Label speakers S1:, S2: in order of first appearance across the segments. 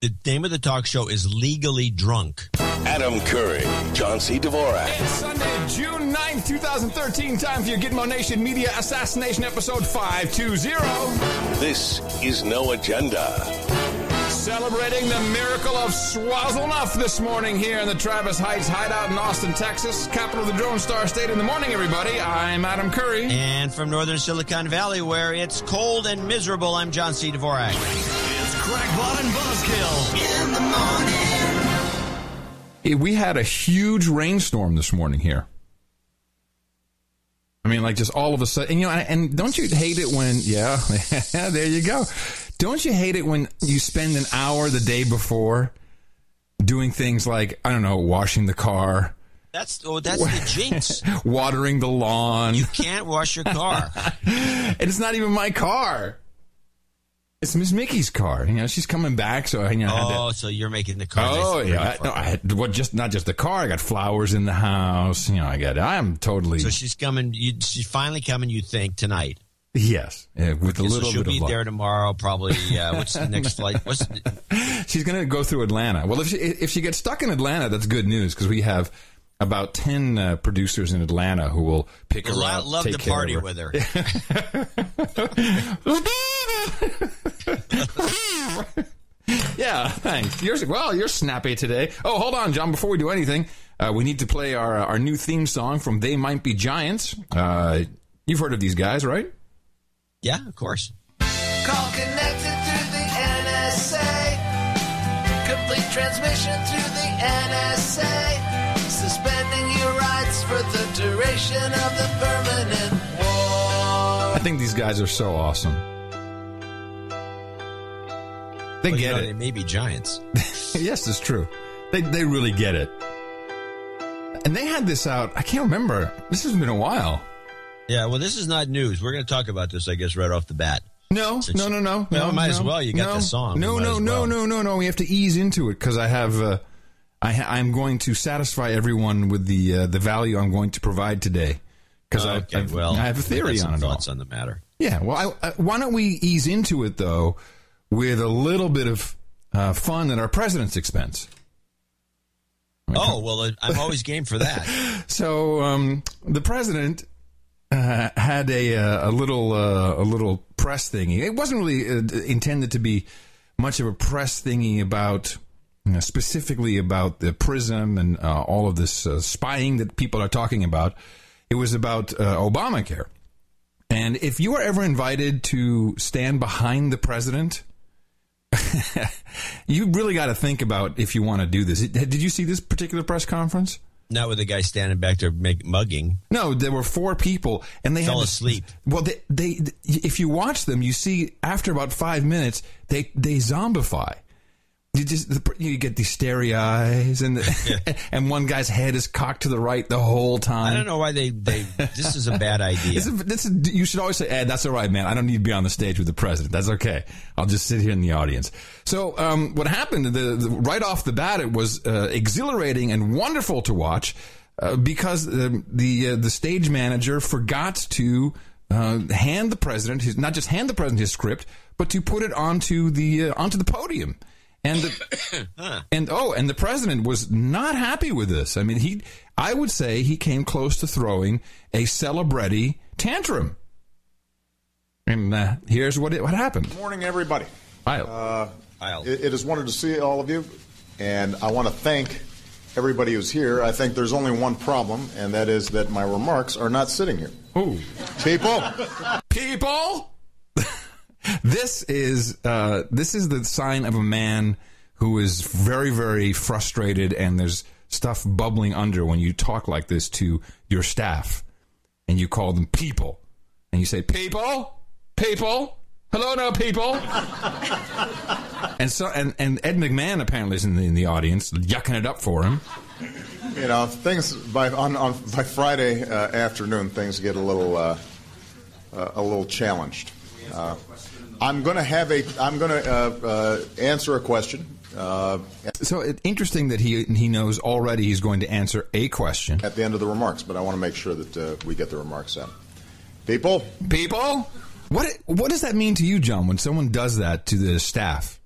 S1: The name of the talk show is Legally Drunk.
S2: Adam Curry, John C. Dvorak.
S3: It's Sunday, June 9th, 2013. Time for your Gitmo Nation Media Assassination Episode 520.
S2: This is No Agenda.
S3: Celebrating the miracle of Swazzlenuff this morning here in the Travis Heights Hideout in Austin, Texas, capital of the Drone Star State. In the morning, everybody, I'm Adam Curry.
S1: And from northern Silicon Valley, where it's cold and miserable, I'm John C. Dvorak.
S4: It's Crackpot and Buzzkill in the morning.
S3: Hey, We had a huge rainstorm this morning here. I mean, like just all of a sudden, and, you know, and, and don't you hate it when, yeah, there you go. Don't you hate it when you spend an hour the day before doing things like, I don't know, washing the car,
S1: That's oh, that's the jinx.
S3: watering the lawn,
S1: You can't wash your car.
S3: and it's not even my car. It's Miss Mickey's car. You know, she's coming back, so you know. Had to-
S1: Oh, so you're making the car.
S3: Oh yeah, I, no, I had, well, just not just the car. I got flowers in the house. You know, I got. I'm totally
S1: So she's coming. You, she's finally coming. You think tonight?
S3: yes, yeah, with a
S1: Okay, so
S3: little
S1: she'll
S3: bit
S1: be
S3: of luck.
S1: there tomorrow. Probably. Uh, what's the next flight? What's the,
S3: She's going to go through Atlanta. Well, if she, if she gets stuck in Atlanta, that's good news because we have about ten uh, producers in Atlanta who will pick her
S1: Lo-
S3: up.
S1: love
S3: take
S1: to
S3: care
S1: party
S3: of her.
S1: with her.
S3: yeah, thanks. You're well. You're snappy today. Oh, hold on, John. Before we do anything, uh, we need to play our our new theme song from They Might Be Giants. Uh, you've heard of these guys, right?
S1: Yeah, of course.
S4: Call connected through the NSA. Complete transmission
S3: I think these guys are so awesome. They
S1: Well, you
S3: get
S1: know,
S3: it.
S1: They may be giants.
S3: yes, it's true. They they really get it. And they had this out. I can't remember. This has been a while.
S1: Yeah. Well, this is not news. We're going to talk about this, I guess, right off the bat.
S3: No,
S1: Since-
S3: no, no, no.
S1: Well,
S3: no,
S1: might as
S3: no,
S1: well. You got
S3: no,
S1: the song.
S3: No,
S1: We
S3: no,
S1: as
S3: no, no, no, no. We have to ease into it because I have. Uh, I ha- I'm going to satisfy everyone with the uh, the value I'm going to provide today because I,
S1: Okay.
S3: I've-
S1: well,
S3: I have a theory on it all.
S1: on the matter.
S3: Yeah. Well, I, I, why don't we ease into it though with a little bit of uh, fun at our president's expense?
S1: Oh well, uh, I'm always game for that.
S3: So um, the president uh, had a uh, a little uh, a little press thingy. It wasn't really uh, intended to be much of a press thingy about specifically about the prism and uh, all of this uh, spying that people are talking about. It was about uh, Obamacare. And if you are ever invited to stand behind the president, you really got to think about if you want to do this. Did you see this particular press conference?
S1: Not with the guy standing back there make, mugging.
S3: No, there were four people, and they
S1: Fell asleep.
S3: Well, they, they, if you watch them, you see after about five minutes, they they zombify. You just the, you get these starry eyes, and the, and one guy's head is cocked to the right the whole time.
S1: I don't know why they they. This is a bad idea.
S3: This is, this is, you should always say, Ed, that's all right, man. I don't need to be on the stage with the president. That's okay. I'll just sit here in the audience. So, um, what happened, the, the, right off the bat, it was uh, exhilarating and wonderful to watch uh, because uh, the uh, the stage manager forgot to uh, hand the president his, not just hand the president his script, but to put it onto the uh, onto the podium. And the, and oh, and the president was not happy with this. I mean, he I would say he came close to throwing a celebrity tantrum. And uh, here's what it, what happened.
S5: Good morning, everybody.
S3: I,
S1: I'll-
S5: It, it is wonderful to see all of you, and I want to thank everybody who's here. I think there's only one problem, and that is that my remarks are not sitting here.
S3: Ooh.
S5: People,
S3: people this is uh, this is the sign of a man who is very very frustrated and there's stuff bubbling under when you talk like this to your staff and you call them people. And you say people? People? Hello now people. And so and, and ed mcmahon apparently is in the, in the audience yucking it up for him.
S5: You know things by on, on by Friday uh, afternoon things get a little uh, uh, a little challenged. I'm going to have a I'm going to uh, uh, answer a question. Uh,
S3: so it, interesting that he he knows already he's going to answer a question
S5: at the end of the remarks, but I want to make sure that uh, we get the remarks out. People,
S3: people what what does that mean to you john when someone does that to the staff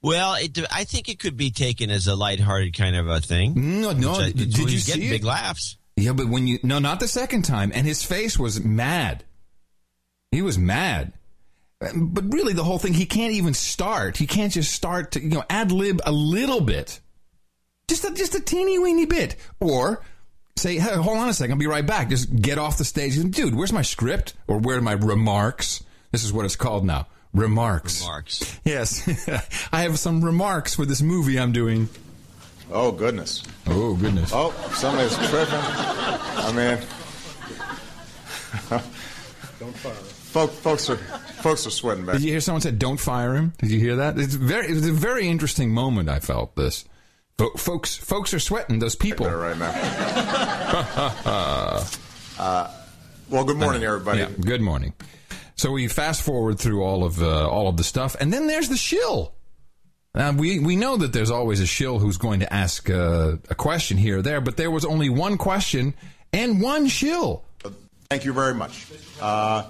S1: Well, it, I think it could be taken as a lighthearted kind of a thing.
S3: No, no.
S1: I-
S3: did
S1: he's
S3: you see
S1: getting
S3: it?
S1: big laughs?
S3: Yeah, but when you no, not the second time, and his face was mad. He was mad. But really, the whole thing, he can't even start. He can't just start to you know ad lib a little bit, just a, just a teeny weeny bit, or say, hey, hold on a second, I'll be right back. Just get off the stage, dude. Where's my script or where are my remarks? This is what it's called now. Remarks.
S1: Remarks.
S3: Yes, I have some remarks for this movie I'm doing.
S5: Oh goodness.
S3: Oh goodness.
S5: Oh, somebody's tripping. I mean, Folk, folks are folks are sweating back.
S3: Did you hear someone said, "Don't fire him"? Did you hear that? It's very, it was a very interesting moment. I felt this. Fo- folks, folks are sweating. Those people.
S5: right now. uh, well, good morning, everybody.
S3: Yeah, good morning. So we fast forward through all of uh, all of the stuff, and then there's the shill. We we know that there's always a shill who's going to ask uh, a question here or there, but there was only one question and one shill.
S5: Thank you very much. Uh,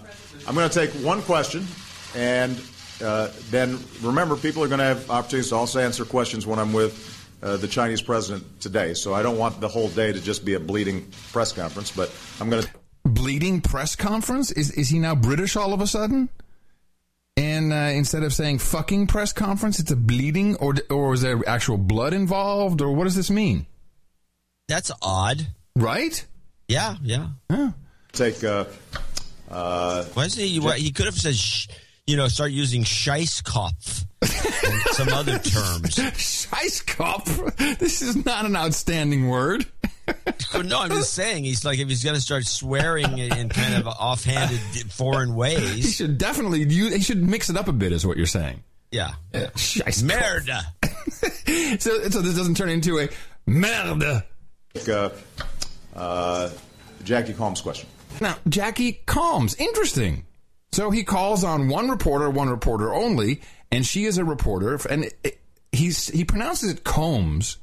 S5: I'm going to take one question, and uh, then remember, people are going to have opportunities to also answer questions when I'm with uh, the Chinese president today. So I don't want the whole day to just be a bleeding press conference, but I'm going to.
S3: Bleeding press conference? Is is he now British all of a sudden? And uh, instead of saying fucking press conference, it's a bleeding, or or is there actual blood involved, or what does this mean?
S1: That's odd.
S3: Right?
S1: Yeah, yeah.
S5: take uh, uh,
S1: Why is he? What, he could have said, sh, you know, start using Scheisskopf and some other terms.
S3: Scheißkopf. This is not an outstanding word.
S1: no, I'm just saying. He's like if he's going to start swearing in kind of offhanded foreign ways.
S3: He should definitely use, he should mix it up a bit, is what you're saying.
S1: Yeah.
S3: Scheißkopf.
S1: Merda.
S3: So, so this doesn't turn into a merde.
S5: take uh, uh, Jackie Combs' question.
S3: Now, Jackie Combs, interesting. So he calls on one reporter, one reporter only, and she is a reporter, and he's he pronounces it Combs,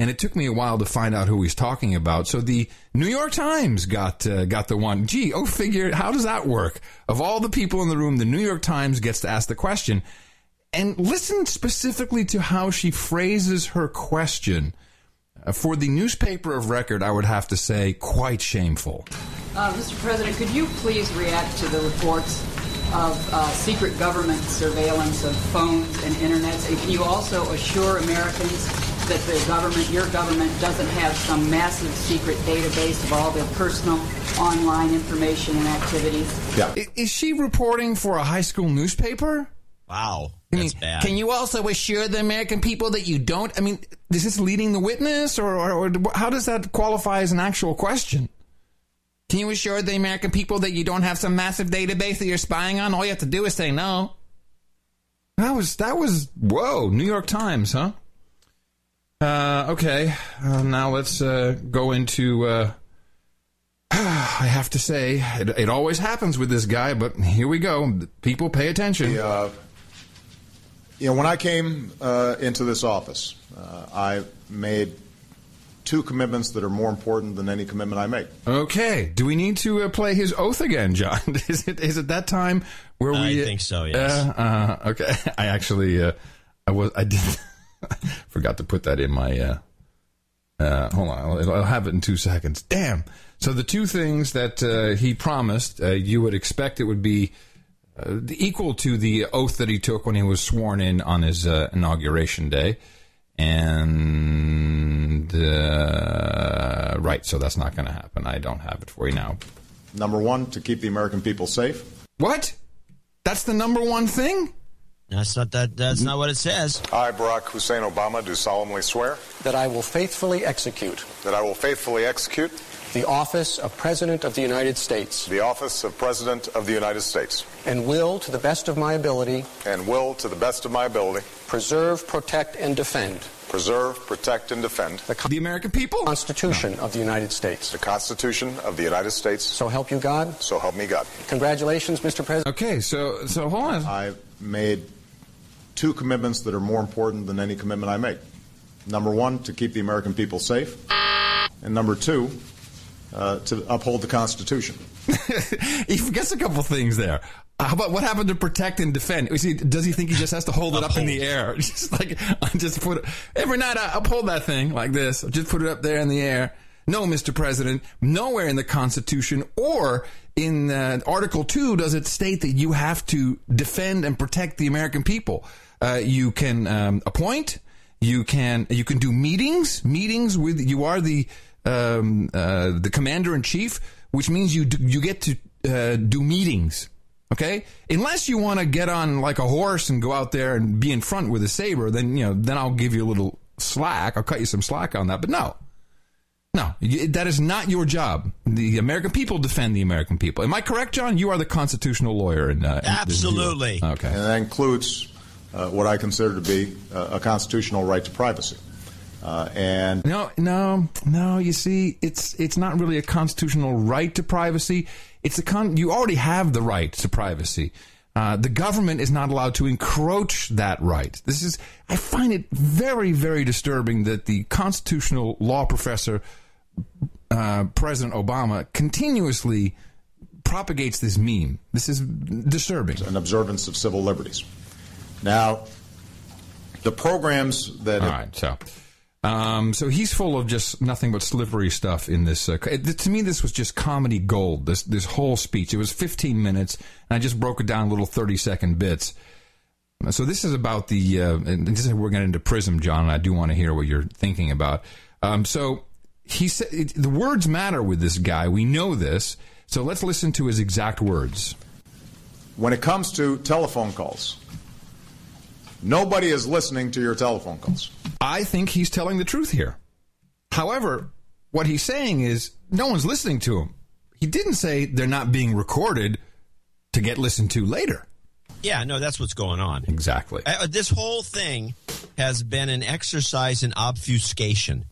S3: and it took me a while to find out who he's talking about. So the New York Times got uh, got the one. Gee, oh, figure how does that work? Of all the people in the room, the New York Times gets to ask the question, and listen specifically to how she phrases her question. Uh, for the newspaper of record, I would have to say quite shameful.
S6: Uh, Mr. President, could you please react to the reports of uh, secret government surveillance of phones and internets? And can you also assure Americans that the government, your government, doesn't have some massive secret database of all their personal online information and activities?
S5: Yeah.
S3: Is she reporting for a high school newspaper?
S1: Wow.
S3: I mean,
S1: bad.
S3: Can you also assure the American people that you don't? I mean, is this leading the witness, or, or, or how does that qualify as an actual question? Can you assure the American people that you don't have some massive database that you're spying on? All you have to do is say no. That was that was whoa, New York Times, huh? Uh, okay, uh, now let's uh, go into. Uh, I have to say, it, it always happens with this guy, but here we go. People pay attention.
S5: Uh, you know, when I came uh, into this office, uh, I made two commitments that are more important than any commitment I make.
S3: Okay. Do we need to uh, play his oath again, John? is it is it that time where we?
S1: I think so, yes.
S3: Uh, uh, okay. I actually, uh, I was, I did, forgot to put that in my. Uh, uh, hold on, I'll, I'll have it in two seconds. Damn. So the two things that uh, he promised, uh, you would expect it would be uh, equal to the oath that he took when he was sworn in on his uh, inauguration day. And uh, right, so that's not going to happen. I don't have it for you now.
S5: Number one, to keep the American people safe.
S3: What? That's the number one thing?
S1: That's not that. That's not what it says.
S7: I, Barack Hussein Obama, do solemnly swear
S8: That I will faithfully execute
S7: that I will faithfully execute
S8: the office of President of the United States
S7: the office of President of the United States
S8: and will, to the best of my ability,
S7: and will, to the best of my ability,
S8: preserve, protect, and defend
S7: preserve, protect, and defend
S8: the
S3: The American people?
S8: Constitution of the United States.
S7: the Constitution of the United States.
S8: So help you God.
S7: So help me God.
S8: Congratulations, Mr. President.
S3: Okay, so so hold on.
S5: I made two commitments that are more important than any commitment I make. Number one, to keep the American people safe. And number two, uh, to uphold the Constitution.
S3: he forgets a couple things there. How about what happened to protect and defend? Does he think he just has to hold it up in the air? Just like, just put it, every night I uphold that thing like this. Just put it up there in the air. No, Mr. President, nowhere in the Constitution or in uh, Article 2 does it state that you have to defend and protect the American people. Uh, you can um, appoint, you can you can do meetings, meetings with you are the um, uh, the commander in chief, which means you do, you get to uh, do meetings. Okay, unless you want to get on like a horse and go out there and be in front with a saber, then you know then I'll give you a little slack. I'll cut you some slack on that. But no, no, that is not your job. The American people defend the American people. Am I correct, John? You are the constitutional lawyer. In, uh, in
S1: Absolutely.
S3: Okay.
S5: And that includes uh, what I consider to be uh, a constitutional right to privacy. Uh, and
S3: no, no, no. You see, it's it's not really a constitutional right to privacy. It's a con. You already have the right to privacy. Uh, the government is not allowed to encroach that right. This is. I find it very, very disturbing that the constitutional law professor, uh, President Obama, continuously propagates this meme. This is disturbing.
S5: An observance of civil liberties. Now, the programs that.
S3: All right, so. Um, so he's full of just nothing but slippery stuff in this. Uh, it, to me, this was just comedy gold. This this whole speech. It was 15 minutes, and I just broke it down little 30 second bits. So this is about the. Uh, and this is we're getting into Prism, John. And I do want to hear what you're thinking about. Um, so he said the words matter with this guy. We know this. So let's listen to his exact words.
S5: When it comes to telephone calls, nobody is listening to your telephone calls.
S3: I think he's telling the truth here. However, what he's saying is no one's listening to him. He didn't say they're not being recorded to get listened to later.
S1: Yeah, no, that's what's going on.
S3: Exactly.
S1: Uh, this whole thing has been an exercise in obfuscation.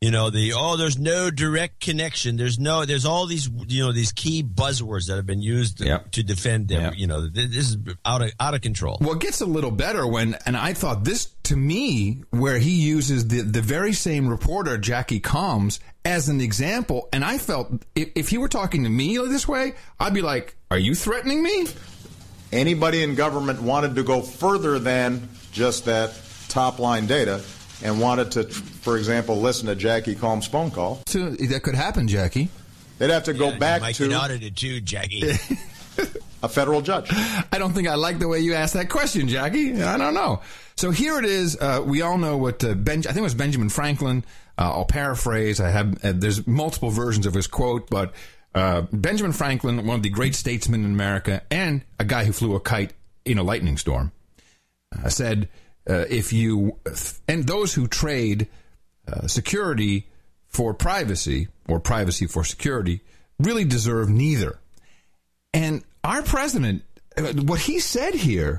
S1: You know, the oh, there's no direct connection. There's no, there's all these, you know, these key buzzwords that have been used
S3: Yep.
S1: to defend them.
S3: Yep.
S1: You know, this is out of out of control.
S3: Well, it gets a little better when, and I thought this to me, where he uses the, the very same reporter, Jackie Combs, as an example. And I felt if, if he were talking to me this way, I'd be like, Are you threatening me?
S5: Anybody in government wanted to go further than just that top line data and wanted to, for example, listen to Jackie Combs' phone call,
S3: So that could happen, Jackie.
S5: they'd have to go
S1: Yeah,
S5: back
S1: Mike
S5: to
S1: nodded it too, Jackie.
S5: a federal judge.
S3: I don't think I like the way you asked that question, Jackie. I don't know. So here it is. Uh, we all know what uh, ben, I think it was Benjamin Franklin. Uh, I'll paraphrase. I have uh, there's multiple versions of his quote, but uh, Benjamin Franklin, one of the great statesmen in America, and a guy who flew a kite in a lightning storm, uh, said, uh, "If you and those who trade uh, security for privacy or privacy for security really deserve neither." And our president, uh, what he said here,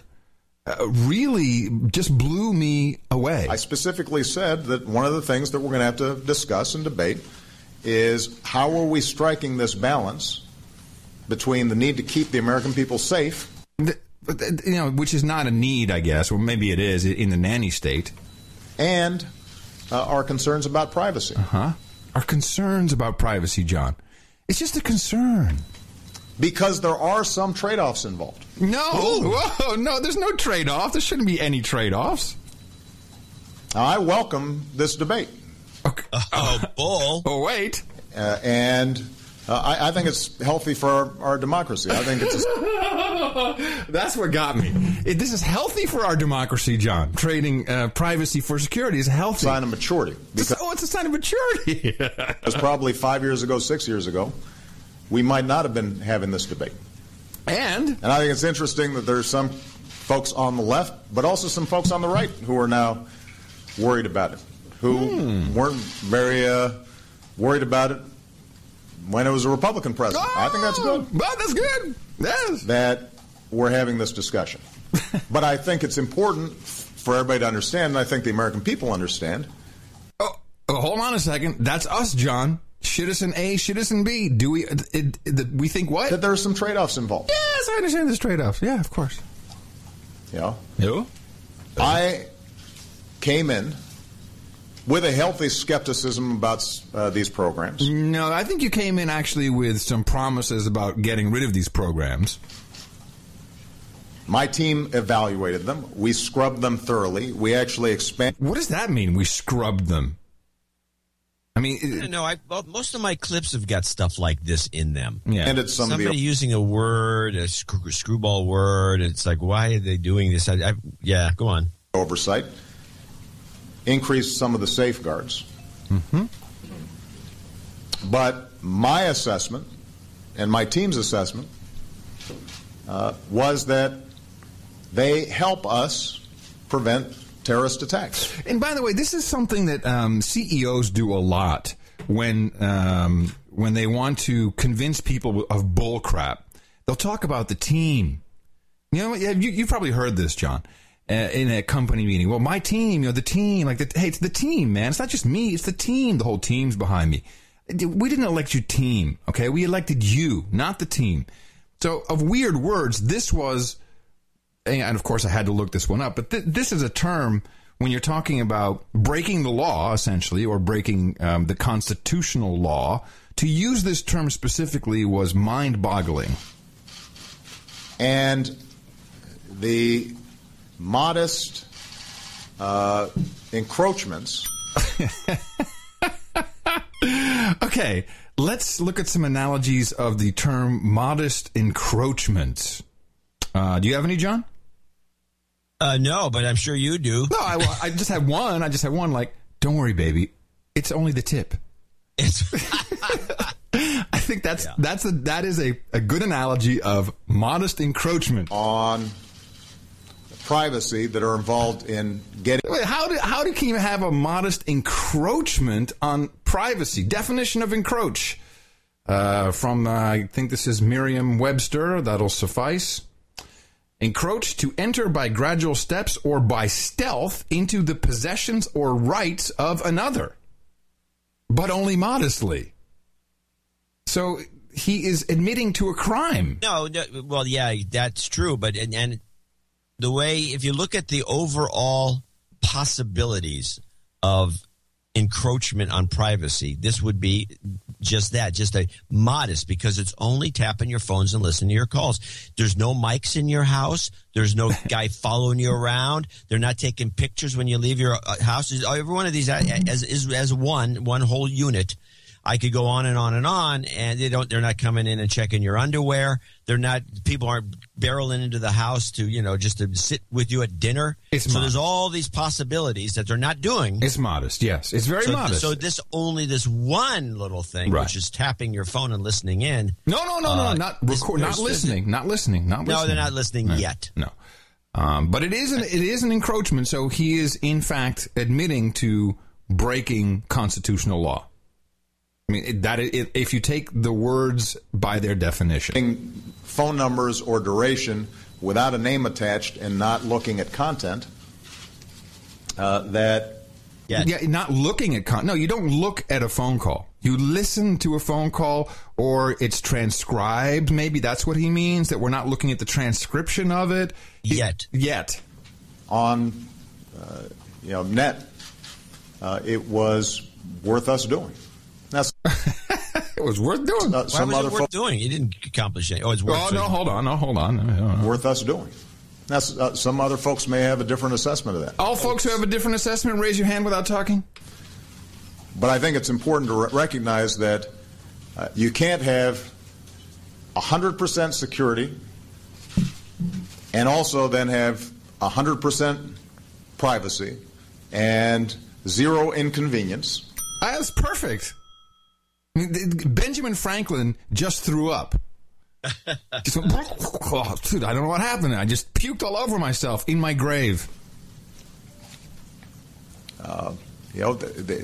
S3: uh, really just blew me away.
S5: I specifically said that one of the things that we're going to have to discuss and debate is how are we striking this balance between the need to keep the American people safe
S3: but, uh, you know, which is not a need, I guess, or maybe it is in the nanny state.
S5: and uh, our concerns about privacy.
S3: Huh? Our concerns about privacy, John. It's just a concern.
S5: Because there are some trade offs involved.
S3: No, whoa, no, there's no trade off. There shouldn't be any trade offs.
S5: I welcome this debate.
S3: Okay.
S1: oh, bull.
S3: Oh, wait.
S5: Uh, and uh, I, I think it's healthy for our, our democracy. I think it's a,
S3: That's what got me. It, this is healthy for our democracy, John. Trading uh, privacy for security is healthy.
S5: sign of maturity.
S3: It's- oh, it's a sign of maturity.
S5: Because probably five years ago, six years ago, we might not have been having this debate.
S3: and
S5: And I think it's interesting that there's some folks on the left, but also some folks on the right who are now worried about it, who
S3: Hmm.
S5: weren't very uh, worried about it when it was a Republican president. I think that's good oh,
S3: Well, that's good. Yes.
S5: that we're having this discussion. but I think it's important for everybody to understand, and I think the American people understand,
S3: Oh, oh, hold on a second. That's us, John. Citizen A, citizen B. Do we? It, it, we think what?
S5: that there are some trade offs involved.
S3: yes, I understand there's trade-offs. Yeah, of course.
S5: You know?
S3: Who?
S5: I came in with a healthy skepticism about uh, these programs.
S3: No, I think you came in actually with some promises about getting rid of these programs.
S5: My team evaluated them. We scrubbed them thoroughly. We actually expanded.
S3: What does that mean? We scrubbed them. I mean,
S1: I know. I well, most of my clips have got stuff like this in them.
S3: Yeah.
S5: And it's some
S1: Somebody
S5: of the
S1: using a word, a screw, screwball word. It's like, why are they doing this? I, I, yeah, go on.
S5: oversight, increased some of the safeguards. But my assessment and my team's assessment uh, was that they help us prevent terrorist attacks.
S3: And by the way, this is something that um, CEOs do a lot when um, when they want to convince people of bullcrap. They'll talk about the team. You know, you, you've probably heard this, John, in a company meeting. Well, my team, you know, the team, like, the, hey, it's the team, man. It's not just me; it's the team. The whole team's behind me. We didn't elect you, team. Okay, we elected you, not the team. So, of weird words, this was and of course I had to look this one up, but th- this is a term when you're talking about breaking the law, essentially, or breaking um, the constitutional law. To use this term specifically was mind boggling.
S5: And the modest uh, encroachments
S3: Okay, let's look at some analogies of the term modest encroachment. Uh, do you have any, John?
S1: Uh, no, but I'm sure you do.
S3: No, I, I just had one. I just had one. Like, don't worry, baby. It's only the tip.
S1: It's,
S3: I think that's that's a that is a, a good analogy of modest encroachment.
S5: on privacy that are involved in getting
S3: Wait, how do how do can you have a modest encroachment on privacy? Definition of encroach uh, from uh, I think this is Merriam-Webster. That'll suffice. Encroach to enter by gradual steps or by stealth into the possessions or rights of another, but only modestly. So he is admitting to a crime.
S1: no, no, well, yeah, that's true. But and, and the way, if you look at the overall possibilities of encroachment on privacy, this would be just that, just a modest, because it's only tapping your phones and listening to your calls. There's no mics in your house. There's no guy following you around. They're not taking pictures when you leave your uh, house. Every one of these uh, as is as one one whole unit. I could go on and on and on, and they don't. They're not coming in and checking your underwear. They're not. People aren't barreling into the house to you know just to sit with you at dinner.
S3: It's
S1: so
S3: mod-
S1: there's all these possibilities that they're not doing.
S3: It's modest, yes. It's very
S1: so,
S3: modest.
S1: so this only this one little thing,
S3: Right.
S1: which is tapping your phone and listening in.
S3: No, no, no,
S1: Uh,
S3: no, not record, not listening, not listening, not listening.
S1: No, they're not listening
S3: No,
S1: yet.
S3: No, um, but it is an it is an encroachment. So he is in fact admitting to breaking constitutional law. I mean that it, if you take the words by their definition,
S5: phone numbers or duration without a name attached and not looking at content uh, that
S1: Yet.
S3: yeah, not looking at con. No, you don't look at a phone call. You listen to a phone call, or it's transcribed. Maybe that's what he means. That we're not looking at the transcription of it It-
S1: Yet.
S3: Yet.
S5: on uh, you know net uh, it was worth us doing. That's
S3: It was worth doing.
S5: uh,
S1: Why
S5: some
S1: was
S5: other
S1: it worth
S5: folks
S1: doing? You didn't accomplish anything. Oh, it's worth.
S3: Oh no! Hold on! No, hold on. No,
S5: worth us doing. That's uh, some other folks may have a different assessment of that.
S3: All folks who have a different assessment, raise your hand without talking.
S5: But I think it's important to re- recognize that uh, you can't have 100% security and also then have 100% privacy and zero inconvenience.
S3: That's perfect. I mean, th- Benjamin Franklin just threw up. Just went, oh, dude, I don't know what happened. I just puked all over myself in my grave.
S5: You know, th- th-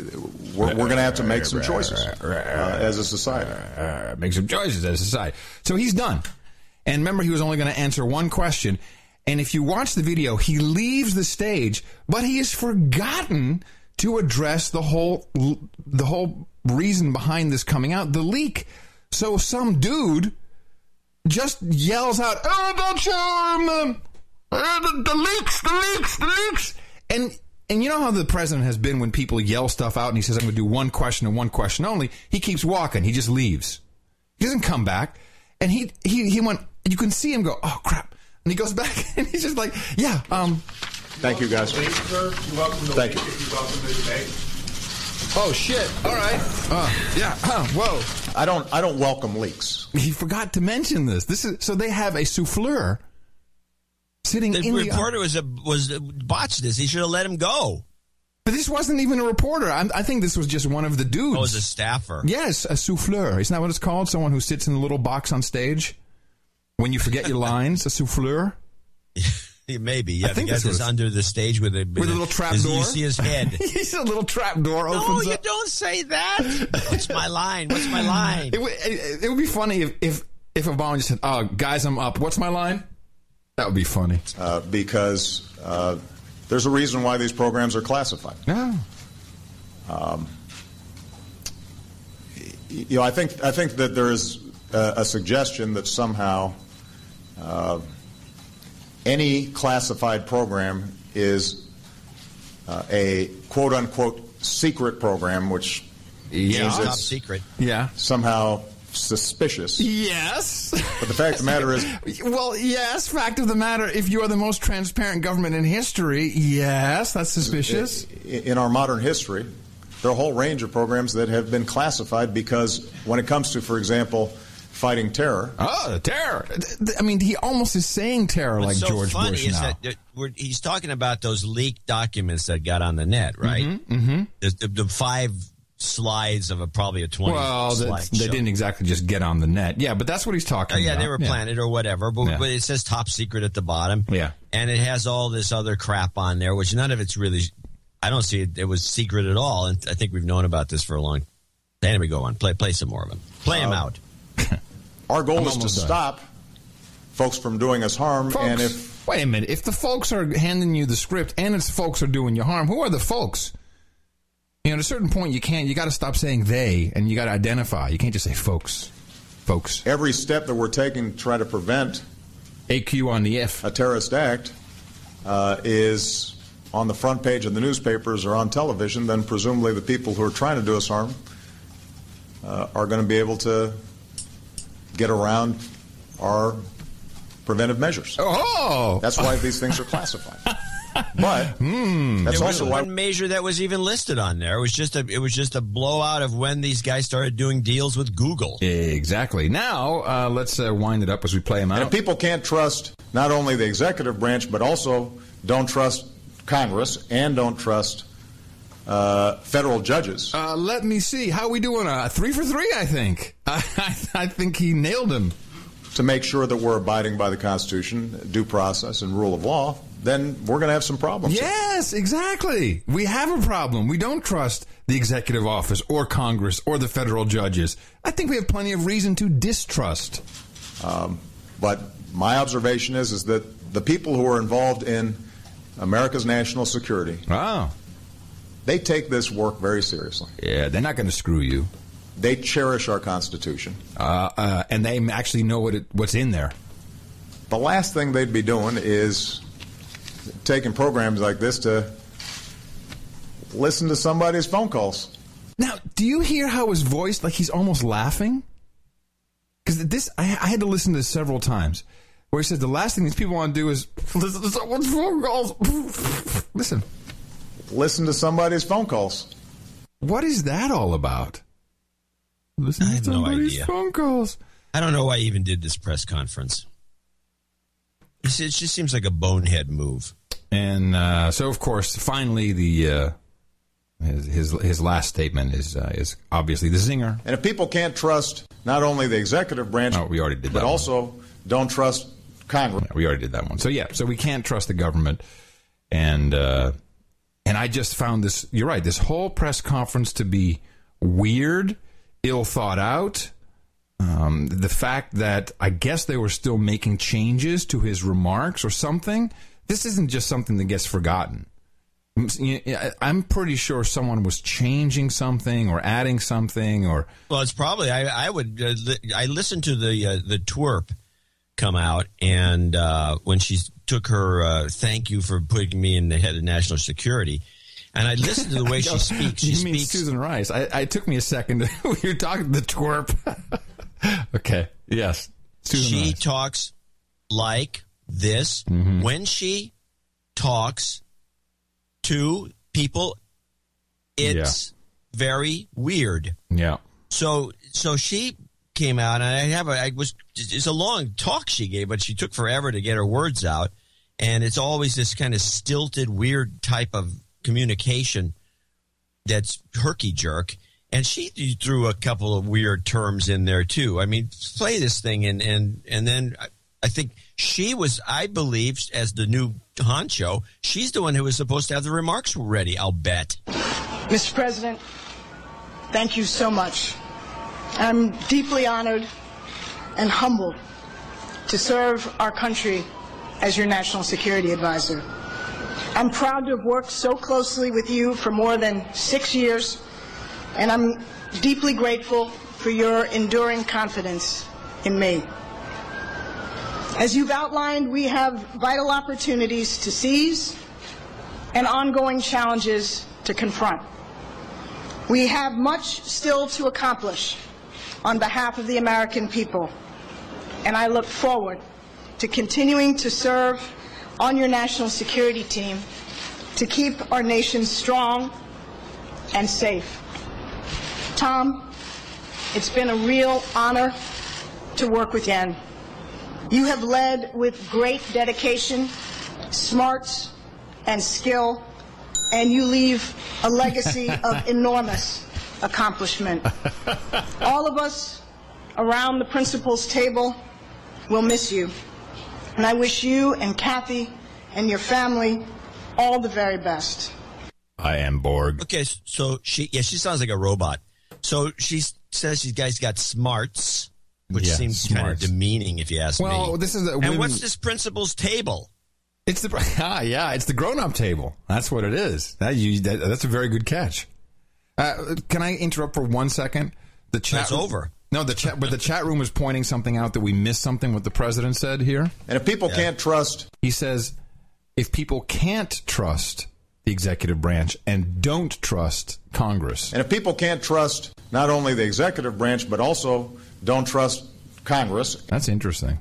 S5: we're, we're going to have to make some choices uh, as a society.
S3: uh, make some choices as a society. So he's done. And remember, he was only going to answer one question. And if you watch the video, he leaves the stage, but he has forgotten to address the whole the whole reason behind this coming out, the leak. So some dude just yells out, "Oh, don't show um, uh, the, the leaks, the leaks, the leaks!" And And you know how the president has been when people yell stuff out and he says, I'm going to do one question and one question only. He keeps walking. He just leaves. He doesn't come back. And he, he, he went, you can see him go, oh crap. And he goes back and he's just like, yeah, um,
S5: Thank you, guys. Thank you.
S3: Oh shit. All right. Uh, yeah. Uh, whoa.
S5: I don't. I don't welcome leaks.
S3: He forgot to mention this. This is, so they have a souffleur sitting
S1: The
S3: in the,
S1: reporter was a, was a, botched this. He should have let him go.
S3: but this wasn't even a reporter. I'm, I think this was just one of the dudes.
S1: Oh, as a staffer.
S3: Yes, a souffleur. Isn't that what it's called? Someone who sits in a little box on stage when you forget your lines. A souffleur.
S1: Yeah, Maybe. Yeah,
S3: I think
S1: the guy
S3: that's what
S1: that's
S3: it's-
S1: under the stage with a
S3: With a little trap door?
S1: You see his head.
S3: He's a little trap door opens.
S1: no, you
S3: up.
S1: don't say that. What's my line? What's my line?
S3: It would, it, it would be funny if, if if Obama just said, "Oh, guys, I'm up. What's my line?" That would be funny.
S5: uh, because uh, there's a reason why these programs are classified.
S3: No.
S5: You know, I think I think that there is a, a suggestion that somehow uh, any classified program is uh, a quote unquote secret program, which
S3: Yeah.
S5: means it's
S1: secret.
S3: Yeah.
S5: somehow suspicious.
S3: Yes.
S5: But the fact of the matter is,
S3: well, yes. Fact of the matter, if you are the most transparent government in history, yes, that's suspicious.
S5: in our modern history, there are a whole range of programs that have been classified because when it comes to, for example, fighting terror,
S3: Oh, the terror. Th- th- I mean, he almost is saying terror like
S1: so
S3: George
S1: funny
S3: Bush
S1: is
S3: now.
S1: that there- we're, he's talking about those leaked documents that got on the net, mm-hmm, right? Mm-hmm. The, the, the five slides of a probably a twenty.
S3: well,
S1: slide
S3: they didn't exactly just get on the net. Yeah, but that's what he's talking
S1: Oh, yeah,
S3: about.
S1: they were planted or whatever, but,
S3: Yeah.
S1: but it says top secret at the bottom.
S3: Yeah.
S1: And it has all this other crap on there, which none of it's really, I don't see it, it was secret at all. And I think we've known about this for a long Anyway, go on. Play, play some more of them. Play them uh, out.
S5: our goal
S3: I'm
S5: is to
S3: done.
S5: stop folks from doing us harm.
S3: Folks,
S5: and if
S3: wait a minute. If the folks are handing you the script and it's folks are doing you harm, who are the folks? You know, at a certain point, you can't. You got to stop saying they, and you got to identify. You can't just say folks. Folks.
S5: every step that we're taking to try to prevent
S3: AQ on the F.
S5: a terrorist act uh, is on the front page of the newspapers or on television, then presumably the people who are trying to do us harm uh, are going to be able to get around our preventive measures.
S3: Oh,
S5: That's why these things are classified. But that's
S1: There was
S5: also why
S1: one measure that was even listed on there. It was just a it was just a blowout of when these guys started doing deals with Google.
S3: exactly. Now uh, let's uh, wind it up as we play them out.
S5: And if
S3: out.
S5: people can't trust not only the executive branch, but also don't trust Congress and don't trust uh, federal judges,
S3: Uh, let me see. How we doing? Uh, three for three, I think. I, I, I think he nailed him.
S5: to make sure that we're abiding by the Constitution, due process, and rule of law, then we're going to have some problems.
S3: Yes, exactly. We have a problem. We don't trust the executive office or Congress or the federal judges. I think we have plenty of reason to distrust.
S5: But my observation is, is that the people who are involved in America's national security,
S3: Oh,
S5: they take this work very seriously.
S3: yeah. They're not going to screw you,
S5: They cherish our Constitution.
S3: uh, uh, and they actually know what it, what's in there.
S5: The last thing they'd be doing is taking programs like this to listen to somebody's phone calls.
S3: Now, do you hear how his voice, like he's almost laughing? Because this, I, I had to listen to this several times, where he said the last thing these people want to do is listen to someone's phone calls. listen,
S5: Listen to somebody's phone calls.
S3: what is that all about? Listen
S1: I
S3: to
S1: have no
S3: somebody's
S1: idea.
S3: phone calls.
S1: I don't know why he even did this press conference. It's- It just seems like a bonehead move.
S3: And uh, so, of course, finally, the uh, his, his his last statement is uh, is obviously the zinger.
S5: And if people can't trust not only the executive branch,
S3: Oh, we already did
S5: but
S3: that one.
S5: also don't trust Congress.
S3: We already did that one. So yeah, so we can't trust the government, and uh, and I just found this. You're right. This whole press conference to be weird, ill thought out. Um, the fact that I guess they were still making changes to his remarks or something. This isn't just something that gets forgotten. I'm pretty sure someone was changing something or adding something or
S1: Well, it's probably I, I would uh, li- I listened to the uh, the twerp come out and uh, when she's took her uh, thank you for putting me in the head of national security, and I listened to the way she speaks. She
S3: you mean
S1: speaks.
S3: Susan Rice? I, I took me a second. You're talking to the twerp. okay. Yes. Susan
S1: she
S3: Rice.
S1: talks like this
S3: Mm-hmm.
S1: when she talks to people. It's very weird.
S3: yeah.
S1: So so she came out and I have a I was it's a long talk she gave, but she took forever to get her words out. And it's always this kind of stilted, weird type of communication that's herky jerk. And she threw a couple of weird terms in there too. I mean, play this thing and and and then I, think she was, I believe, as the new honcho, she's the one who was supposed to have the remarks ready. I'll bet.
S9: Mr. President, thank you so much. I'm deeply honored and humbled to serve our country as your national security advisor. I'm proud to have worked so closely with you for more than six years, and I'm deeply grateful for your enduring confidence in me. As you've outlined, we have vital opportunities to seize and ongoing challenges to confront. We have much still to accomplish on behalf of the American people, and I look forward to continuing to serve on your national security team to keep our nation strong and safe. Tom, it's been a real honor to work with you. You have led with great dedication, smarts, and skill, and you leave a legacy of enormous accomplishment. All of us around the principal's table will miss you, and I wish you and Kathy and your family all the very best.
S3: I am Borg.
S1: Okay, so she yeah, she sounds like a robot. So she says you guys got smarts, which
S3: Yeah,
S1: seems kind of demeaning if you ask me.
S3: Well, this is a
S1: and what's this principal's table?
S3: It's the ah, yeah, it's the grown-up table. That's what it is. That you that, that's a very good catch. Uh, can I interrupt for one second? The chat
S1: It's over.
S3: No, the chat, but the chat room was pointing something out that we missed something. What the president said here.
S5: And if people can't trust,
S3: He says, if people can't trust the executive branch and don't trust Congress,
S5: and if people can't trust not only the executive branch but also don't trust Congress,
S3: that's interesting.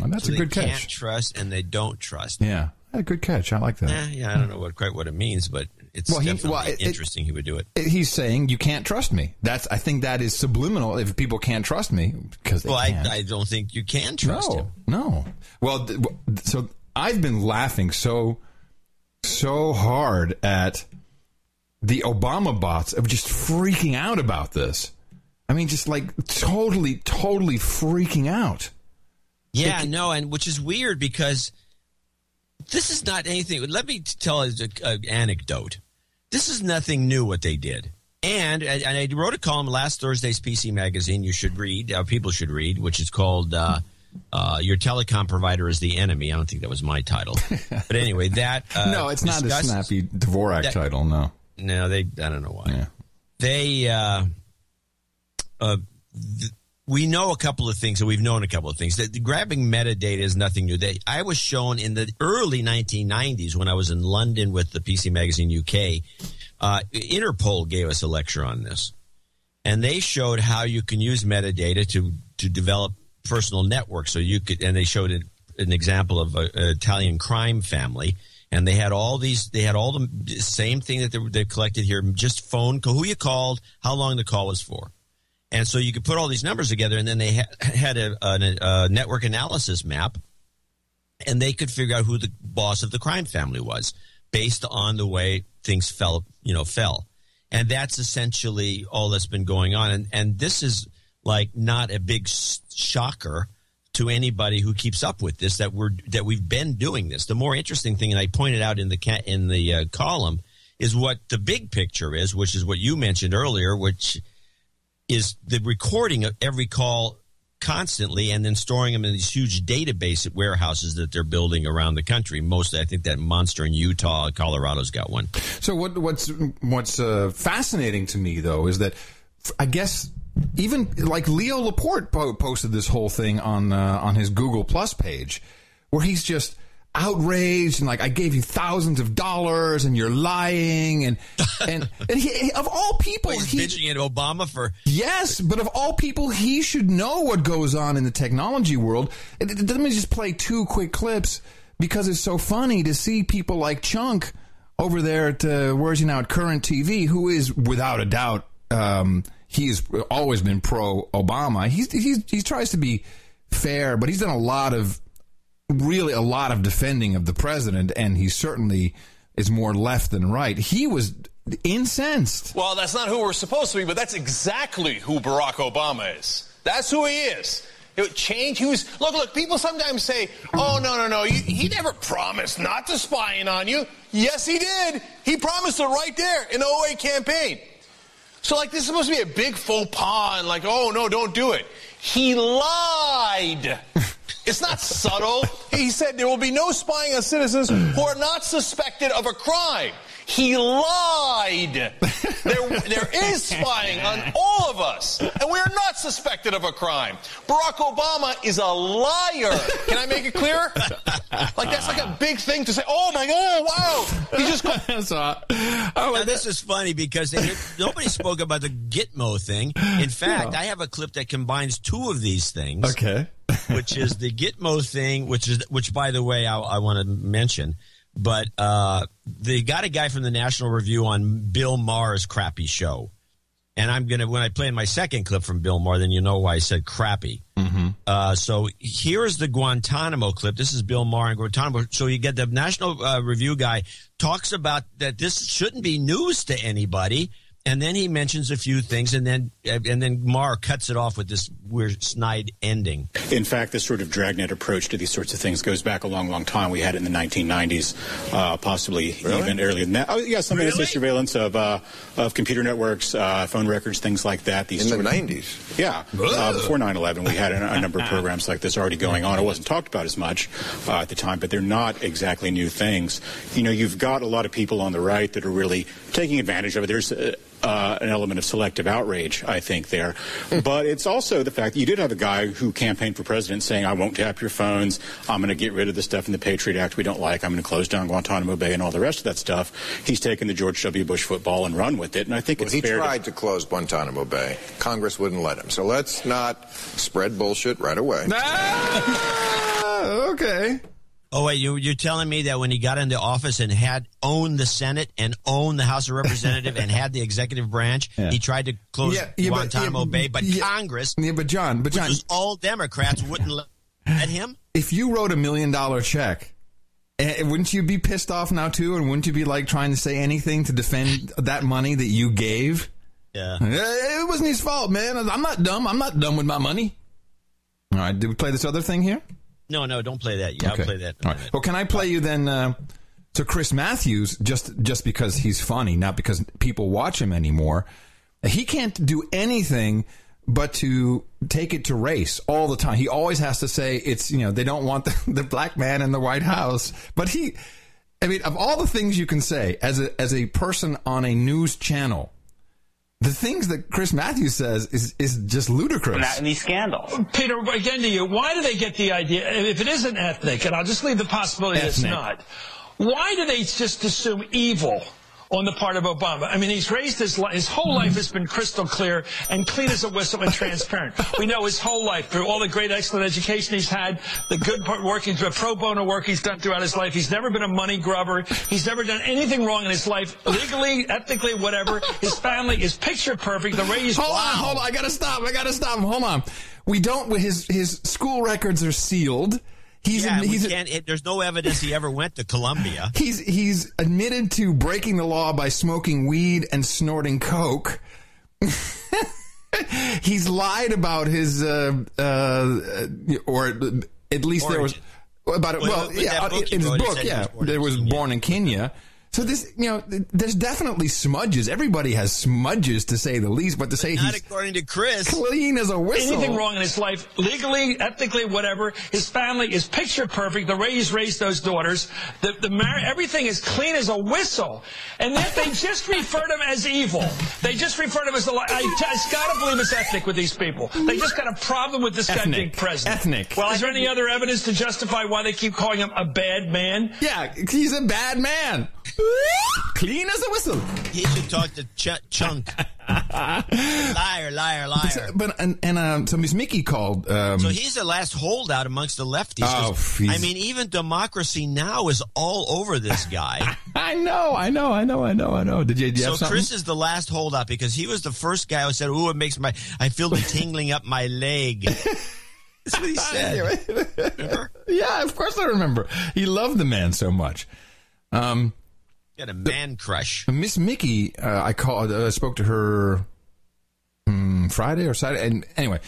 S3: Well, that's
S1: So
S3: a
S1: they
S3: good
S1: can't
S3: catch.
S1: trust and they don't trust.
S3: Yeah, a good catch. I like that.
S1: Eh, yeah, I don't know what quite what it means, but it's
S3: Well, he- well, it-
S1: interesting. he would do it.
S3: He's saying you can't trust me. That's I think that is subliminal. If people can't trust me because
S1: Well, I. I don't think you can trust
S3: no,
S1: him.
S3: no. Well, th- w- so I've been laughing so so hard at the Obama bots of just freaking out about this. I mean, just like totally, totally freaking out.
S1: Yeah, no, and which is weird because this is not anything. Let me tell an anecdote. This is nothing new what they did. And, and I wrote a column last Thursday's PC magazine. You should read. Uh, people should read, which is called uh, uh, "Your Telecom Provider is the Enemy." I don't think that was my title, but anyway, that uh,
S3: no, it's not a snappy Dvorak
S1: that-
S3: title. No.
S1: No, they. I don't know why
S3: Yeah.
S1: they uh, uh, th- we know a couple of things and we've known a couple of things. That grabbing metadata is nothing new. They, i was shown in the early 1990s when i was in london with the pc magazine uk uh, interpol gave us a lecture on this. And they showed how you can use metadata to to develop personal networks. So you could and they showed an, an example of an italian crime family. And they had all these they had all the same thing that they, they collected here just phone who you called how long the call was for and so you could put all these numbers together and then they ha- had a, a, a network analysis map and they could figure out who the boss of the crime family was based on the way things fell you know fell. And that's essentially all that's been going on. And and this is like not a big shocker to anybody who keeps up with this that we're that we've been doing this. The more interesting thing and i pointed out in the in the uh, column is what the big picture is which is what you mentioned earlier which is the recording of every call constantly and then storing them in these huge database warehouses that they're building around the country. Mostly, I think that monster in Utah, Colorado's got one.
S3: So what what's what's uh, fascinating to me though is that I guess even like Leo Laporte po- posted this whole thing on uh, on his Google Plus page where he's just outraged and like I gave you thousands of dollars and you're lying and and, and he, of all people
S1: He's
S3: he,
S1: bitching at Obama for
S3: Yes, but of all people, he should know what goes on in the technology world. Let me just play two quick clips because it's so funny to see people like Chunk over there at uh, where is he now at Current TV, who is without a doubt um, he's always been pro Obama. He's, he's he tries to be fair, but he's done a lot of really a lot of defending of the president, and he certainly is more left than right. He was incensed.
S10: Well, that's not who we're supposed to be, but that's exactly who Barack Obama is. That's who he is. It would change. He was look, look. People sometimes say, "Oh no, no, no. He, he never promised not to spying on you." Yes, he did. He promised it right there in the 08 campaign. So, like, this is supposed to be a big faux pas, and like, "Oh no, don't do it." He lied. It's not subtle. He said there will be no spying on citizens who are not suspected of a crime. He lied. There, there is spying on all of us, and we are not suspected of a crime. Barack Obama is a liar. Can I make it clear? Like that's like a big thing to say. Oh my god! Wow! He just.
S3: so,
S1: oh, now, this is funny because they, nobody spoke about the Gitmo thing. In fact, yeah. I have a clip that combines two of these things.
S3: Okay.
S1: which is the Gitmo thing, which is which, by the way, I, I want to mention. But uh, they got a guy from the National Review on Bill Maher's crappy show. And I'm to, when I play my second clip from Bill Maher, then you know why I said crappy.
S3: Mm-hmm.
S1: Uh, so here's the Guantanamo clip. This is Bill Maher and Guantanamo. So you get the National uh, Review guy talks about that this shouldn't be news to anybody. And then he mentions a few things, and then and then Maher cuts it off with this weird snide ending.
S11: In fact, this sort of dragnet approach to these sorts of things goes back a long, long time. We had it in the 1990s, uh, possibly
S7: really?
S11: even earlier than that. Oh, yeah, some
S1: really?
S11: NSA surveillance of uh, of computer networks, uh, phone records, things like that.
S7: These in the 90s,
S11: yeah, uh, before 9/11, we had a, a, number of programs like this already going on. It wasn't talked about as much uh, at the time, but they're not exactly new things. You know, you've got a lot of people on the right that are really taking advantage of it. There's uh, an element of selective outrage, I think, there. but it's also the fact that you did have a guy who campaigned for president saying, I won't tap your phones. I'm going to get rid of the stuff in the Patriot Act we don't like. I'm going to close down Guantanamo Bay and all the rest of that stuff. He's taken the George W. Bush football and run with it. And I think
S7: well,
S11: it's
S7: he
S11: fair
S7: tried to... to close Guantanamo Bay. Congress wouldn't let him. So let's not spread bullshit right away.
S3: Ah, okay.
S1: Oh wait, you you're telling me that when he got into office and had owned the Senate and owned the House of Representatives and had the executive branch, yeah. he tried to close yeah, yeah, Guantanamo
S3: but,
S1: Bay, but Congress,
S3: yeah, but John, but John,
S1: which was all Democrats wouldn't let him.
S3: If you wrote a million dollar check, eh, wouldn't you be pissed off now too, and wouldn't you be like trying to say anything to defend that money that you gave?
S1: Yeah,
S3: it wasn't his fault, man. I'm not dumb. I'm not dumb with my money. All right, did we play this other thing here?
S1: No, no, don't play that. Yeah,
S3: okay.
S1: I'll play that.
S3: All right. Well, can I play you then? Uh, so Chris Matthews, just just because he's funny, not because people watch him anymore, he can't do anything but to take it to race all the time. He always has to say it's you know they don't want the, the black man in the White House, but he. I mean, of all the things you can say as a as a person on a news channel, the things that Chris Matthews says is is just ludicrous.
S12: Not in these scandals.
S13: Peter, again to you, why do they get the idea, if it isn't ethnic, and I'll just leave the possibility that it's not, why do they just assume evil on the part of Obama. I mean, he's raised his his whole life has been crystal clear and clean as a whistle and transparent. We know his whole life through all the great, excellent education he's had, the good part working, the pro bono work he's done throughout his life. He's never been a money grubber. He's never done anything wrong in his life, legally, ethically, whatever. His family is picture perfect. The raised.
S3: Hold
S13: wow.
S3: on, hold on. I gotta stop. I gotta stop. Hold on. We don't. His his school records are sealed.
S1: He's, yeah, he's it, there's no evidence he ever went to Columbia.
S3: He's he's admitted to breaking the law by smoking weed and snorting coke. he's lied about his uh, uh, or at least Origin. there was about it. Well, well yeah, in his book, yeah, there was born in Kenya. So this, you know, there's definitely smudges. Everybody has smudges to say the least, but to say
S1: Not
S3: he's
S1: according to Chris.
S3: clean as a whistle.
S13: Anything wrong in his life, legally, ethically, whatever. His family is picture perfect. The way he's raised those daughters, the, the mar- everything is clean as a whistle. And yet they just refer to him as evil. They just refer to him as a. Li- I, just gotta believe it's ethnic with these people. They just got a problem with this guy
S3: Ethnic.
S13: being president.
S3: Ethnic.
S13: Well, is there any other evidence to justify why they keep calling him a bad man?
S3: Yeah, he's a bad man. Clean as a whistle.
S1: He should talk to Ch- Chunk. liar, liar, liar.
S3: But and, and um, so Miss Mickey called. Um,
S1: So he's the last holdout amongst the lefties.
S3: Oh,
S1: I mean, even democracy now is all over this guy.
S3: I know, I know, I know, I know, I know. Did you, did you
S1: so? Chris is the last holdout because he was the first guy who said, "Ooh, it makes my I feel the tingling up my leg." That's what he said.
S3: yeah, of course I remember. He loved the man so much. Um,
S1: Got a man crush.
S3: Miss Mickey, uh, I called, uh, spoke to her um, Friday or Saturday, and anyway,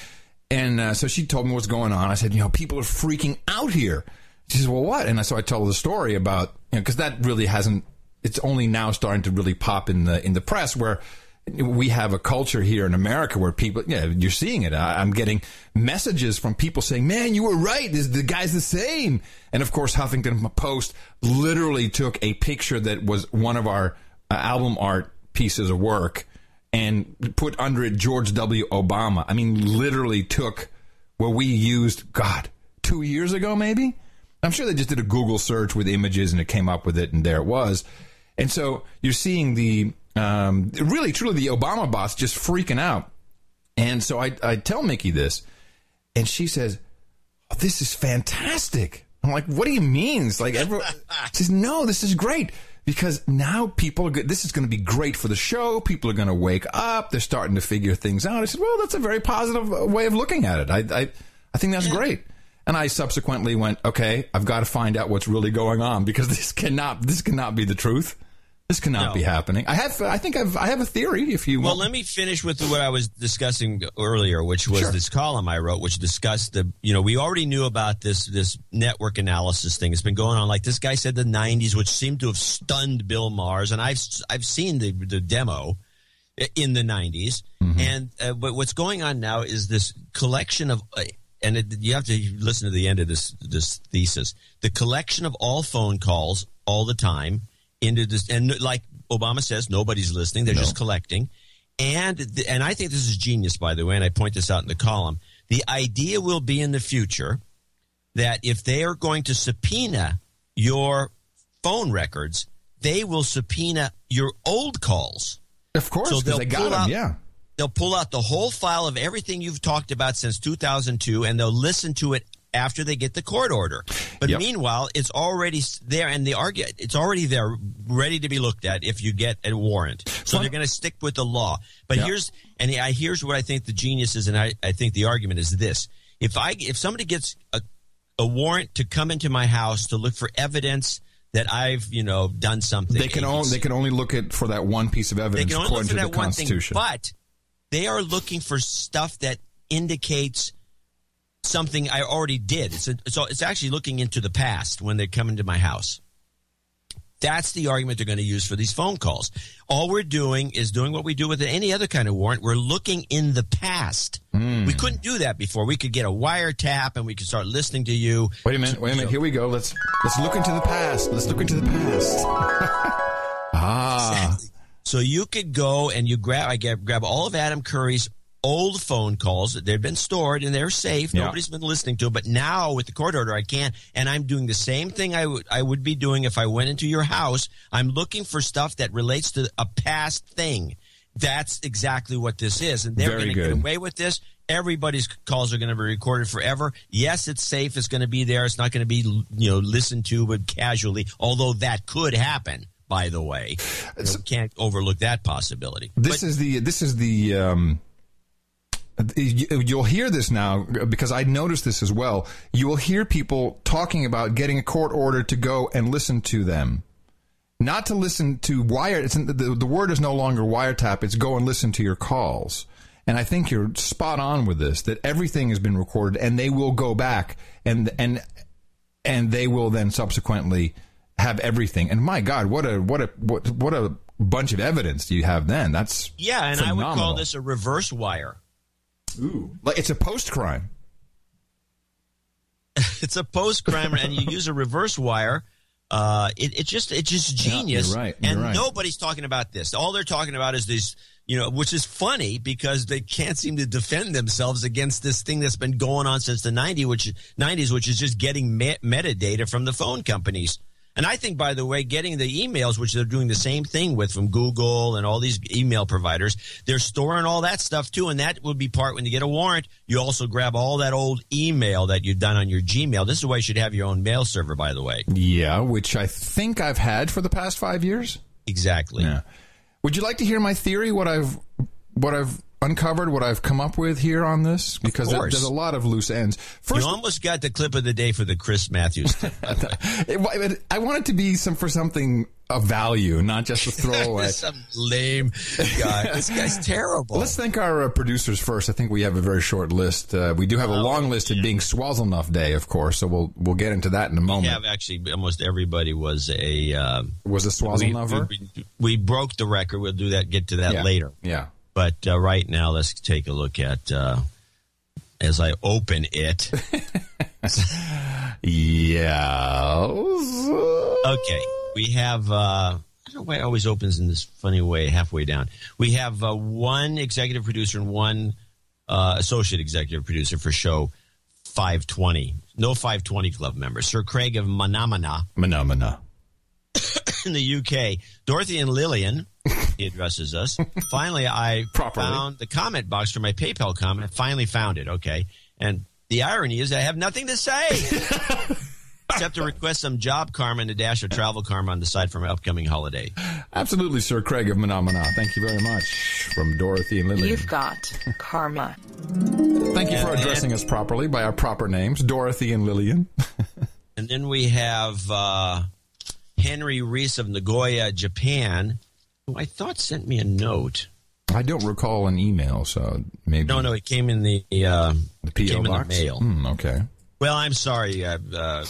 S3: and uh, so she told me what's going on. I said, you know, people are freaking out here. She says, well, what? And so I told her the story about, you know, because that really hasn't. It's only now starting to really pop in the in the press where we have a culture here in America where people, yeah, you're seeing it. I, I'm getting messages from people saying, "Man, you were right. This, the guy's the same." And of course, Huffington Post literally took a picture that was one of our uh, album art pieces of work and put under it George W. Obama. I mean, literally took what we used, God, two years ago, maybe. I'm sure they just did a Google search with images and it came up with it, and there it was. And so you're seeing the um, really, truly, the Obama bots just freaking out. And so I, I tell Mickey this, and she says, oh, "This is fantastic." I'm like, "What do you mean?" It's like everyone she says, "No, this is great." Because now people are good. This is going to be great for the show. People are going to wake up. They're starting to figure things out. I said, "Well, that's a very positive uh, way of looking at it. I, I, I think that's great." And I subsequently went, "Okay, I've got to find out what's really going on because this cannot, this cannot be the truth. This cannot
S1: No.
S3: be happening." I have, I think I've, I have a theory. If you want.
S1: Well,
S3: want,
S1: let me finish with what I was discussing earlier, which was
S3: Sure.
S1: this column I wrote, which discussed the, you know, we already knew about this this network analysis thing. It's been going on. Like this guy said, the '90s, which seemed to have stunned Bill Maher's, and I've I've seen the the demo in the '90s, and uh, but what's going on now is this collection of. Uh, and it, you have to listen to the end of this this thesis. The collection of all phone calls all the time into this, and like Obama says, nobody's listening; they're just collecting. And th- and I think this is genius, by the way, and I point this out in the column. The idea will be in the future that if they are going to subpoena your phone records, they will subpoena your old calls.
S3: of course,
S1: So they'll
S3: they got him.
S1: out-
S3: yeah.
S1: They'll pull out the whole file of everything you've talked about since 2002, and they'll listen to it after they get the court order. But
S3: Yep.
S1: meanwhile, it's already there, and the argue it's already there, ready to be looked at if you get a warrant. So they're going to stick with the law. But
S3: Yep.
S1: here's and I here's what I think the genius is, and I, I think the argument is this: if I if somebody gets a, a warrant to come into my house to look for evidence that I've you know done something,
S3: They can only they can only look at for that one piece of evidence
S1: can only look
S3: according to the
S1: one thing,
S3: Constitution.
S1: but they are looking for stuff that indicates something I already did. It's a, so it's actually looking into the past when they come into my house. That's the argument they're going to use for these phone calls. All we're doing is doing what we do with any other kind of warrant. We're looking in the past.
S3: Hmm.
S1: We couldn't do that before. We could get a wiretap and we could start listening to you.
S3: wait a minute, wait a minute. Here we go. Let's let's look into the past. Let's look into the past. ah,
S1: So you could go and you grab I get, grab all of Adam Curry's old phone calls. That they've been stored and they're safe.
S3: Yeah.
S1: Nobody's been listening to them. But now with the court order, I can't. And I'm doing the same thing I would I would be doing if I went into your house. I'm looking for stuff that relates to a past thing. That's exactly what this is, and they're going to get away with this. Everybody's calls are going to be recorded forever. Yes, it's safe. It's going to be there. It's not going to be you know listened to but casually. Although that could happen. By the way, You know, can't overlook that possibility.
S3: this is the this is the. Um, You'll hear this now because I noticed this as well. You will hear people talking about getting a court order to go and listen to them, not to listen to wire. It's the, the word is no longer wiretap. It's go and listen to your calls. And I think you're spot on with this. That everything has been recorded, and they will go back and and and they will then subsequently have everything. And my God, what a what a what what a bunch of evidence do you have then? That's
S1: Yeah, and I would call this a reverse wire.
S3: Ooh, like it's a post crime.
S1: it's a post crime, and you use a reverse wire. Uh, it, it just it's just genius.
S3: you're right, you're
S1: and
S3: right.
S1: nobody's talking about this. All they're talking about is this, you know, which is funny because they can't seem to defend themselves against this thing that's been going on since the 90s, which 90s, which is just getting me- metadata from the phone companies. And I think, by the way, getting the emails, which they're doing the same thing with from Google and all these email providers, they're storing all that stuff too. And that would be part when you get a warrant. You also grab all that old email that you've done on your Gmail. This is why you should have your own mail server, by the way.
S3: Yeah, which I think I've had for the past five years.
S1: Exactly.
S3: Yeah. Would you like to hear my theory? What I've what I've uncovered? What I've come up with here on this? Because there- there's a lot of loose ends. First,
S1: you almost got the clip of the day for the Chris Matthews. tip.
S3: It- I want it to be some for something of value, not just a throwaway.
S1: Some lame guy. This guy's terrible.
S3: Let's thank our uh, producers first. I think we have a very short list. Uh, we do have a
S1: Oh,
S3: long list of being Swazelnuff Day, of course. So we'll we'll get into that in a
S1: We
S3: moment.
S1: have actually almost everybody was a uh,
S3: was a Swazelnuffer.
S1: We, we, we broke the record. We'll do that. Get to that
S3: Yeah.
S1: later.
S3: Yeah.
S1: But uh, right now, let's take a look at uh, as I open it.
S3: Yeah.
S1: Okay, we have. Uh, I don't know why it always opens in this funny way, halfway down. We have uh, one executive producer and one uh, associate executive producer for show 520. No 520 club members. Sir Craig of Manamana
S3: Phenomena.
S1: in the UK. Dorothy and Lillian, he addresses us. Finally, I
S3: Properly.
S1: found the comment box for my PayPal comment. I finally found it. Okay. And the irony is I have nothing to say except to request some job karma and a dash of travel karma on the side for my upcoming holiday.
S3: Absolutely, Sir Craig of Phenomena. Thank you very much from Dorothy and Lillian.
S12: You've got karma.
S3: Thank you for
S1: And-
S3: addressing us properly by our proper names, Dorothy and Lillian.
S1: And then we have uh, Henry Reese of Nagoya, Japan, who I thought sent me a note.
S3: I don't recall an email, so maybe
S1: No, no, it came in the, uh,
S3: the PO
S1: came
S3: box.
S1: in the mail.
S3: Hmm, okay.
S1: Well, I'm sorry. Uh, uh,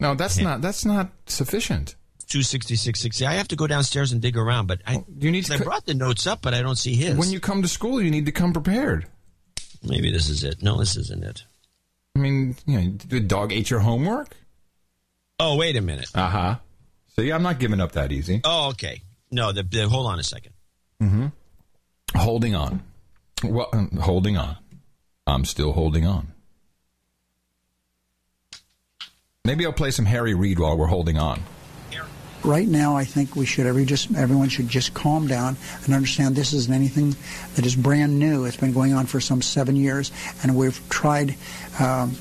S3: No, that's not that's not sufficient.
S1: 26660. I have to go downstairs and dig around, but I,
S3: You need to
S1: I brought the notes up, but I don't see his.
S3: when you come to school, you need to come prepared.
S1: Maybe this is it. No, this isn't it.
S3: I mean, you know, the dog ate your homework.
S1: Oh, wait a minute.
S3: Uh huh. See, I'm not giving up that easy.
S1: Oh, okay. No, the, the hold on a second.
S3: Holding on. Well, um, holding on. I'm still holding on. Maybe I'll play some Harry Reid while we're holding on.
S14: right now, I think we should every just everyone should just calm down and understand this isn't anything that is brand new. It's been going on for some seven years, and we've tried um,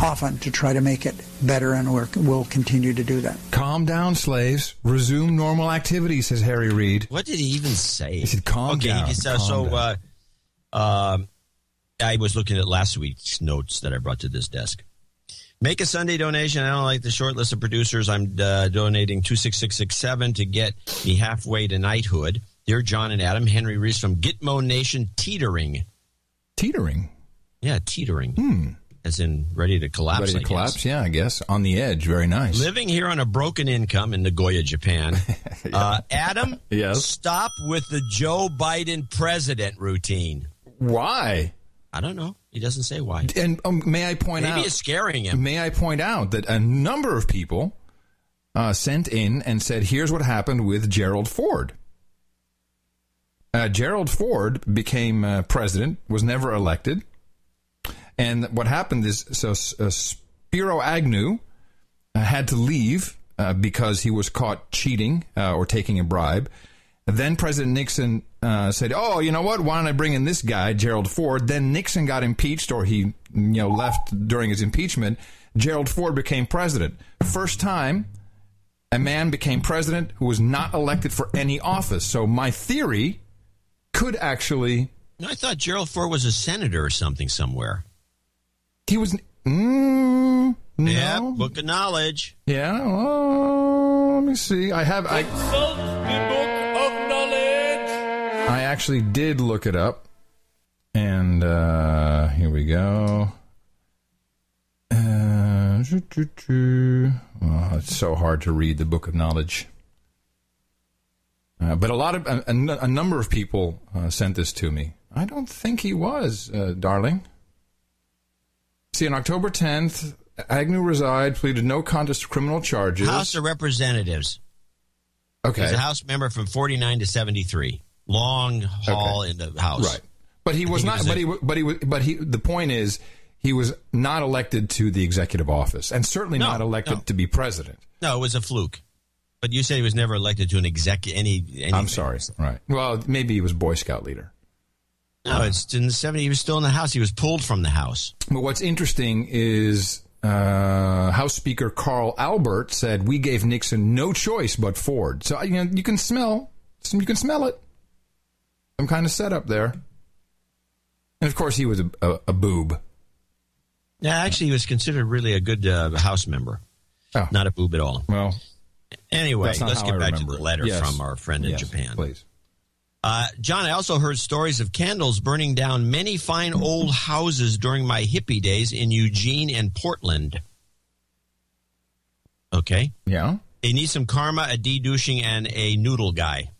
S14: often to try to make it better, and we're, we'll continue to do that.
S3: Calm down, slaves. Resume normal activity, says Harry Reid.
S1: What did he even say?
S3: He said, "Calm
S1: okay,
S3: down,
S1: he said,
S3: calm
S1: so
S3: down."
S1: uh, um, I was looking at last week's notes that I brought to this desk. Make a Sunday donation. I don't like the short list of producers. I'm uh, donating 26667 to get me halfway to knighthood. Dear John and Adam, Henry Reese from Gitmo Nation Teetering.
S3: Teetering.
S1: Yeah, teetering. As in ready to collapse.
S3: Ready
S1: I
S3: to
S1: guess.
S3: collapse? Yeah, I guess. On the edge. Very nice.
S1: Living here on a broken income in Nagoya, Japan. uh, Adam,
S3: Yes?
S1: stop with the Joe Biden president routine.
S3: Why?
S1: I don't know. He doesn't say why.
S3: And um, may I point
S1: Maybe
S3: out?
S1: it's scaring him.
S3: May I point out that a number of people uh, sent in and said, "Here's what happened with Gerald Ford." Uh, Gerald Ford became uh, president, was never elected, and what happened is so uh, Spiro Agnew uh, had to leave uh, because he was caught cheating uh, or taking a bribe. Then President Nixon uh, said, "Oh, you know what? Why don't I bring in this guy, Gerald Ford?" Then Nixon got impeached, or he, you know, left during his impeachment. Gerald Ford became president. First time a man became president who was not elected for any office. So my theory could actually
S1: No, I thought Gerald Ford was a senator or something somewhere.
S3: He was. Mm, no.
S1: Yeah, book of knowledge.
S3: Yeah. Oh, let me see. I have. I, I actually did look it up, and uh, here we go. Uh, Oh, it's so hard to read the book of knowledge. Uh, but a lot of a, a, a number of people uh, sent this to me. I don't think he was, uh, darling. See, on October 10th, Agnew reside, pleaded no contest to criminal charges.
S1: House of Representatives.
S3: Okay.
S1: He's a House member from 49 to 73. Long haul
S3: Okay.
S1: in the House.
S3: Right. But he
S1: I
S3: was not.
S1: it was
S3: but
S1: a-
S3: he. But he. wa- But he. The point is, he was not elected to the executive office, and certainly
S1: No,
S3: not elected
S1: no.
S3: to be president.
S1: No, it was a fluke. But you said he was never elected to an exec any. Anything.
S3: I'm sorry. Right. Well, maybe he was Boy Scout leader.
S1: No, it's in the 70s. He was still in the House. He was pulled from the House.
S3: But what's interesting is uh, House Speaker Carl Albert said we gave Nixon no choice but Ford. So you know you can smell, you can smell it. Some kind of setup there. And of course, he was a, a, a boob.
S1: Yeah, actually, he was considered really a good uh, House member.
S3: Oh.
S1: Not a boob at all.
S3: Well,
S1: Anyway, let's get back to the letter
S3: Yes.
S1: from our friend in
S3: Yes,
S1: Japan.
S3: Please.
S1: Uh, John, I also heard stories of candles burning down many fine old houses during my hippie days in Eugene and Portland. Okay.
S3: Yeah.
S1: They need some karma, a de-douching, and a noodle guy.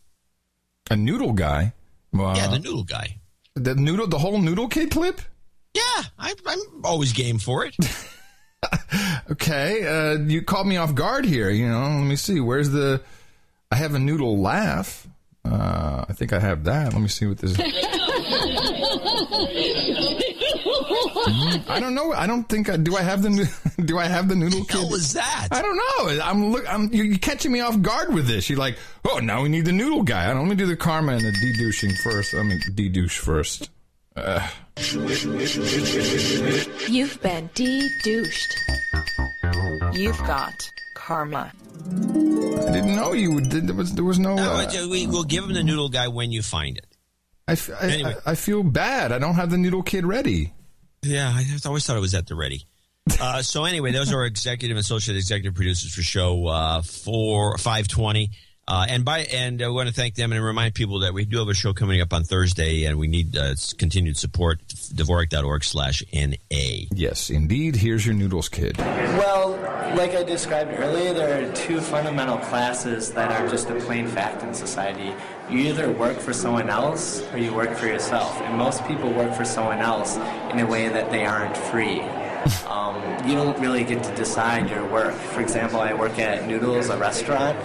S3: A noodle guy. Well,
S1: yeah, the noodle guy.
S3: the noodle, the whole noodle kid clip.
S1: Yeah, I, I'm always game for it.
S3: Okay, uh, you caught me off guard here. You know, let me see. Where's the? I have a noodle laugh. Uh, I think I have that. Let me see what this. Mm, I don't know. I don't think I do. I have the do I have the noodle kid?
S1: What was that?
S3: I don't know. I'm look. I'm you're you're catching me off guard with this. You're like, oh, now we need the noodle guy. I don't. Let me do the karma and the de-douching first. I mean, de-douche first. Uh,
S12: You've been de-douched. You've got karma.
S3: I didn't know you would. There was there was no.
S1: No,
S3: uh,
S1: we, we'll give him the noodle guy when you find it.
S3: I, f- I-
S1: Anyway.
S3: I, I feel bad. I don't have the noodle kid ready.
S1: Yeah, I always thought it was at the ready. Uh, so anyway, those are executive and associate executive producers for show uh, four five twenty. Uh, and by and I want to thank them and remind people that we do have a show coming up on Thursday, and we need uh, continued support. Dvorak.org slash na.
S3: Yes, indeed. Here's your noodles kid.
S15: Well, like I described earlier, there are two fundamental classes that are just a plain fact in society. You either work for someone else or you work for yourself. And most people work for someone else in a way that they aren't free. Um, you don't really get to decide your work. For example, I work at Noodles, a restaurant,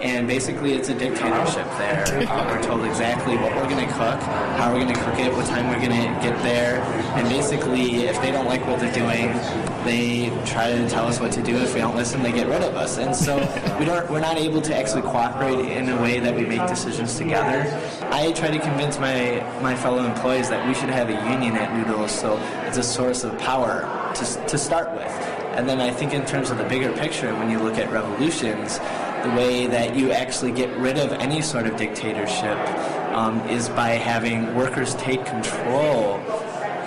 S15: and basically it's a dictatorship there. Um, we're told exactly what we're going to cook, how we're going to cook it, what time we're going to get there, and basically, if they don't like what they're doing, they try to tell us what to do. If we don't listen, they get rid of us. And so we don't, we're not able to actually cooperate in a way that we make decisions together. I try to convince my, my fellow employees that we should have a union at Noodles so it's a source of power to, to start with. And then I think in terms of the bigger picture, when you look at revolutions, the way that you actually get rid of any sort of dictatorship um, is by having workers take control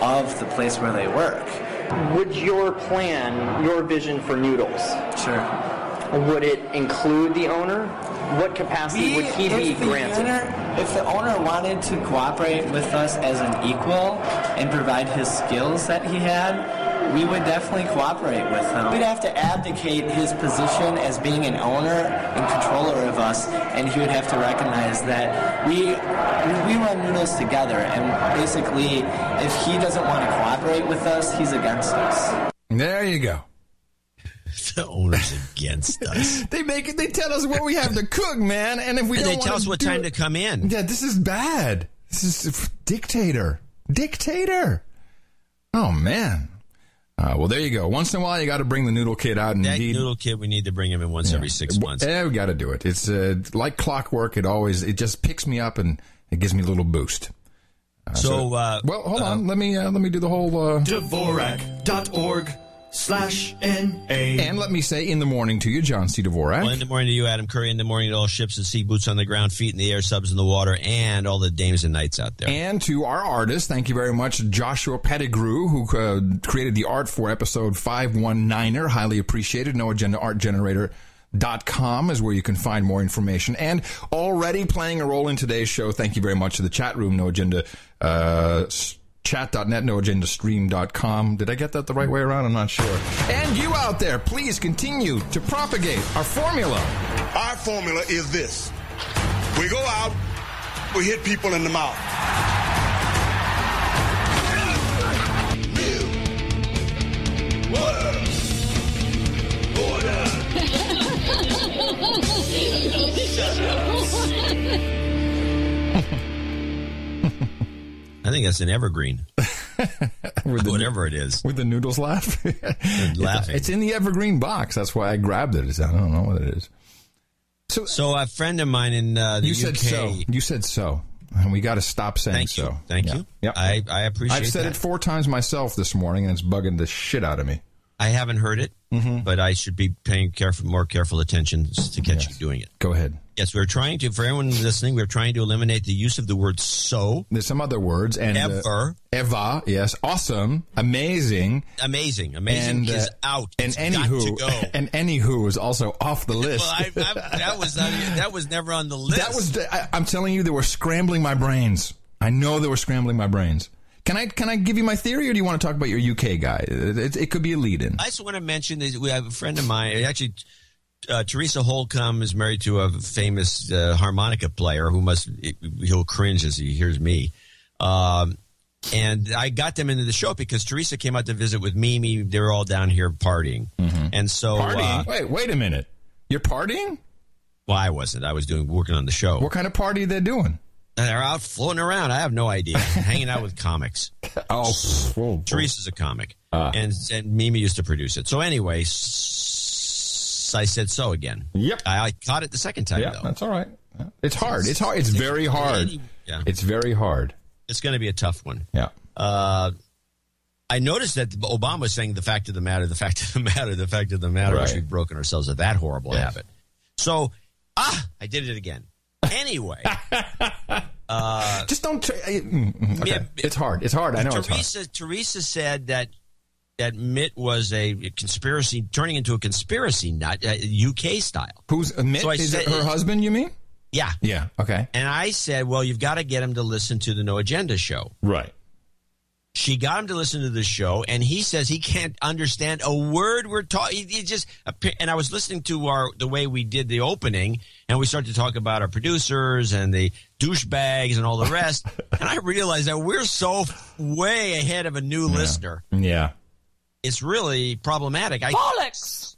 S15: of the place where they work.
S16: Would your plan, your vision for Noodles,
S15: sure,
S16: would it include the owner? What capacity would he be granted?
S15: owner- if the owner wanted to cooperate with us as an equal and provide his skills that he had, we would definitely cooperate with him. We'd have to abdicate his position as being an owner and controller of us, and he would have to recognize that we we run Noodles together, and basically, if he doesn't want to cooperate with us, he's against us.
S3: There you go.
S1: the owner's against us.
S3: They make it. They tell us what we have to cook, man. And if we
S1: And
S3: don't
S1: they tell us what
S3: do
S1: time
S3: it-
S1: to come in.
S3: Yeah, this is bad. This is dictator. Dictator. Oh man. Uh, well, there you go. Once in a while, you got to bring the noodle kid out. And
S1: That
S3: indeed,
S1: noodle kid, we need to bring him in once every six months.
S3: Yeah, we got to do it. It's uh, like clockwork. It always it just picks me up and it gives me a little boost. Uh,
S1: So, uh,
S3: well, hold on. Let me uh, let me do the whole. Uh,
S4: Dvorak.org slash N-A.
S3: and let me say in the morning to you, John C. Dvorak.
S1: Well, in the morning to you, Adam Curry. In the morning to all ships and sea, boots on the ground, feet in the air, subs in the water, and all the dames and knights out there.
S3: And to our artist, thank you very much, Joshua Pettigrew, who uh, created the art for episode 519er. Highly appreciated. No Agenda Art Generator. Dot com is where you can find more information. And already playing a role in today's show, thank you very much to the chat room, No Agenda uh, s- Chat.net, noagendastream.com. Did I get that the right way around? I'm not sure. And you out there, please continue to propagate our formula.
S17: Our formula is this we go out, we hit people in the mouth.
S1: I think that's an evergreen. Whatever it is.
S3: With the noodles laugh?
S1: laughing.
S3: It's in the evergreen box. That's why I grabbed it. I don't know what it is.
S1: So, so a friend of mine in uh, the
S3: you said
S1: UK.
S3: so. You said so. And we got to stop saying
S1: Thank
S3: so.
S1: you. Thank
S3: Yeah.
S1: you.
S3: Yep.
S1: I, I appreciate
S3: I've said
S1: that.
S3: it four times myself this morning, and it's bugging the shit out of me.
S1: I haven't heard it,
S3: Mm-hmm.
S1: but I should be paying careful, more careful attention to catch you doing it.
S3: Go ahead.
S1: Yes, we're trying to. For everyone listening, we're trying to eliminate the use of the word "so."
S3: There's some other words and uh,
S1: Ever.
S3: Eva, yes, awesome, amazing,
S1: Amazing, amazing
S3: and
S1: is
S3: uh,
S1: out.
S3: And
S1: It's
S3: anywho, and anywho is also off the list.
S1: Well, I, I, that was not, that was never on the list.
S3: That was. I, I'm telling you, they were scrambling my brains. I know they were scrambling my brains. Can I can I give you my theory, or do you want to talk about your UK guy? It, it, could be a lead-in.
S1: I just want to mention that we have a friend of mine. Actually, uh, Teresa Holcomb is married to a famous uh, harmonica player who must he'll cringe as he hears me. Um, and I got them into the show because Teresa came out to visit with Mimi. They were all down here partying, and so
S3: Partying?
S1: Uh,
S3: wait, wait a minute. You're partying?
S1: well, I wasn't. I was doing working on the show.
S3: What kind of party are they doing?
S1: They're out floating around. I have no idea. Hanging out with comics.
S3: Oh,
S1: Teresa's a comic,
S3: Ah.
S1: and and Mimi used to produce it. So anyway, s- I said so again.
S3: Yep,
S1: I, I caught it the second time
S3: Yeah,
S1: though.
S3: that's all right. It's hard. It's hard. It's very hard.
S1: Yeah.
S3: It's very hard.
S1: It's going to be a tough one.
S3: Yeah.
S1: Uh, I noticed that Obama was saying the fact of the matter, the fact of the matter, the fact of the matter.
S3: Right.
S1: We've broken ourselves of that horrible
S3: Yes.
S1: habit. So, ah, I did it again. Anyway, uh,
S3: Just don't. Tra- mm, mm, okay.
S1: Yeah,
S3: it's hard. It's hard. I know it's hard.
S1: Teresa Teresa said that that Mitt was a conspiracy, turning into a conspiracy nut, uh, UK style.
S3: Who's uh, Mitt?
S1: So
S3: Is
S1: said-
S3: it her husband? You mean?
S1: Yeah.
S3: Yeah. Okay.
S1: And I said, well, you've got to get him to listen to the No Agenda show.
S3: Right.
S1: She got him to listen to the show, and he says he can't understand a word we're talking. He just and I was listening to our the way we did the opening, and we started to talk about our producers and the douchebags and all the rest, and I realized that we're so way ahead of a new listener.
S3: Yeah.
S1: It's really problematic. I,
S18: Bollocks!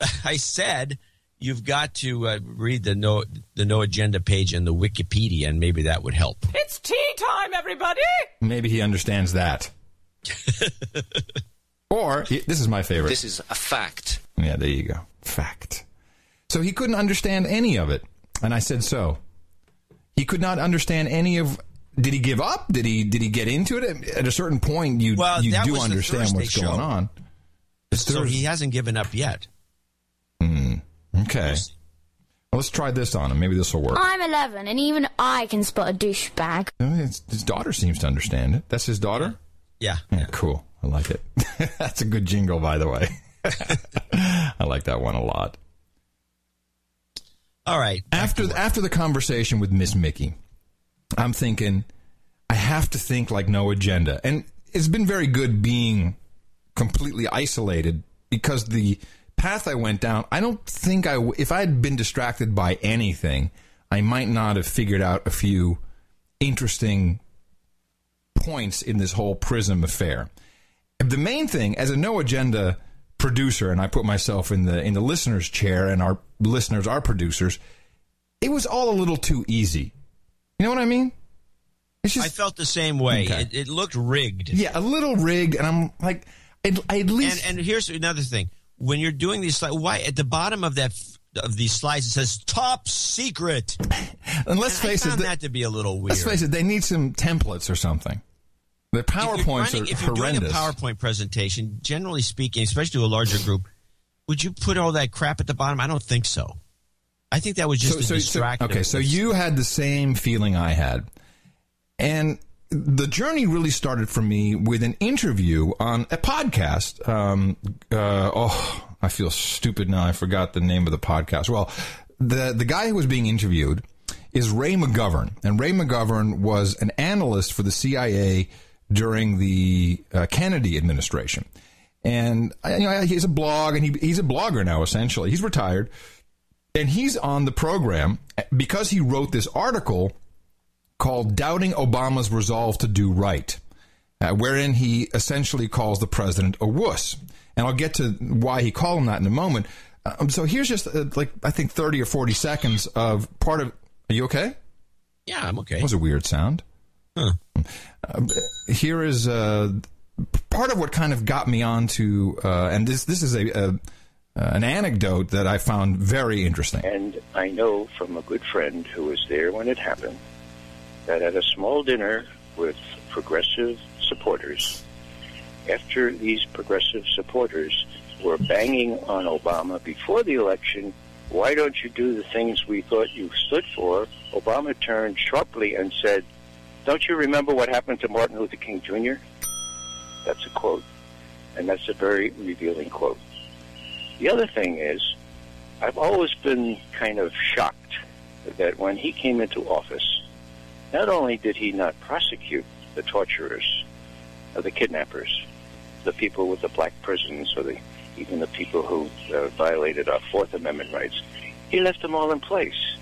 S1: I said you've got to uh, read the no the no agenda page in the Wikipedia, and maybe that would help.
S18: It's tea time, everybody!
S3: Maybe he understands that. or he- this is my favorite.
S19: This is a fact.
S3: Yeah, there you go. Fact. So he couldn't understand any of it, and I said so. He could not understand any of. Did he give up? Did he? Did he get into it? At a certain point, you
S1: Well,
S3: you do understand
S1: Thursday
S3: what's going on.
S1: So he hasn't given up yet.
S3: Okay. Well, let's try this on him. Maybe this will work.
S20: I'm 11, and even I can spot a douchebag.
S3: His, his daughter seems to understand it. That's his daughter.
S1: Yeah.
S3: Yeah, cool. I like it. That's a good jingle, by the way. I like that one a lot.
S1: All right.
S3: After after the conversation with Miss Mickey, I'm thinking I have to think like no agenda, and it's been very good being completely isolated because the path I went down. I don't think I w- if I had been distracted by anything, I might not have figured out a few interesting points in this whole Prism affair. The main thing, as a no agenda producer, and I put myself in the in the listener's chair, and our listeners are producers. It was all a little too easy. You know what I mean? It's just
S1: I felt the same way.
S3: Okay.
S1: It, it looked rigged.
S3: yeah, a little rigged, and I'm like, at, at least
S1: And and here's another thing: when you're doing these slides, why at the bottom of that of these slides it says "top secret"?
S3: and let's
S1: And
S3: face it,
S1: found
S3: th-
S1: that to be a little weird.
S3: let's face it, they need some templates or something. The
S1: If
S3: PowerPoints
S1: running-
S3: are
S1: if you're
S3: horrendous.
S1: doing a PowerPoint presentation, generally speaking, especially to a larger group, would you put all that crap at the bottom? I don't think so. I think that was just a distraction.
S3: okay, so you had the same feeling I had. And the journey really started for me with an interview on a podcast. Um, uh, oh, I feel stupid now. I forgot the name of the podcast. Well, the, the guy who was being interviewed is Ray McGovern. And Ray McGovern was an analyst for the CIA during the uh, Kennedy administration. And you know, he's a blog, and he, he's a blogger now. Essentially, he's retired, and he's on the program because he wrote this article called "Doubting Obama's Resolve to Do Right," uh, wherein he essentially calls the president a wuss. And I'll get to why he called him that in a moment. Um, so here's just uh, like I think thirty or forty seconds of part of. Are you okay?
S1: Yeah, I'm okay.
S3: That was a weird sound.
S1: Huh.
S3: Uh, here is uh, part of what kind of got me onto, uh, and this this is a, a an anecdote that I found very interesting.
S19: And I know from a good friend who was there when it happened that at a small dinner with progressive supporters, after these progressive supporters were banging on Obama before the election, why don't you do the things we thought you stood for? Obama turned sharply and said, Don't you remember what happened to Martin Luther King Jr.? That's a quote. And that's a very revealing quote. The other thing is, I've always been kind of shocked that when he came into office, not only did he not prosecute the torturers, or the kidnappers, the people with the black prisons, or the even the people who uh, violated our Fourth Amendment rights, he left them all in place.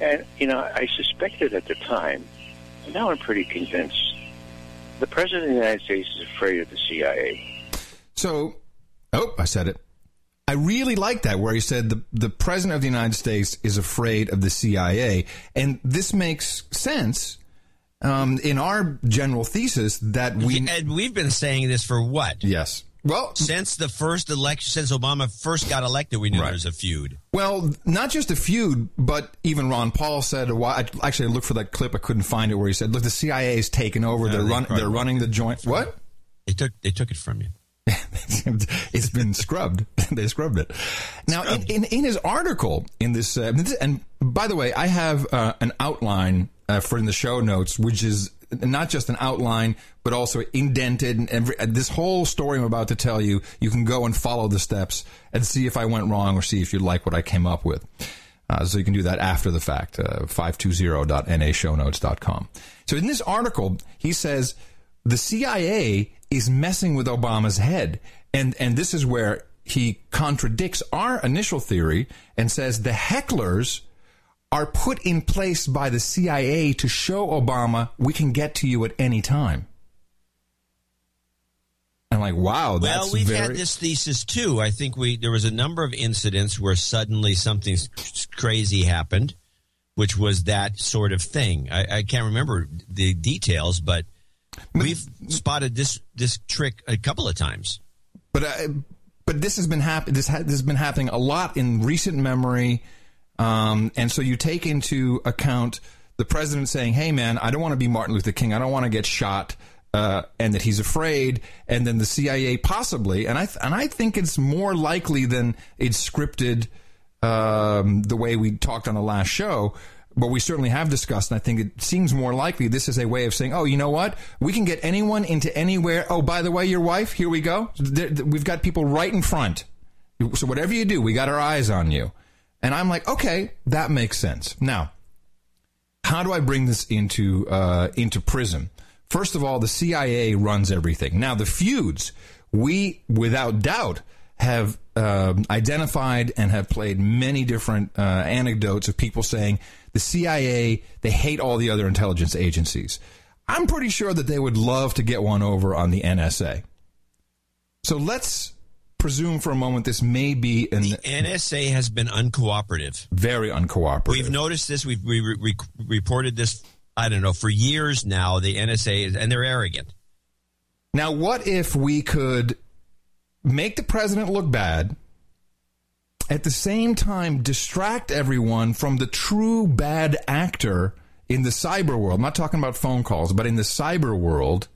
S19: And you know, I suspected at the time, and now I'm pretty convinced, the president of the United States is afraid of the CIA.
S3: So, oh, I said it. I really like that where he said the the president of the United States is afraid of the CIA, and this makes sense um, in our general thesis that we
S1: and we've been saying this for what?
S3: Yes. Well,
S1: since the first election, since Obama first got elected, we knew there was a feud.
S3: Well, not just a feud, but even Ron Paul said. Actually, I looked for that clip. I couldn't find it. Where he said, "Look, the CIA is taking over. they're
S1: they
S3: run, They're running the joint. What?
S1: They took they took it from you.
S3: it's been scrubbed. they scrubbed it. Now, in, in, in his article in this, uh, and by the way, I have uh, an outline uh, for in the show notes, which is not just an outline, but also indented. And every, this whole story I'm about to tell you, you can go and follow the steps and see if I went wrong or see if you like what I came up with. Uh, so you can do that after the fact, uh, 520.nashownotes.com. So in this article, he says the CIA is messing with Obama's head. And, and this is where he contradicts our initial theory and says the hecklers are put in place by the CIA to show Obama we can get to you at any time. I'm like, wow, that's
S1: well, we've
S3: very...
S1: had this thesis too. I think we there was a number of incidents where suddenly something crazy happened, which was that sort of thing. I, I can't remember the details, but we've spotted this this trick a couple of times.
S3: But uh, but this has been happen. This, ha- this has been happening a lot in recent memory. Um, and so you take into account the president saying, "Hey, man, I don't want to be Martin Luther King. I don't want to get shot." Uh, and that he's afraid, and then the CIA possibly, and I th- and I think it's more likely than it's scripted um, the way we talked on the last show. But we certainly have discussed, and I think it seems more likely this is a way of saying, "Oh, you know what? We can get anyone into anywhere. Oh, by the way, your wife, here we go. We've got people right in front. So whatever you do, we got our eyes on you." And I'm like, okay, that makes sense. Now, how do I bring this into uh, into Prism? First of all, the CIA runs everything. Now, the feuds we, without doubt, have um, identified and have played many different uh, anecdotes of people saying the CIA they hate all the other intelligence agencies. I'm pretty sure that they would love to get one over on the NSA. So let's presume for a moment this may be an
S1: the NSA has been uncooperative,
S3: very uncooperative.
S1: We've noticed this. We've we re- reported this. I don't know for years now. The NSA is, and they're arrogant.
S3: Now, what if we could make the president look bad? At the same time, distract everyone from the true bad actor in the cyber world. I'm not talking about phone calls, but in the cyber world,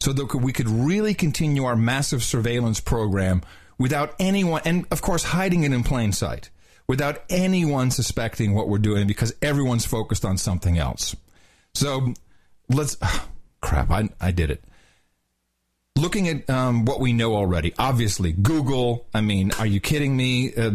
S3: so that we could really continue our massive surveillance program without anyone, and of course, hiding it in plain sight, without anyone suspecting what we're doing because everyone's focused on something else. So let's, oh, crap, I, I did it. Looking at um, what we know already, obviously, Google, I mean, are you kidding me? Uh,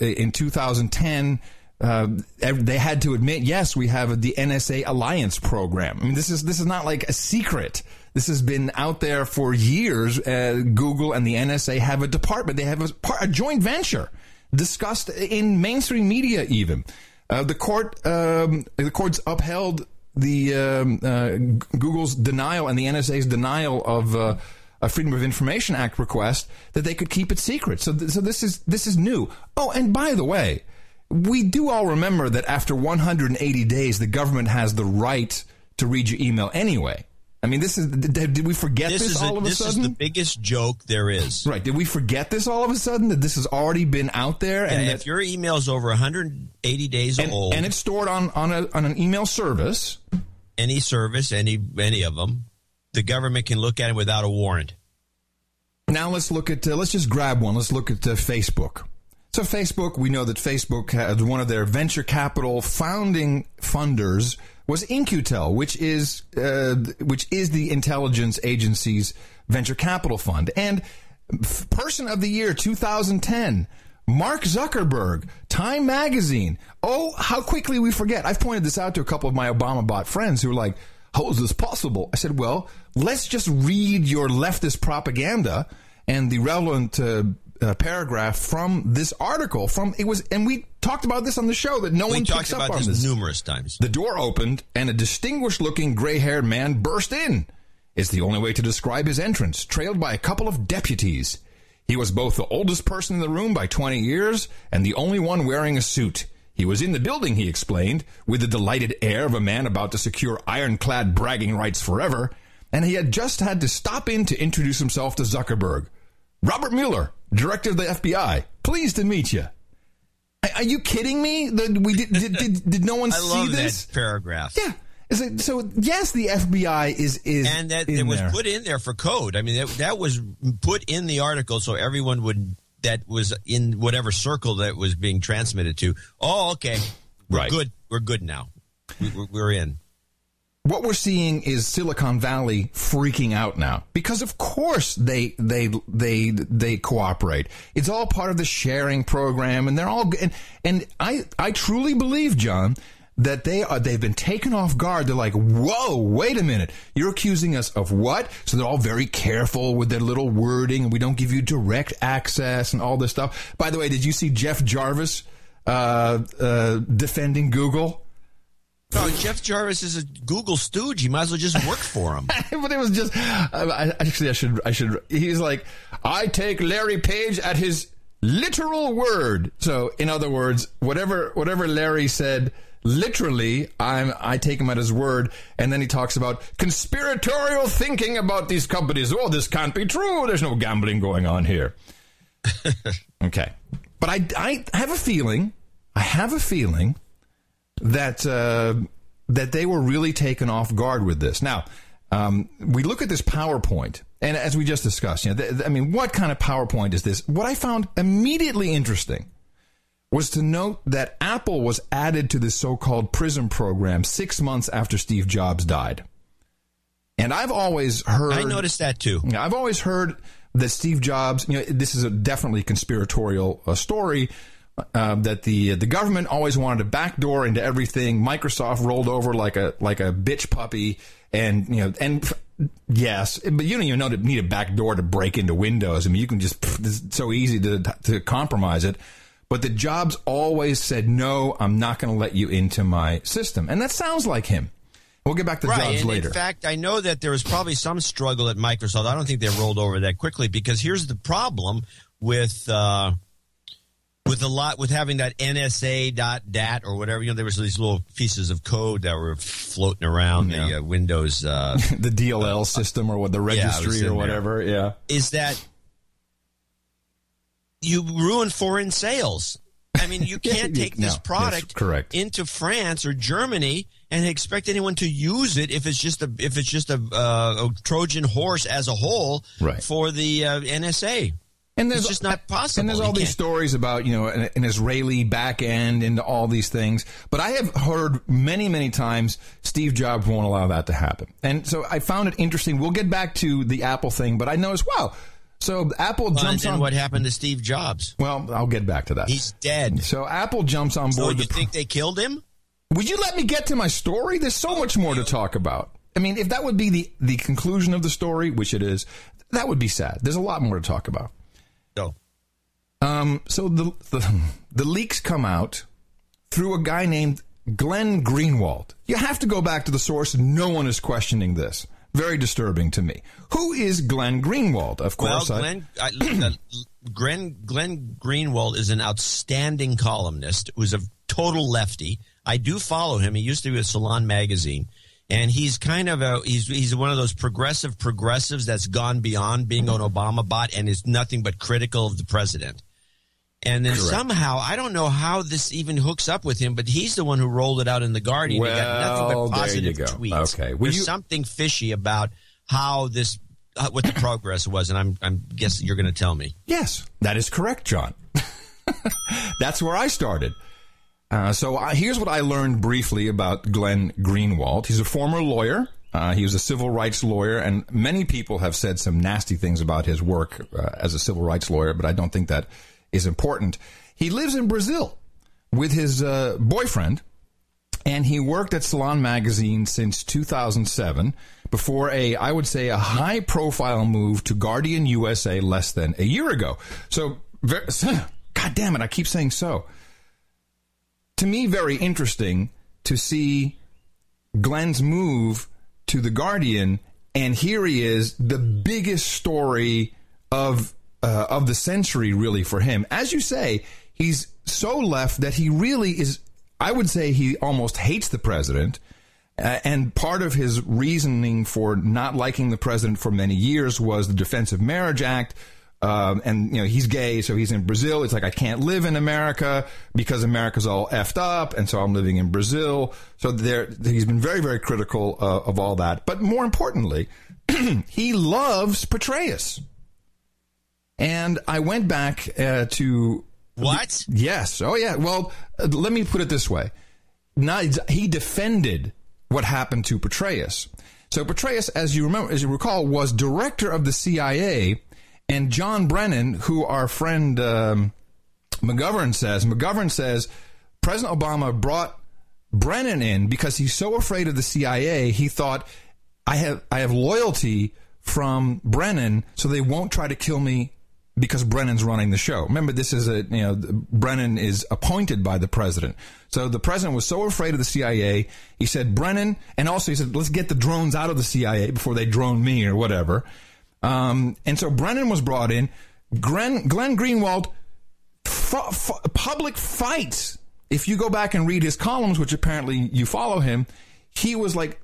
S3: in 2010, uh, they had to admit, yes, we have the NSA alliance program. I mean, this is this is not like a secret. This has been out there for years. Uh, Google and the NSA have a department. They have a, a joint venture discussed in mainstream media. Even uh, the court, um, the courts upheld the um, uh, Google's denial and the NSA's denial of uh, a Freedom of Information Act request that they could keep it secret. So, th- so this is this is new. Oh, and by the way, we do all remember that after 180 days, the government has the right to read your email anyway. I mean, this is. Did, we forget this,
S1: this
S3: all
S1: a,
S3: of a
S1: this
S3: sudden?
S1: This is the biggest joke there is.
S3: Right? Did we forget this all of a sudden that this has already been out there?
S1: Yeah,
S3: and
S1: if your email is over 180 days
S3: and,
S1: old,
S3: and it's stored on on, a, on an email service,
S1: any service, any any of them, the government can look at it without a warrant.
S3: Now let's look at. Uh, let's just grab one. Let's look at uh, Facebook. So Facebook, we know that Facebook has one of their venture capital founding funders was In-Q-Tel, which is uh, which is the intelligence agency's venture capital fund. And person of the year 2010, Mark Zuckerberg, Time Magazine. Oh, how quickly we forget. I've pointed this out to a couple of my Obama bot friends who are like, "How is this possible?" I said, "Well, let's just read your leftist propaganda and the relevant." Uh, uh, paragraph from this article from it was and we talked about this on the show that no
S1: we
S3: one
S1: talked
S3: picks
S1: about
S3: up on
S1: this,
S3: this
S1: numerous times.
S3: the door opened and a distinguished looking gray haired man burst in. It's the only way to describe his entrance, trailed by a couple of deputies. He was both the oldest person in the room by 20 years and the only one wearing a suit. He was in the building, he explained, with the delighted air of a man about to secure ironclad bragging rights forever, and he had just had to stop in to introduce himself to Zuckerberg. Robert Mueller, director of the FBI, pleased to meet you. Are you kidding me? The, we did, did, did, did no one see this?
S1: paragraph.
S3: Yeah. Is it, so yes, the FBI is is
S1: and that it was
S3: there.
S1: put in there for code. I mean, that, that was put in the article so everyone would that was in whatever circle that was being transmitted to. Oh, okay, we're
S3: Right.
S1: good. We're good now. We, we're in.
S3: What we're seeing is Silicon Valley freaking out now because of course they they they they cooperate. It's all part of the sharing program and they're all and, and I I truly believe John that they are they've been taken off guard. They're like, "Whoa, wait a minute. You're accusing us of what?" So they're all very careful with their little wording and we don't give you direct access and all this stuff. By the way, did you see Jeff Jarvis uh, uh, defending Google?
S1: No, Jeff Jarvis is a Google stooge. You might as well just work for him.
S3: but it was just I, I- actually I should I should he's like I take Larry Page at his literal word. So in other words, whatever whatever Larry said literally I'm I take him at his word and then he talks about conspiratorial thinking about these companies. Oh, this can't be true. There's no gambling going on here. okay. But I I have a feeling I have a feeling that uh, that they were really taken off guard with this. Now, um, we look at this PowerPoint, and as we just discussed, you know, th- th- I mean, what kind of PowerPoint is this? What I found immediately interesting was to note that Apple was added to the so-called PRISM program six months after Steve Jobs died. And I've always heard.
S1: I noticed that too.
S3: Yeah, I've always heard that Steve Jobs. You know, this is a definitely conspiratorial uh, story. Uh, that the the government always wanted a backdoor into everything. Microsoft rolled over like a like a bitch puppy, and you know, and yes, but you don't even know to need a backdoor to break into Windows. I mean, you can just it's so easy to to compromise it. But the Jobs always said, "No, I'm not going to let you into my system," and that sounds like him. We'll get back to
S1: right.
S3: Jobs
S1: and
S3: later.
S1: In fact, I know that there was probably some struggle at Microsoft. I don't think they rolled over that quickly because here's the problem with uh, with a lot with having that NSA dot dat or whatever. You know, there was these little pieces of code that were floating around the uh, Windows. Uh,
S3: the DLL system or what the
S1: yeah,
S3: registry
S1: in
S3: or
S1: there.
S3: whatever. Yeah.
S1: is that you ruin foreign sales. I mean, you can't take
S3: No,
S1: this product
S3: correct.
S1: into France or Germany and expect anyone to use it if it's just a if it's just a, uh, a Trojan horse as a whole
S3: Right.
S1: for the uh, NSA.
S3: And
S1: it's just not possible.
S3: And there's all these stories about, you know, an, an Israeli back end and all these things. But I have heard many, many times Steve Jobs won't allow that to happen. And so I found it interesting. We'll get back to the Apple thing, but I noticed, wow, So Apple
S1: Well,
S3: jumps on.
S1: what happened to Steve Jobs?
S3: Well, I'll get back to that.
S1: He's dead.
S3: So Apple jumps on
S1: So
S3: board.
S1: you
S3: the
S1: think they killed him?
S3: Would you let me get to my story? There's so much more to talk about. I mean, if that would be the, the conclusion of the story, which it is, that would be sad. There's a lot more to talk about. Um, so the, the the leaks come out through a guy named Glenn Greenwald. You have to go back to the source. No one is questioning this. Very disturbing to me. Who is Glenn Greenwald? Of
S1: Well,
S3: course, I-
S1: Glenn, I, uh, Glenn, Glenn Greenwald is an outstanding columnist who's a total lefty. I do follow him. He used to be with Salon Magazine. And he's kind of a he's he's one of those progressive progressives that's gone beyond being an Obama bot and is nothing but critical of the president. And then
S3: Correct.
S1: somehow I don't know how this even hooks up with him, but he's the one who rolled it out in the Guardian. he got nothing
S3: Well,
S1: but
S3: there you go.
S1: tweets.
S3: Okay. Will
S1: There's
S3: you-
S1: something fishy about how this uh, what the progress was, and I'm I'm guessing you're going to tell me.
S3: Yes, that is correct, John. That's where I started. Uh, so I, here's what I learned briefly about Glenn Greenwald. He's a former lawyer. Uh, he was a civil rights lawyer, and many people have said some nasty things about his work uh, as a civil rights lawyer, but I don't think that is important. He lives in Brazil with his uh, boyfriend, and he worked at Salon Magazine since 2007 before a, I would say, a high profile move to Guardian USA less than a year ago. So, God damn it, I keep saying so. To me, very interesting to see Glenn's move to the Guardian, and here he is, the biggest story of uh, of the century, really for him. As you say, he's so left that he really is. I would say he almost hates the president. Uh, and part of his reasoning for not liking the president for many years was the Defense of Marriage Act. Um, and you know he's gay, so he's in Brazil. It's like I can't live in America because America's all effed up, and so I'm living in Brazil. So there, he's been very, very critical uh, of all that. But more importantly, he loves Petraeus. And I went back uh, to
S1: what?
S3: Yes. Oh, yeah. Well, uh, let me put it this way: Not, he defended what happened to Petraeus. So Petraeus, as you remember, as you recall, was director of the CIA, and John Brennan, who our friend um, McGovern says, McGovern says President Obama brought Brennan in because he's so afraid of the CIA. He thought, I have I have loyalty from Brennan, so they won't try to kill me because Brennan's running the show. Remember, this is a you know Brennan is appointed by the president. So the president was so afraid of the CIA, he said Brennan, and also he said let's get the drones out of the CIA before they drone me or whatever. Um, and so Brennan was brought in. Glenn, Glenn Greenwald, fu- fu- public fights. If you go back and read his columns, which apparently you follow him, he was like,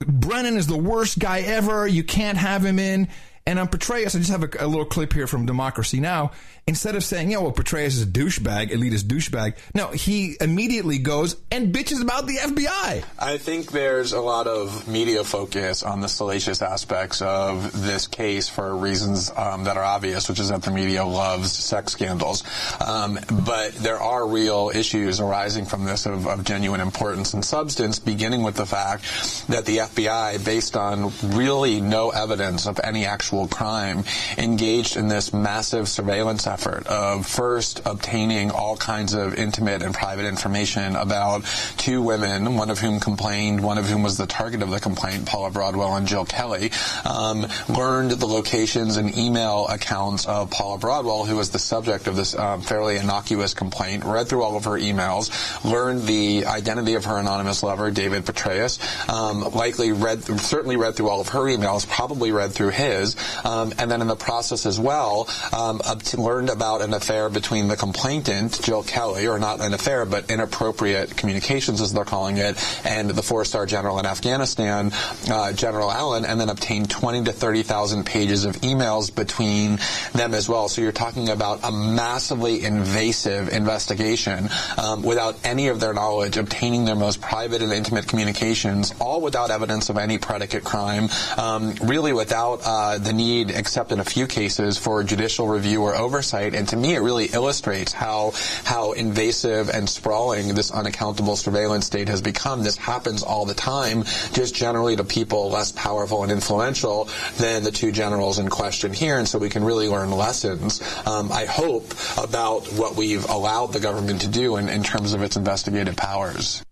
S3: Brennan is the worst guy ever. You can't have him in. And on Petraeus, I just have a, a little clip here from Democracy Now! Instead of saying, yeah, well, Petraeus is a douchebag, elitist douchebag, no, he immediately goes and bitches about the FBI.
S21: I think there's a lot of media focus on the salacious aspects of this case for reasons um, that are obvious, which is that the media loves sex scandals. Um, but there are real issues arising from this of, of genuine importance and substance, beginning with the fact that the FBI, based on really no evidence of any actual crime, engaged in this massive surveillance effort of first obtaining all kinds of intimate and private information about two women, one of whom complained, one of whom was the target of the complaint, Paula Broadwell and Jill Kelley, um, learned the locations and email accounts of Paula Broadwell, who was the subject of this um, fairly innocuous complaint, read through all of her emails, learned the identity of her anonymous lover, David Petraeus, um, likely read, certainly read through all of her emails, probably read through his, um, and then in the process as well, um, learned about an affair between the complainant, Jill Kelley, or not an affair, but inappropriate communications, as they're calling it, and the four-star general in Afghanistan, uh, General Allen, and then obtained 20 to 30,000 pages of emails between them as well. So you're talking about a massively invasive investigation um, without any of their knowledge, obtaining their most private and intimate communications, all without evidence of any predicate crime, um, really without uh, the the need, except in a few cases, for judicial review or oversight. And to me, it really illustrates how how invasive and sprawling this unaccountable surveillance state has become. This happens all the time, just generally to people less powerful and influential than the two generals in question here. And so we can really learn lessons. Um, I hope about what we've allowed the government to do in, in terms of its investigative powers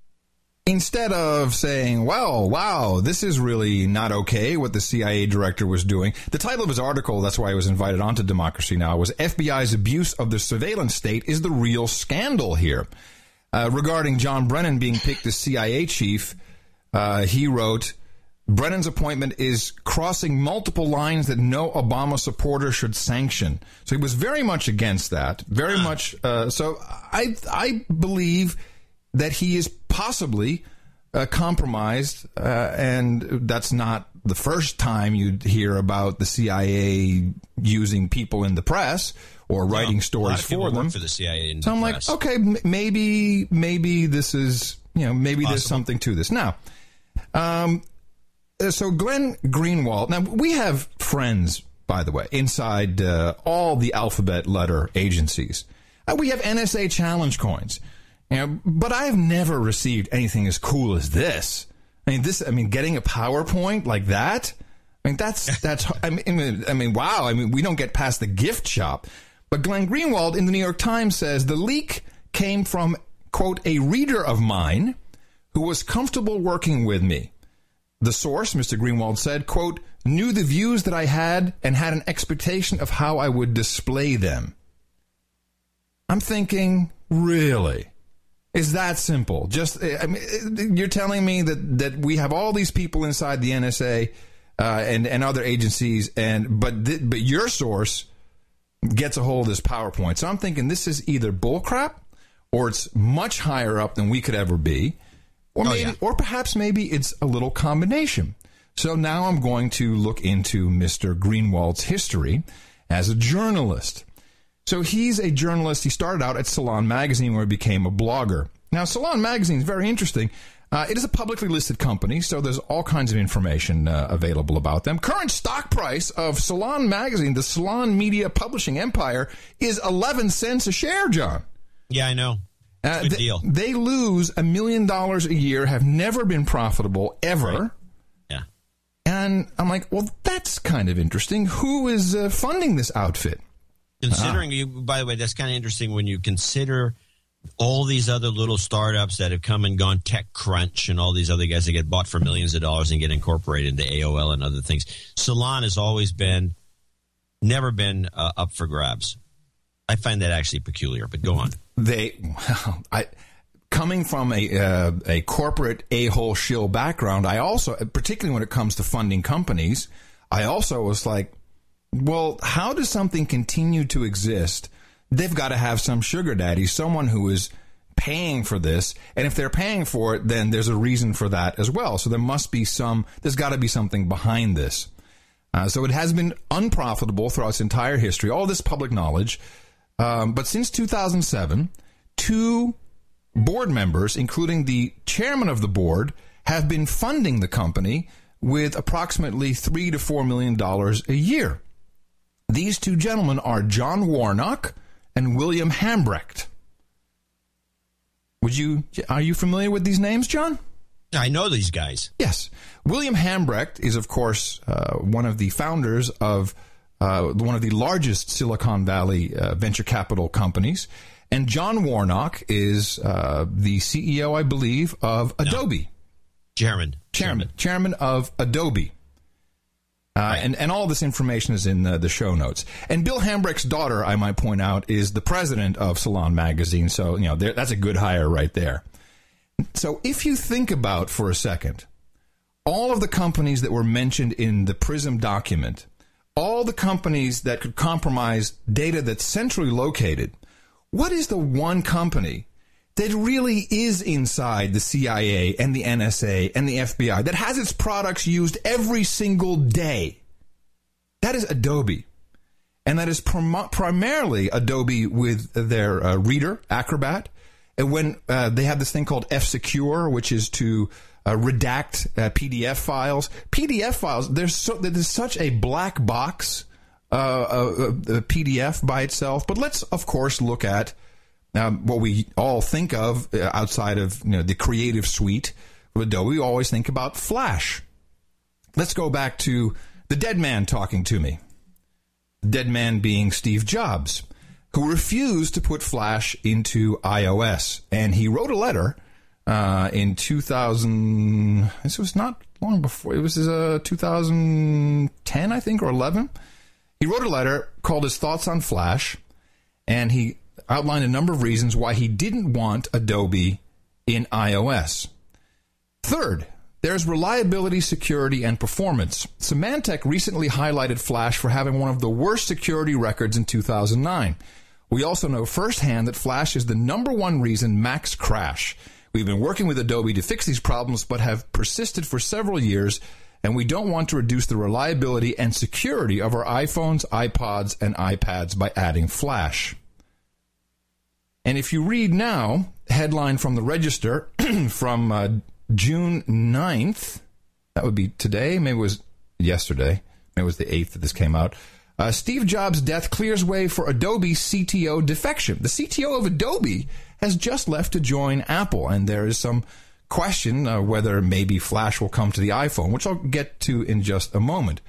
S3: instead of saying, well, wow, this is really not okay what the CIA director was doing, the title of his article, that's why he was invited onto Democracy Now!, was FBI's abuse of the surveillance state is the real scandal here. Uh, regarding John Brennan being picked as CIA chief, uh, he wrote, Brennan's appointment is crossing multiple lines that no Obama supporter should sanction. So he was very much against that. Very much. Uh, so I I believe that he is possibly uh, compromised, uh, and that's not the first time you'd hear about the CIA using people in the press or writing
S1: Well,
S3: stories
S1: a lot of
S3: for them.
S1: for the CIA.
S3: So
S1: the
S3: I'm
S1: press.
S3: like, okay, m- maybe maybe this is you know maybe there's something to this. Now, um, uh, so Glenn Greenwald. Now we have friends, by the way, inside uh, all the alphabet letter agencies. Uh, we have NSA challenge coins. You know, but I've never received anything as cool as this. I mean, this. I mean, getting a PowerPoint like that. I mean, that's that's. I mean, I mean, I mean, wow. I mean, we don't get past the gift shop. But Glenn Greenwald in the New York Times says the leak came from quote a reader of mine who was comfortable working with me. The source, Mr. Greenwald said, quote, knew the views that I had and had an expectation of how I would display them. I'm thinking, really? Is that simple? Just, I mean, you're telling me that, that we have all these people inside the NSA uh, and and other agencies, and but th- but your source gets a hold of this PowerPoint. So I'm thinking this is either bullcrap or it's much higher up than we could ever be, or maybe, or perhaps maybe it's a little combination. So now I'm going to look into Mr. Greenwald's history as a journalist. So he's a journalist. He started out at Salon Magazine, where he became a blogger. Now, Salon Magazine is very interesting. Uh, it is a publicly listed company, so there's all kinds of information uh, available about them. Current stock price of Salon Magazine, the Salon Media Publishing Empire, is 11 cents a share, John.
S1: Yeah, I know.
S3: Uh,
S1: Good
S3: they,
S1: deal.
S3: They lose a million dollars a year, have never been profitable ever. Right.
S1: Yeah.
S3: And I'm like, well, that's kind of interesting. Who is uh, funding this outfit?
S1: Considering you, by the way, that's kind of interesting when you consider all these other little startups that have come and gone, TechCrunch and all these other guys that get bought for millions of dollars and get incorporated into AOL and other things. Salon has always been, never been uh, up for grabs. I find that actually peculiar, but go on.
S3: They, well, I, coming from a uh, a corporate a hole shill background, I also, particularly when it comes to funding companies, I also was like, well, how does something continue to exist? They've got to have some sugar daddy, someone who is paying for this. And if they're paying for it, then there's a reason for that as well. So there must be some, there's got to be something behind this. Uh, so it has been unprofitable throughout its entire history, all this public knowledge. Um, but since 2007, two board members, including the chairman of the board, have been funding the company with approximately three to four million dollars a year. These two gentlemen are John Warnock and William Hambrecht. Would you are you familiar with these names, John?
S1: I know these guys.
S3: Yes. William Hambrecht is, of course, uh, one of the founders of uh, one of the largest Silicon Valley uh, venture capital companies. And John Warnock is uh, the CEO, I believe, of Adobe.
S1: Chairman.
S3: Chairman. Chairman of Adobe. Uh, and, and all this information is in the, the show notes. And Bill Hambrecht's daughter, I might point out, is the president of Salon Magazine. So, you know, that's a good hire right there. So if you think about for a second, all of the companies that were mentioned in the PRISM document, all the companies that could compromise data that's centrally located, what is the one company that really is inside the CIA and the NSA and the FBI that has its products used every single day? That is Adobe. And that is prim- primarily Adobe with their uh, Reader, Acrobat. And when uh, they have this thing called F Secure, which is to uh, redact uh, PDF files. PDF files, there's, so, there's such a black box uh, uh, PDF by itself. But let's, of course, look at um, what we all think of uh, outside of you know, the creative suite of Adobe. We always think about Flash. Let's go back to the dead man talking to me. Dead man being Steve Jobs, who refused to put Flash into iOS. And he wrote a letter uh, in 2000. This was not long before. It was uh, 2010, I think, or 11. He wrote a letter called his thoughts on Flash, and he outlined a number of reasons why he didn't want Adobe in iOS. Third, there's reliability, security, and performance. Symantec recently highlighted Flash for having one of the worst security records in 2009. We also know firsthand that Flash is the number one reason Macs crash. We've been working with Adobe to fix these problems, but have persisted for several years, and we don't want to reduce the reliability and security of our iPhones, iPods, and iPads by adding Flash. And if you read now, headline from the Register from uh, June 9th, that would be today, maybe it was yesterday, maybe it was the 8th that this came out. Uh, Steve Jobs' death clears way for Adobe CTO defection. The CTO of Adobe has just left to join Apple, and there is some question uh, whether maybe Flash will come to the iPhone, which I'll get to in just a moment.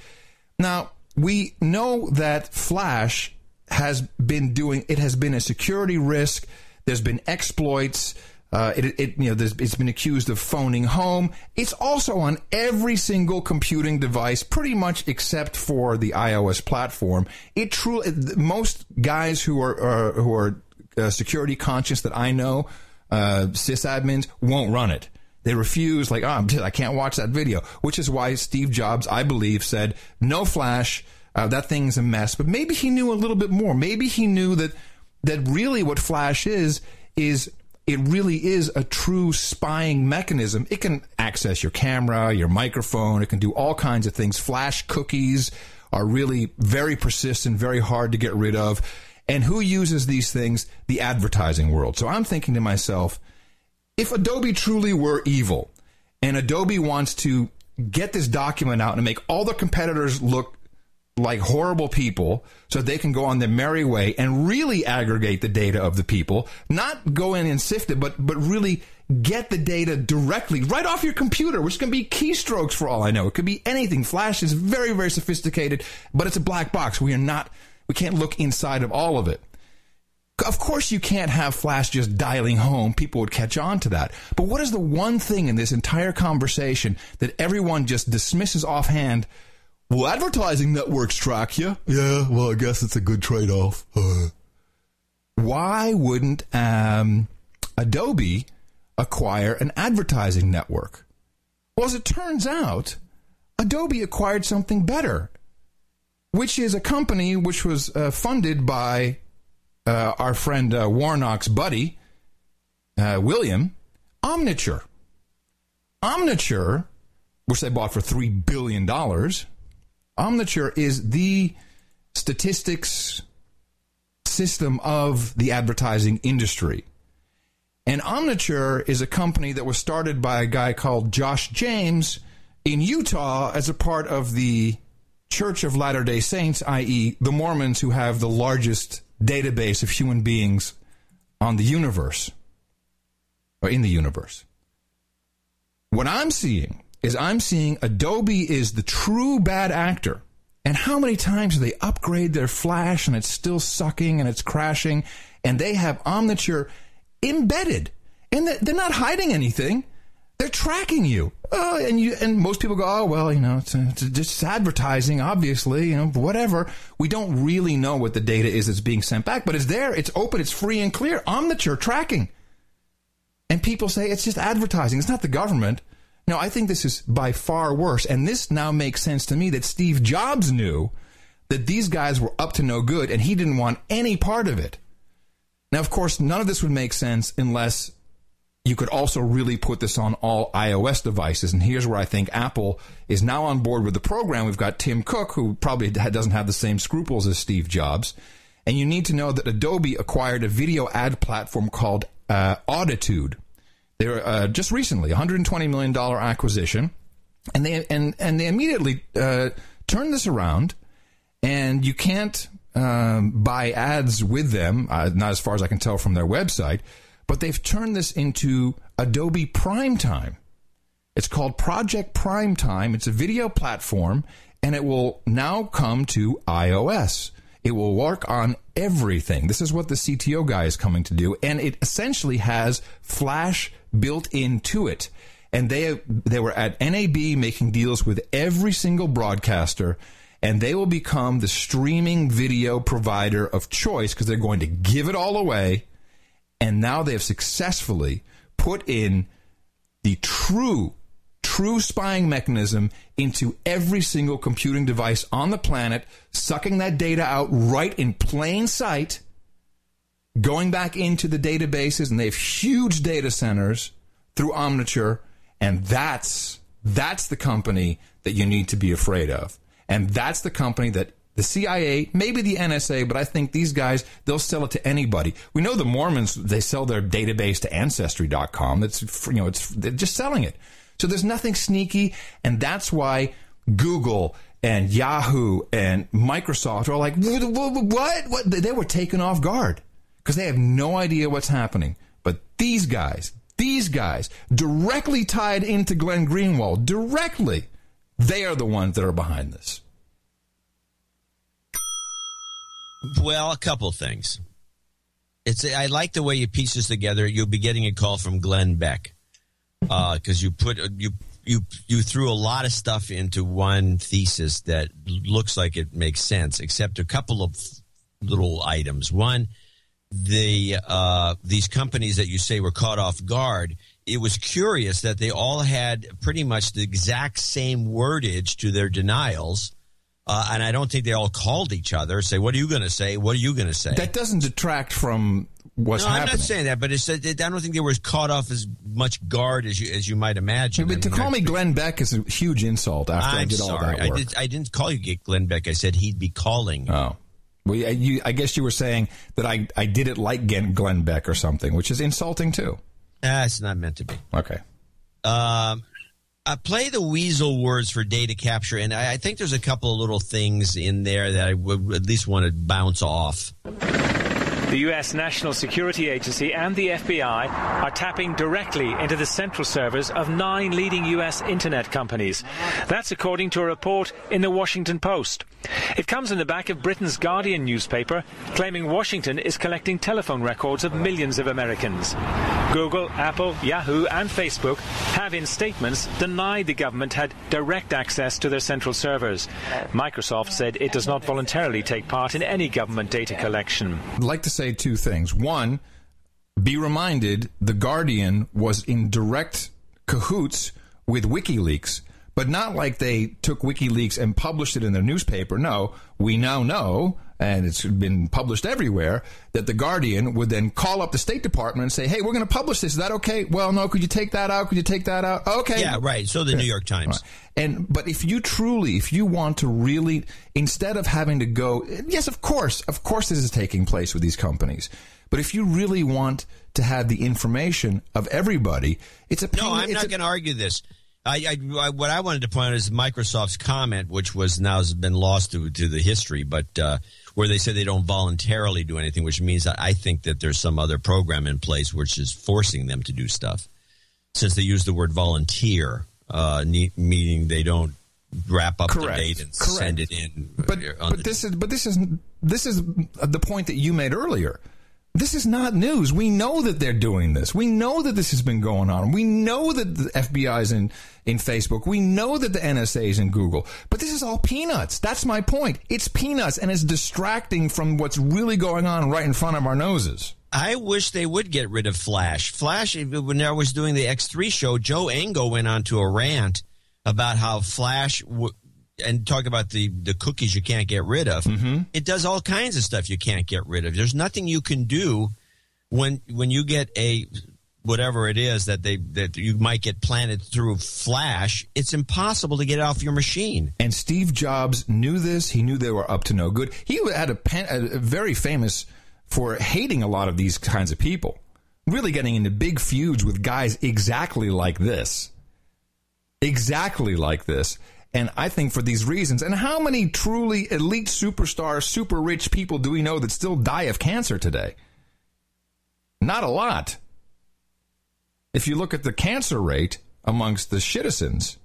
S3: Now, we know that Flash has been doing, it has been a security risk. There's been exploits. Uh, it, it, you know, it's been accused of phoning home. It's also on every single computing device, pretty much except for the iOS platform. It truly, most guys who are, uh, who are uh, security conscious that I know, uh, sysadmins won't run it. They refuse, like, oh, I can't watch that video, which is why Steve Jobs, I believe, said no Flash. Uh, that thing's a mess. But maybe he knew a little bit more. Maybe he knew that that really what Flash is is it really is a true spying mechanism. It can access your camera, your microphone. It can do all kinds of things. Flash cookies are really very persistent, very hard to get rid of. And who uses these things? The advertising world. So I'm thinking to myself, if Adobe truly were evil and Adobe wants to get this document out and make all the competitors look like horrible people so they can go on their merry way and really aggregate the data of the people, not go in and sift it, but, but really get the data directly right off your computer, which can be keystrokes for all I know. It could be anything. Flash is very, very sophisticated, but it's a black box. We are not, we can't look inside of all of it. Of course, you can't have Flash just dialing home. People would catch on to that. But what is the one thing in this entire conversation that everyone just dismisses offhand? Will advertising networks track you? Yeah, well, I guess it's a good trade off. Why wouldn't um, Adobe acquire an advertising network? Well, as it turns out, Adobe acquired something better, which is a company which was uh, funded by uh, our friend uh, Warnock's buddy, uh, William, Omniture. Omniture, which they bought for $3 billion, Omniture is the statistics system of the advertising industry. And Omniture is a company that was started by a guy called Josh James in Utah as a part of the Church of Latter day Saints, i.e., the Mormons who have the largest database of human beings on the universe or in the universe. What I'm seeing is I'm seeing Adobe is the true bad actor. And how many times do they upgrade their flash and it's still sucking and it's crashing and they have Omniture embedded and they're not hiding anything. They're tracking you. Oh, and you and most people go, oh well, you know, it's, uh, it's just advertising, obviously, you know, whatever. We don't really know what the data is that's being sent back, but it's there, it's open, it's free and clear. Omniture tracking. And people say it's just advertising. It's not the government. No, I think this is by far worse. And this now makes sense to me that Steve Jobs knew that these guys were up to no good and he didn't want any part of it. Now, of course, none of this would make sense unless you could also really put this on all iOS devices. And here's where I think Apple is now on board with the program. We've got Tim Cook, who probably doesn't have the same scruples as Steve Jobs. And you need to know that Adobe acquired a video ad platform called uh, Auditude. They're uh, just recently 120 million dollar acquisition, and they and and they immediately uh, turned this around, and you can't um, buy ads with them, uh, not as far as I can tell from their website, but they've turned this into Adobe Primetime. It's called Project Primetime. It's a video platform, and it will now come to iOS. It will work on everything. This is what the CTO guy is coming to do, and it essentially has Flash built into it. And they they were at NAB making deals with every single broadcaster, and they will become the streaming video provider of choice because they're going to give it all away. And now they have successfully put in the true true spying mechanism into every single computing device on the planet, sucking that data out right in plain sight, going back into the databases, and they have huge data centers through Omniture, and that's that's the company that you need to be afraid of. And that's the company that the CIA, maybe the NSA, but I think these guys, they'll sell it to anybody. We know the Mormons, they sell their database to ancestry.com. That's, you know, it's, they're just selling it. So there's nothing sneaky, and that's why Google and Yahoo and Microsoft are like, what? What? They were taken off guard because they have no idea what's happening. But these guys, these guys, directly tied into Glenn Greenwald, directly, they are the ones that are behind this.
S1: Well, a couple things. It's I like the way you piece this together. You'll be getting a call from Glenn Beck because uh, you put you you you threw a lot of stuff into one thesis that looks like it makes sense, except a couple of little items. One, the uh, these companies that you say were caught off guard. It was curious that they all had pretty much the exact same wordage to their denials. Uh, and I don't think they all called each other. Say, what are you going to say? What are you going to say?
S3: That doesn't detract from what's
S1: no,
S3: happening.
S1: I'm not saying that, but it's, I don't think they were as caught off as much guard as you as you might imagine.
S3: But to
S1: I mean,
S3: call me Glenn Beck is a huge insult after
S1: I'm
S3: I did all
S1: sorry.
S3: that work.
S1: I, did, I didn't call you Glenn Beck. I said he'd be calling.
S3: Oh. Well, you, I guess you were saying that I, I did it like Glenn Beck or something, which is insulting too.
S1: That's not meant to be.
S3: Okay.
S1: Um, I play the weasel words for data capture, and I, I think there's a couple of little things in there that I would at least want to bounce off.
S22: The U.S. National Security Agency and the FBI are tapping directly into the central servers of nine leading U.S. internet companies. That's according to a report in the Washington Post. It comes in the back of Britain's Guardian newspaper, claiming Washington is collecting telephone records of millions of Americans. Google, Apple, Yahoo, and Facebook have in statements denied the government had direct access to their central servers. Microsoft said it does not voluntarily take part in any government data collection.
S3: Like say two things. One, be reminded The Guardian was in direct cahoots with WikiLeaks, but not like they took WikiLeaks and published it in their newspaper. No, we now know, and it's been published everywhere, that The Guardian would then call up the State Department and say, hey, we're going to publish this. Is that okay? Well, no, could you take that out? Could you take that out? Okay.
S1: Yeah, right. So the New York Times.
S3: Right. And but if you truly, if you want to really, instead of having to go, yes, of course, of course, this is taking place with these companies. But if you really want to have the information of everybody, it's a pain,
S1: no. I'm not going to argue this. I, I, what I wanted to point out is Microsoft's comment, which was now has been lost to, to the history, but uh, where they said they don't voluntarily do anything, which means that I think that there's some other program in place which is forcing them to do stuff. Since they use the word volunteer, uh, meaning they don't wrap up
S3: Correct.
S1: the data and
S3: Correct.
S1: send it in.
S3: But but this is but this is this is the point that you made earlier. This is not news. We know that they're doing this. We know that this has been going on. We know that the FBI is in, in Facebook. We know that the NSA is in Google. But this is all peanuts. That's my point. It's peanuts and it's distracting from what's really going on right in front of our noses.
S1: I wish they would get rid of Flash. Flash, when I was doing the X3 show, Joe Engo went on to a rant about how Flash w- and talk about the, the cookies you can't get rid of.
S3: Mm-hmm.
S1: It does all kinds of stuff you can't get rid of. There's nothing you can do when when you get a whatever it is that they that you might get planted through Flash. It's impossible to get it off your machine.
S3: And Steve Jobs knew this. He knew they were up to no good. He had a, pen, a very famous for hating a lot of these kinds of people. really getting into big feuds with guys exactly like this. Exactly like this. And I think for these reasons, and how many truly elite superstars, super rich people do we know that still die of cancer today? Not a lot. If you look at the cancer rate amongst the citizens,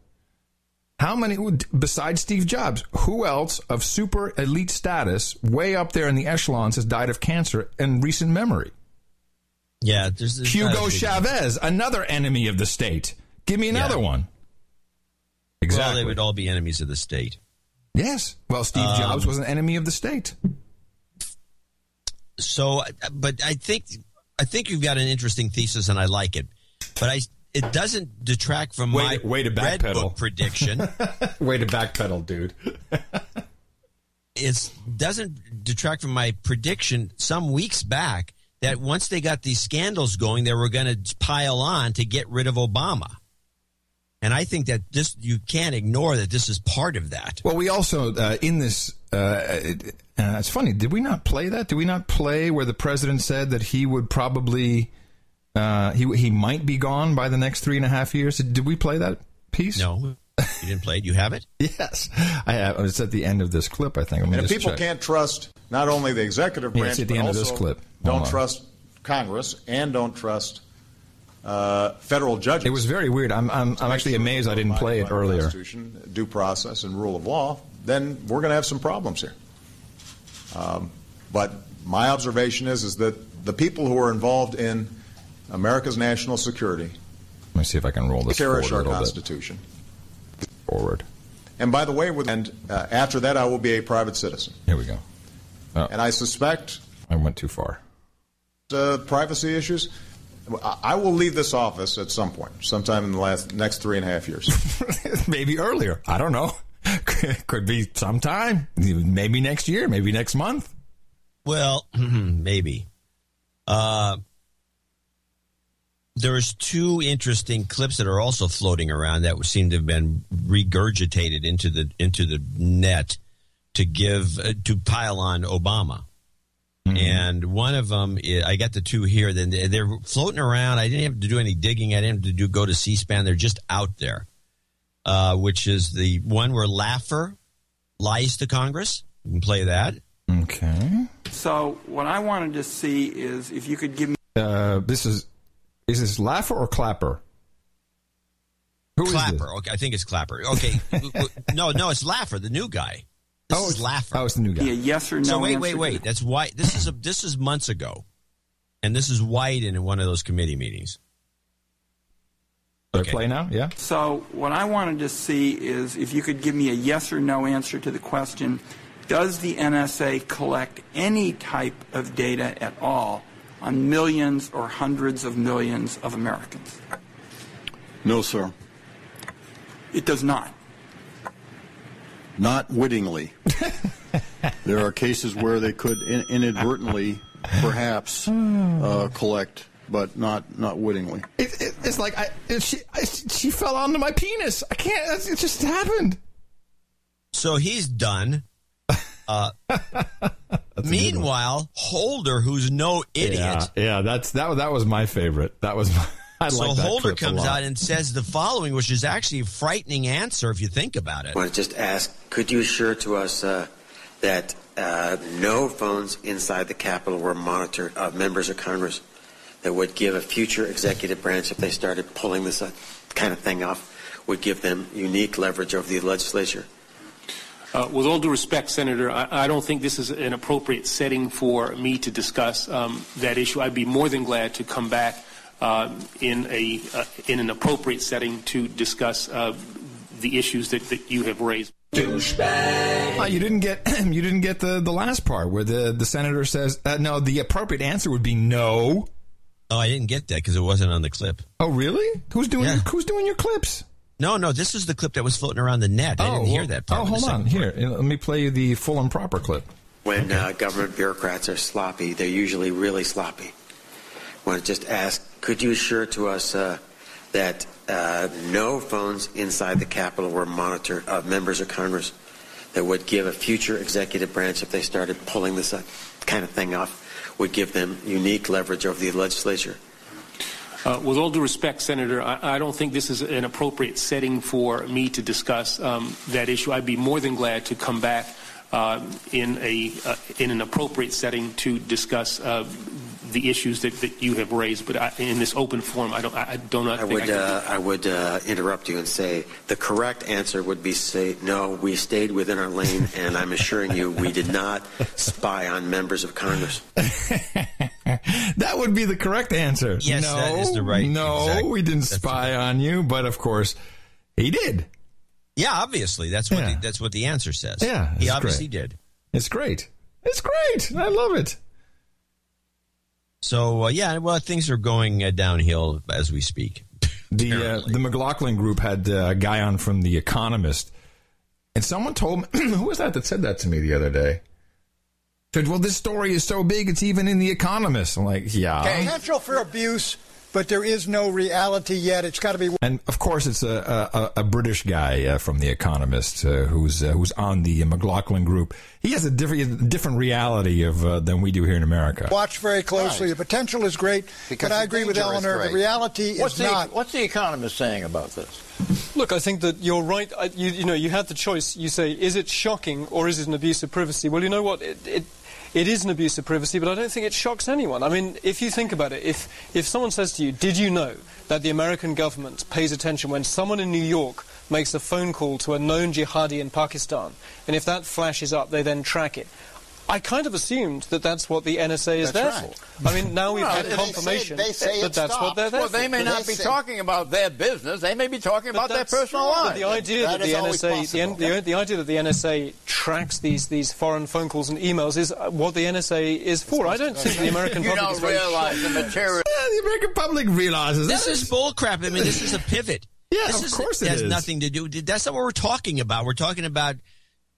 S3: how many, besides Steve Jobs, who else of super elite status, way up there in the echelons, has died of cancer in recent memory?
S1: Yeah, there's, there's
S3: Hugo Chavez, another enemy of the state. Give me another
S1: Yeah.
S3: one.
S1: Exactly. Well, they would all be enemies of the state.
S3: Yes. Well, Steve
S1: Um,
S3: Jobs was an enemy of the state.
S1: So, but I think I think you've got an interesting thesis, and I like it. But I it doesn't detract from
S3: Way
S1: my
S3: to- way to backpedal.
S1: Prediction.
S3: Way to backpedal, dude.
S1: it doesn't detract from my prediction some weeks back that once they got these scandals going, they were going to pile on to get rid of Obama. And I think that this you can't ignore that this is part of that.
S3: Well, we also uh, in this. Uh, it, uh, it's funny. Did we not play that? Did we not play where the president said that he would probably uh, he he might be gone by the next three and a half years? Did we play that piece?
S1: No, you didn't play it. You have it.
S3: yes, I have. It's at the end of this clip. I think. Let me
S5: And if people
S3: check.
S5: can't trust not only the executive
S3: Yeah,
S5: branch,
S3: it's at the
S5: but
S3: end of
S5: also
S3: this clip. Hold
S5: don't
S3: on.
S5: trust Congress and don't trust uh, federal judges.
S3: It was very weird. I'm I'm, I'm actually amazed I didn't play it earlier.
S5: Constitution, due process, and rule of law, then we're going to have some problems here. Um, but my observation is is that the people who are involved in America's national security
S3: Let me see if I can roll this
S5: cherish
S3: forward
S5: our
S3: little bit.
S5: Constitution.
S3: Forward.
S5: And by the way, with, and uh, after that, I will be a private citizen.
S3: Here we go. Oh,
S5: And I suspect
S3: I went too far.
S5: uh, privacy issues. I I will leave this office at some point, sometime in the last next three and a half years.
S3: maybe earlier. I don't know. Could be sometime. Maybe next year. Maybe next month.
S1: Well, maybe. Uh, there's two interesting clips that are also floating around that seem to have been regurgitated into the into the net to give uh, to pile on Obama. And one of them, i- I got the two here. Then they- they're floating around. I didn't have to do any digging. I didn't have to do go to C-SPAN. They're just out there. Uh, which is the one where Laffer lies to Congress. You can play that.
S3: Okay.
S23: So what I wanted to see is if you could give me
S3: Uh, this is is this Laffer or Clapper? Who is
S1: Clapper. Okay, I think it's Clapper. Okay, no, no, it's Laffer, the new guy. This
S3: Oh,
S1: is Laffer.
S3: oh, it's the new guy.
S23: a yes or no
S1: so wait, wait, wait. That's why this is a this is months ago, and this is White in one of those committee meetings.
S3: Do I play now? Yeah.
S23: So what I wanted to see is if you could give me a yes or no answer to the question, does the NSA collect any type of data at all on millions or hundreds of millions of Americans?
S24: No, sir.
S23: It does not.
S24: Not wittingly. there are cases where they could in- inadvertently, perhaps, uh, collect, but not not wittingly.
S3: It, it, it's like I, it, she I, she fell onto my penis. I can't. It just happened.
S1: So he's done. Uh, meanwhile, Holder, who's no idiot,
S3: Yeah, yeah. That's that. was- That was my favorite. That was. My, I
S1: so
S3: like that
S1: Holder comes out and says the following, which is actually a frightening answer if you think about it.
S25: I want to just ask, could you assure to us uh, that uh, no phones inside the Capitol were monitored of members of Congress that would give a future executive branch, if they started pulling this uh, kind of thing off, would give them unique leverage over the legislature?
S26: Uh, with all due respect, Senator, I, I don't think this is an appropriate setting for me to discuss um, that issue. I'd be more than glad to come back uh, in a uh, in an appropriate setting to discuss uh, the issues that, that you have raised.
S3: Oh, you didn't get you didn't get the, the last part where the, the senator says uh, no. The appropriate answer would be no.
S1: Oh, I didn't get that because it wasn't on the clip.
S3: Oh, really? Who's doing
S1: Yeah.
S3: your, who's doing your clips?
S1: No, no, this is the clip that was floating around the net. I
S3: oh,
S1: didn't hear that part.
S3: Oh, hold on.
S1: second
S3: Here, let me play you the full and proper clip.
S25: When uh, government bureaucrats are sloppy, they're usually really sloppy. I want to just ask, could you assure to us uh, that uh, no phones inside the Capitol were monitored of members of Congress that would give a future executive branch, if they started pulling this uh, kind of thing off, would give them unique leverage over the legislature?
S26: Uh, with all due respect, Senator, I, I, don't think this is an appropriate setting for me to discuss um, that issue. I'd be more than glad to come back uh, in a uh, in an appropriate setting to discuss uh, the issues that, that you have raised. But I, in this open forum, I don't I do not.
S25: I would I, uh, I would uh, interrupt you and say the correct answer would be say no. We stayed within our lane, and I'm assuring you, we did not spy on members of Congress.
S3: that would be the correct answer.
S1: Yes,
S3: no,
S1: that is the right.
S3: No,
S1: exact,
S3: we didn't spy right. on you, but of course, he did.
S1: Yeah, obviously, that's what yeah. the, that's what the answer says.
S3: Yeah,
S1: he obviously
S3: great.
S1: did.
S3: It's great. It's great. I love it.
S1: So uh, yeah, well, things are going uh, downhill as we speak.
S3: The uh, the McLaughlin group had uh, a guy on from The Economist, and someone told me who was that that said that to me the other day said, well, this story is so big, it's even in The Economist. I'm like, yeah.
S27: Potential for abuse, but there is no reality yet. It's got to be.
S3: And of course, it's a a, a British guy uh, from The Economist uh, who's uh, who's on the McLaughlin group. He has a different different reality of uh, than we do here in America.
S27: Watch very closely. Right. The potential is great, because but I agree with Eleanor. The reality
S28: what's
S27: is
S28: the,
S27: not.
S28: What's the Economist saying about this?
S29: Look, I think that you're right. You, you know, you had the choice. You say, is it shocking or is it an abuse of privacy? Well, you know what? It, it, it is an abuse of privacy, but I don't think it shocks anyone. I mean, if you think about it, if, if someone says to you, did you know that the American government pays attention when someone in New York makes a phone call to a known jihadi in Pakistan, and if that flashes up, they then track it. I kind of assumed that that's what the NSA is
S28: that's
S29: there
S28: right.
S29: for. I mean, now we've
S28: well,
S29: had confirmation
S28: they say, they say
S29: that that's
S28: stopped.
S29: what they're there for.
S28: well, they may
S29: for.
S28: not
S27: they
S28: be
S27: say,
S28: talking about their business. They may be talking
S29: but
S28: about their personal life.
S29: The idea that,
S28: that
S29: the NSA, the, the, the, idea that the NSA tracks these these foreign phone calls and emails is uh, what the NSA is for. I don't think the American
S28: you
S29: public
S28: don't realize the material.
S3: Yeah, the American public realizes
S1: this is bullcrap. I mean, this is a pivot.
S3: Yeah,
S1: this
S3: of
S1: is,
S3: course
S1: it
S3: it
S1: has
S3: is.
S1: nothing to do. That's not what we're talking about. We're talking about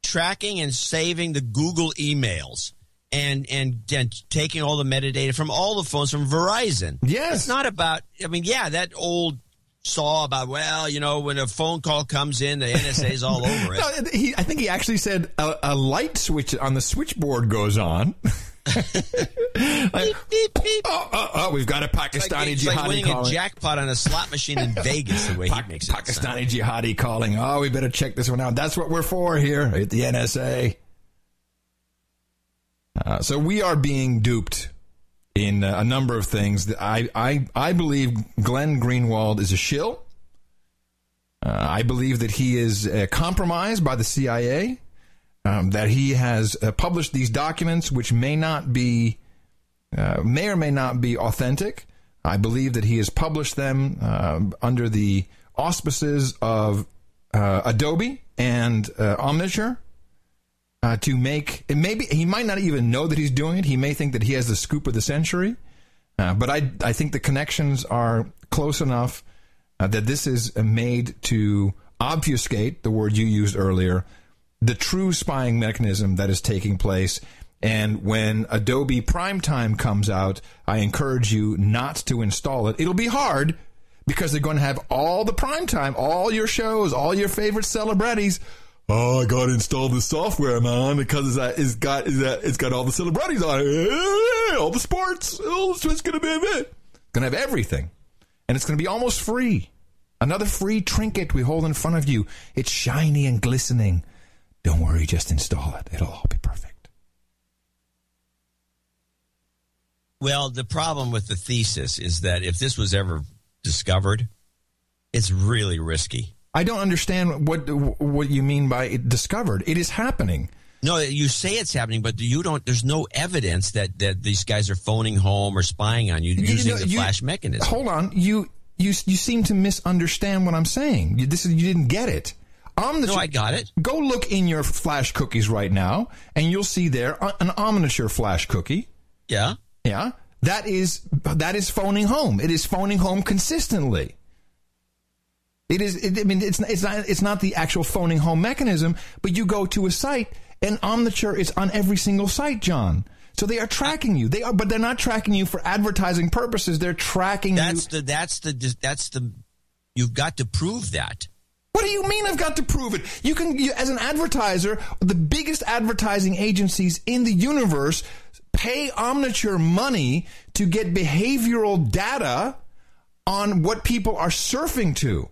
S1: tracking and saving the Google emails and, and and taking all the metadata from all the phones from Verizon.
S3: Yes,
S1: it's not about. I mean, yeah, that old saw about well, you know, when a phone call comes in, the NSA is all over it.
S3: No, he, I think he actually said a, a light switch on the switchboard goes on. like,
S1: beep, beep, beep.
S3: Oh, oh, oh, we've got a Pakistani
S1: it's like, it's
S3: jihadi
S1: like winning
S3: calling.
S1: a jackpot on a slot machine in Vegas. The way
S3: Pa-
S1: he makes it
S3: Pakistani
S1: sound.
S3: jihadi calling. Oh, we better check this one out. That's what we're for here at the NSA. Uh, so we are being duped in uh, a number of things. I, I, I believe Glenn Greenwald is a shill. Uh, I believe that he is uh, compromised by the CIA, um, that he has uh, published these documents which may not be, uh, may or may not be authentic. I believe that he has published them uh, under the auspices of uh, Adobe and Omniture uh, to make and maybe he might not even know that he's doing it. He may think that he has the scoop of the century, uh, but I I think the connections are close enough uh, that this is made to obfuscate the word you used earlier, the true spying mechanism that is taking place. And when Adobe Primetime comes out, I encourage you not to install it. It'll be hard because they're going to have all the primetime, all your shows, all your favorite celebrities oh, I got to install the software, man, because it's, uh, it's got uh, it's got all the celebrities on it, all the sports. Oh, it's going to be a bit. Going to have everything, and it's going to be almost free. Another free trinket we hold in front of you. It's shiny and glistening. Don't worry, just install it. It'll all be perfect.
S1: Well, the problem with the thesis is that if this was ever discovered, it's really risky.
S3: I don't understand what what you mean by discovered. It is happening.
S1: No, you say it's happening, but you don't. There's no evidence that, that these guys are phoning home or spying on you, you using know, the
S3: you,
S1: flash mechanism.
S3: Hold on, you you you seem to misunderstand what I'm saying. You, this is you didn't get it.
S1: I'm the no, I got it.
S3: Go look in your flash cookies right now, and you'll see there uh, an Omniture flash cookie.
S1: Yeah,
S3: yeah. That is that is phoning home. It is phoning home consistently. It is. It, I mean, it's it's not it's not the actual phoning home mechanism, but you go to a site and Omniture is on every single site, John. So they are tracking you. They are, but they're not tracking you for advertising purposes. They're tracking
S1: that's
S3: you.
S1: the that's the that's the. You've got to prove that.
S3: What do you mean I've got to prove it? You can, you, as an advertiser, the biggest advertising agencies in the universe pay Omniture money to get behavioral data on what people are surfing to.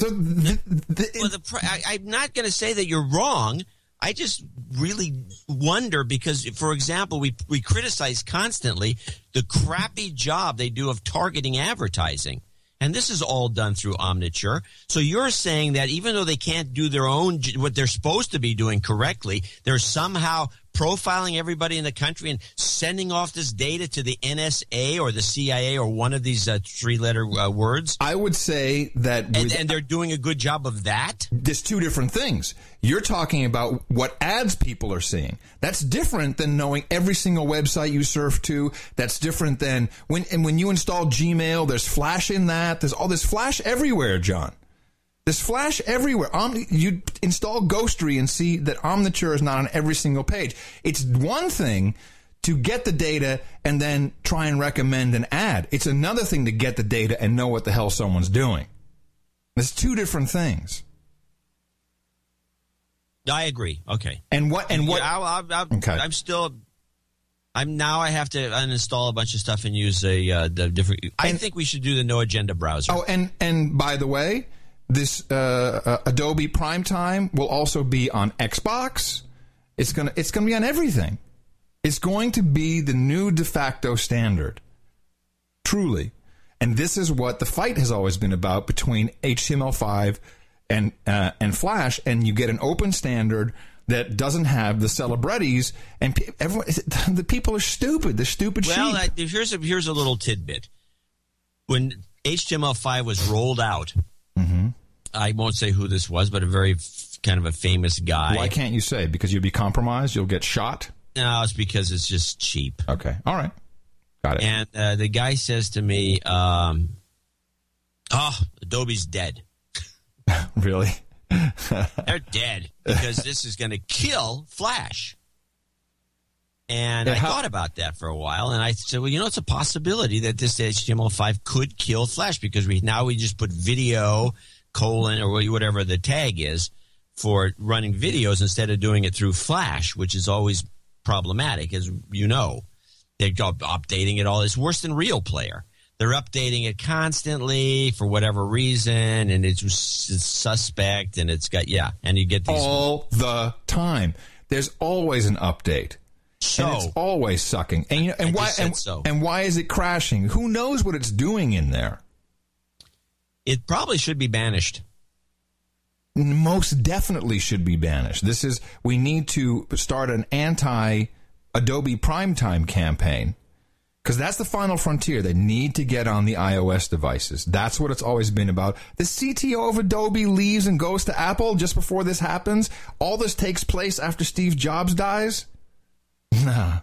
S3: So the, the,
S1: well, the I, I'm not going to say that you're wrong. I just really wonder because, for example, we we criticize constantly the crappy job they do of targeting advertising. And this is all done through Omniture. So you're saying that even though they can't do their own, what they're supposed to be doing correctly, they're somehow profiling everybody in the country and sending off this data to the NSA or the CIA or one of these uh, three letter uh, words?
S3: I would say that.
S1: And, and, they're doing a good job of that?
S3: There's two different things. You're talking about what ads people are seeing. That's different than knowing every single website you surf to. That's different than when, and when you install Gmail, there's Flash in that. There's all this Flash everywhere, John. There's Flash everywhere. Omni, you install Ghostery and see that Omniture is not on every single page. It's one thing to get the data and then try and recommend an ad. It's another thing to get the data and know what the hell someone's doing. There's two different things.
S1: I agree. Okay.
S3: And what? And what?
S1: Yeah, I, I,
S3: okay.
S1: I'm still. I'm now. I have to uninstall a bunch of stuff and use a uh, the different. I
S3: And-
S1: think we should do the no agenda browser.
S3: Oh, and and by the way, this uh, uh, Adobe Primetime will also be on Xbox. It's gonna it's gonna be on everything. It's going to be the new de facto standard. Truly. And this is what the fight has always been about between HTML5 and uh, and Flash, and you get an open standard that doesn't have the celebrities, and pe- everyone, the people are stupid. They're stupid
S1: well, here's a here's a little tidbit. When HTML5 was rolled out,
S3: Mm-hmm.
S1: I won't say who this was, but a very f- kind of a famous guy.
S3: Why can't you say? Because you'll be compromised. You'll get shot.
S1: No, it's because it's just cheap.
S3: Okay. All right. Got it.
S1: And uh, the guy says to me, um, "Oh, Adobe's dead.
S3: really?
S1: They're dead because this is going to kill Flash." And
S3: Yeah,
S1: I
S3: how-
S1: thought about that for a while, and I said, "Well, you know, it's a possibility that this HTML5 could kill Flash because we now we just put video colon or whatever the tag is for running videos instead of doing it through Flash, which is always problematic, as you know. They're updating it all. It's worse than Real Player. They're updating it constantly for whatever reason, and it's, it's suspect, and it's got yeah, and you get these
S3: all the time. There's always an update.
S1: So-
S3: and it's always sucking. And you know, and why and,
S1: so.
S3: and why is it crashing? Who knows what it's doing in there?
S1: It probably should be banished.
S3: Most definitely should be banished. This is we need to start an anti Adobe Primetime campaign because that's the final frontier. They need to get on the iOS devices. That's what it's always been about. The CTO of Adobe leaves and goes to Apple just before this happens. All this takes place after Steve Jobs dies. Nah.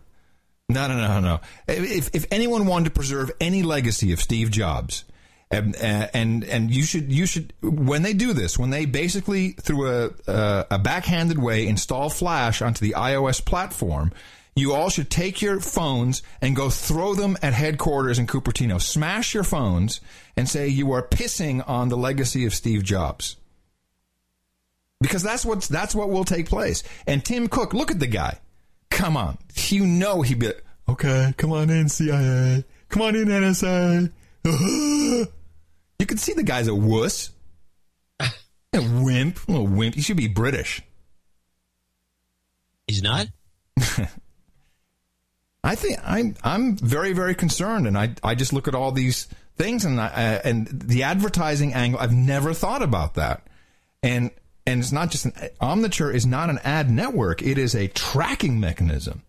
S3: No, no, no, no. If, if anyone wanted to preserve any legacy of Steve Jobs, and, and and you should you should when they do this when they basically through a a, backhanded way install Flash onto the iOS platform, you all should take your phones and go throw them at headquarters in Cupertino. Smash your phones and say you are pissing on the legacy of Steve Jobs. Because that's what's that's what will take place. And Tim Cook, look at the guy. Come on. You know he'd be like, okay, come on in, CIA. Come on in, NSA. you can see the guy's a wuss. A wimp. A little wimp. He should be British.
S1: He's not?
S3: I think I'm I'm very very concerned, and I I just look at all these things, and I, uh, and the advertising angle. I've never thought about that, and and it's not just an Omniture is not an ad network; it is a tracking mechanism,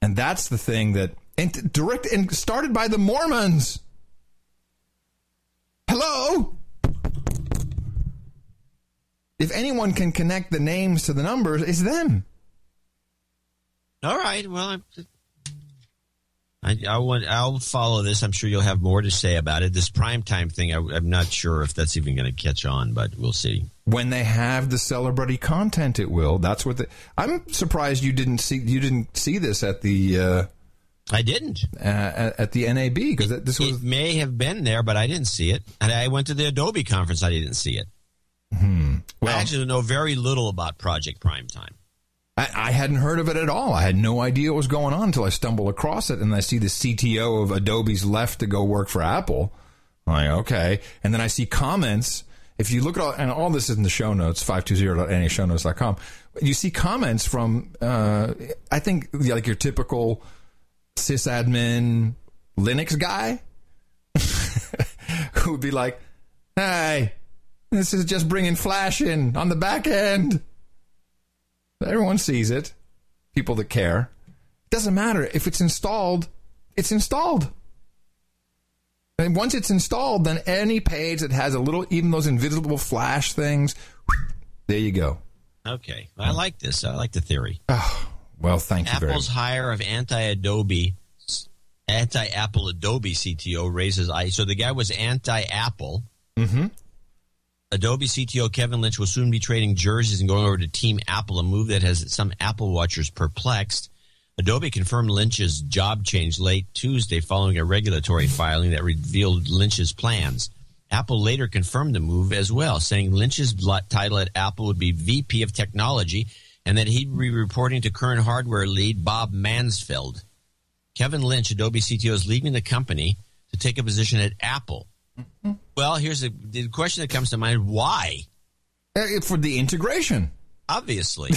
S3: and that's the thing that and direct and started by the Mormons. Hello. If anyone can connect the names to the numbers, it's them.
S1: All right. Well, I, I want. I'll follow this. I'm sure you'll have more to say about it. This primetime thing, I, I'm not sure if that's even going to catch on, but we'll see.
S3: when they have the celebrity content it will that's what the i'm surprised you didn't see you didn't see this at the uh
S1: i didn't
S3: uh, at, at the nab because this was
S1: It may have been there, but I didn't see it. And I went to the Adobe conference. I didn't see it.
S3: hmm,
S1: I actually know very little about Project Primetime.
S3: I, I hadn't heard of it at all. I had no idea what was going on until I stumble across it and I see the CTO of Adobe's left to go work for Apple. I'm like, okay. And then I see comments. If you look at all, and all this is in the show notes, 520.nashownotes.com, you see comments from, uh, I think, like your typical sysadmin Linux guy who would be like, hey, this is just bringing Flash in on the back end. Everyone sees it. People that care. Doesn't matter. If it's installed, it's installed. And once it's installed, then any page that has a little, even those invisible flash things, there you go.
S1: Okay. I like this. I like the theory.
S3: Oh, well, thank you very much.
S1: Apple's hire of anti-Adobe, anti-Apple Adobe CTO raises eye. So the guy was anti-Apple.
S3: Mm-hmm.
S1: Adobe CTO Kevin Lynch will soon be trading jerseys and going over to Team Apple, a move that has some Apple watchers perplexed. Adobe confirmed Lynch's job change late Tuesday following a regulatory filing that revealed Lynch's plans. Apple later confirmed the move as well, saying Lynch's title at Apple would be VP of Technology and that he'd be reporting to current hardware lead Bob Mansfield. Kevin Lynch, Adobe CTO, is leaving the company to take a position at Apple. Well, here's the, the question that comes to mind: Why?
S3: Uh, For the integration.
S1: Obviously,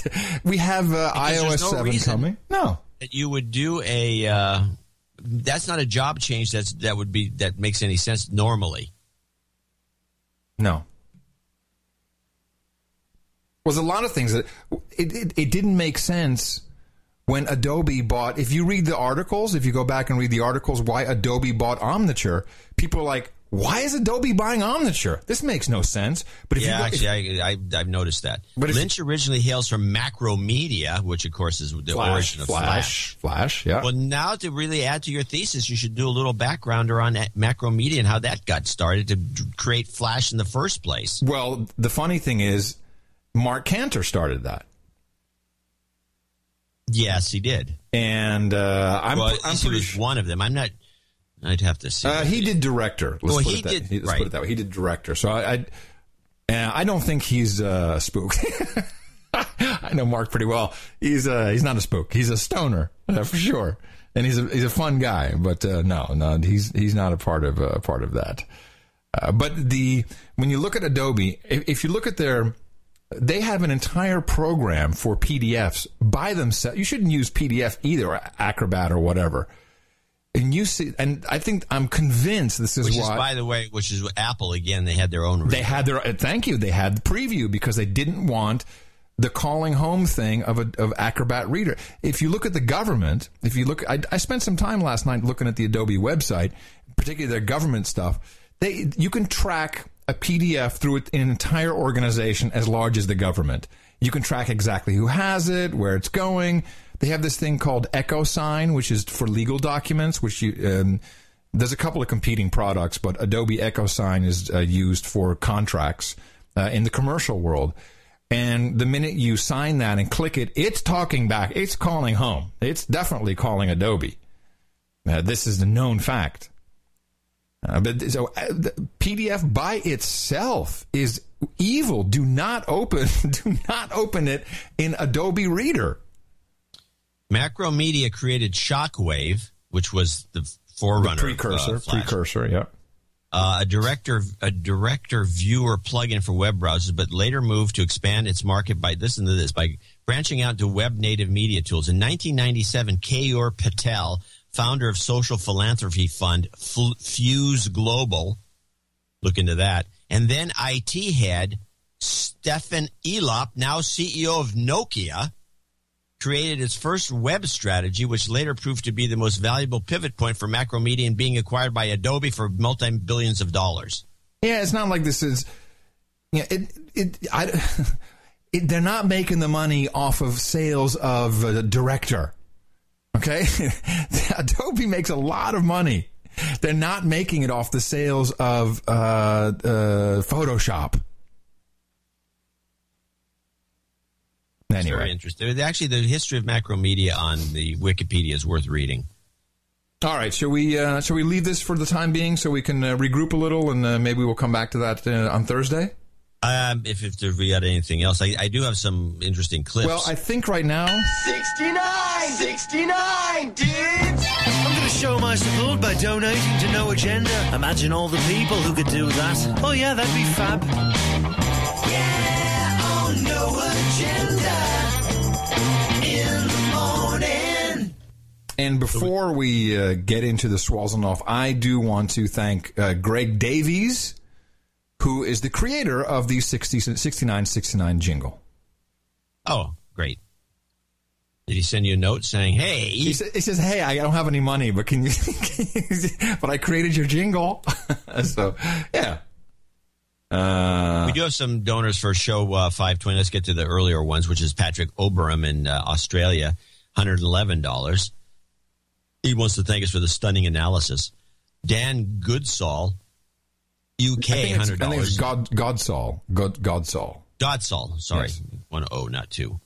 S3: we have uh, iOS
S1: no
S3: 7 coming. No.
S1: that you would do a. Uh, that's not a job change. That's that would be that makes any sense normally.
S3: No. Was a lot of things that it, it, it didn't make sense when Adobe bought. If you read the articles, if you go back and read the articles, why Adobe bought Omniture, people are like, why is Adobe buying Omniture? This makes no sense. But if
S1: yeah,
S3: you go,
S1: actually, I, I I've noticed that.
S3: But if-
S1: Lynch originally hails from Macromedia, which of course is the
S3: Flash,
S1: origin of
S3: Flash, Flash, Flash, yeah.
S1: Well, now to really add to your thesis, you should do a little backgrounder on Macromedia and how that got started to create Flash in the first place.
S3: well, the funny thing is, Marc Canter started that,
S1: Yes, he did.
S3: and uh, I'm,
S1: well,
S3: I'm
S1: he
S3: pretty
S1: was
S3: sure.
S1: one of them. I'm not. I'd have to see.
S3: Uh, he did director. Let's
S1: Well,
S3: put
S1: he
S3: it that,
S1: did-
S3: let's
S1: right.
S3: put it that way. He did director. So I, I, and I don't think he's uh, a spook. I know Mark pretty well. He's uh, he's not a spook. He's a stoner uh, for sure, and he's a he's a fun guy. But uh, no, no, he's he's not a part of uh, part of that. Uh, but the when you look at Adobe, if, if you look at their they have an entire program for PDFs by themselves. You shouldn't use PDF either, Acrobat or whatever. And you see, and I think I'm convinced this is
S1: which
S3: why
S1: is, by the way, which is Apple again. They had their own.
S3: they had their uh, thank you. They had the preview because they didn't want the calling home thing of a, of Acrobat Reader. If you look at the government, if you look, I, I spent some time last night looking at the Adobe website, particularly their government stuff. They you can track a PDF through an entire organization as large as the government. You can track exactly who has it, where it's going. They have this thing called EchoSign, which is for legal documents, which you. Um, there's a couple of competing products, but Adobe EchoSign is uh, used for contracts uh, in the commercial world. And the minute you sign that and click it, it's talking back. It's calling home. It's definitely calling Adobe. Uh, this is a known fact. Uh, but so uh, PDF by itself is evil. Do not open. Do not open it in Adobe Reader.
S1: Macromedia created Shockwave, which was the forerunner,
S3: The precursor.
S1: of, uh,
S3: precursor. Yeah.
S1: uh, a director a director viewer plugin for web browsers, but later moved to expand its market by listen to this by branching out to web native media tools. In 1997, Keyur Patel, founder of social philanthropy fund Fuse Global, look into that, and then IT head Stefan Elop, now CEO of Nokia, created its first web strategy, which later proved to be the most valuable pivot point for Macromedia and being acquired by Adobe for multi billions of dollars.
S3: Yeah, it's not like this is. Yeah, it it I. It, they're not making the money off of sales of director. Okay, Adobe makes a lot of money. They're not making it off the sales of uh, uh, Photoshop. Anyway.
S1: very interesting. Actually, the history of Macromedia on the Wikipedia is worth reading.
S3: All right, shall we uh, shall we leave this for the time being so we can uh, regroup a little and uh, maybe we'll come back to that uh, on Thursday?
S1: Um, if, if there- we got anything else, I, I do have some interesting clips.
S3: Well, I think right now
S4: 69! 69, dudes! I'm going to show my support by donating to No Agenda. Imagine all the people who could do that. Oh, yeah, that'd be fab.
S3: And before we uh, get into the Swazenoff, I do want to thank uh, Greg Davies, who is the creator of the 60, 6969 jingle.
S1: oh, great. Did he send you a note saying, "Hey"?
S3: He, sa- he says, "Hey, I don't have any money, but can you? but I created your jingle, so yeah." Uh,
S1: we do have some donors for show uh, 520. Let's get to the earlier ones, which is Patrick Oberum in uh, Australia, $111. He wants to thank us for the stunning analysis. Dan Goodsall, UK,
S3: think it's, I think it's
S1: $100.
S3: God Godsall, God Godsall.
S1: Godsall, sorry. One O, not two.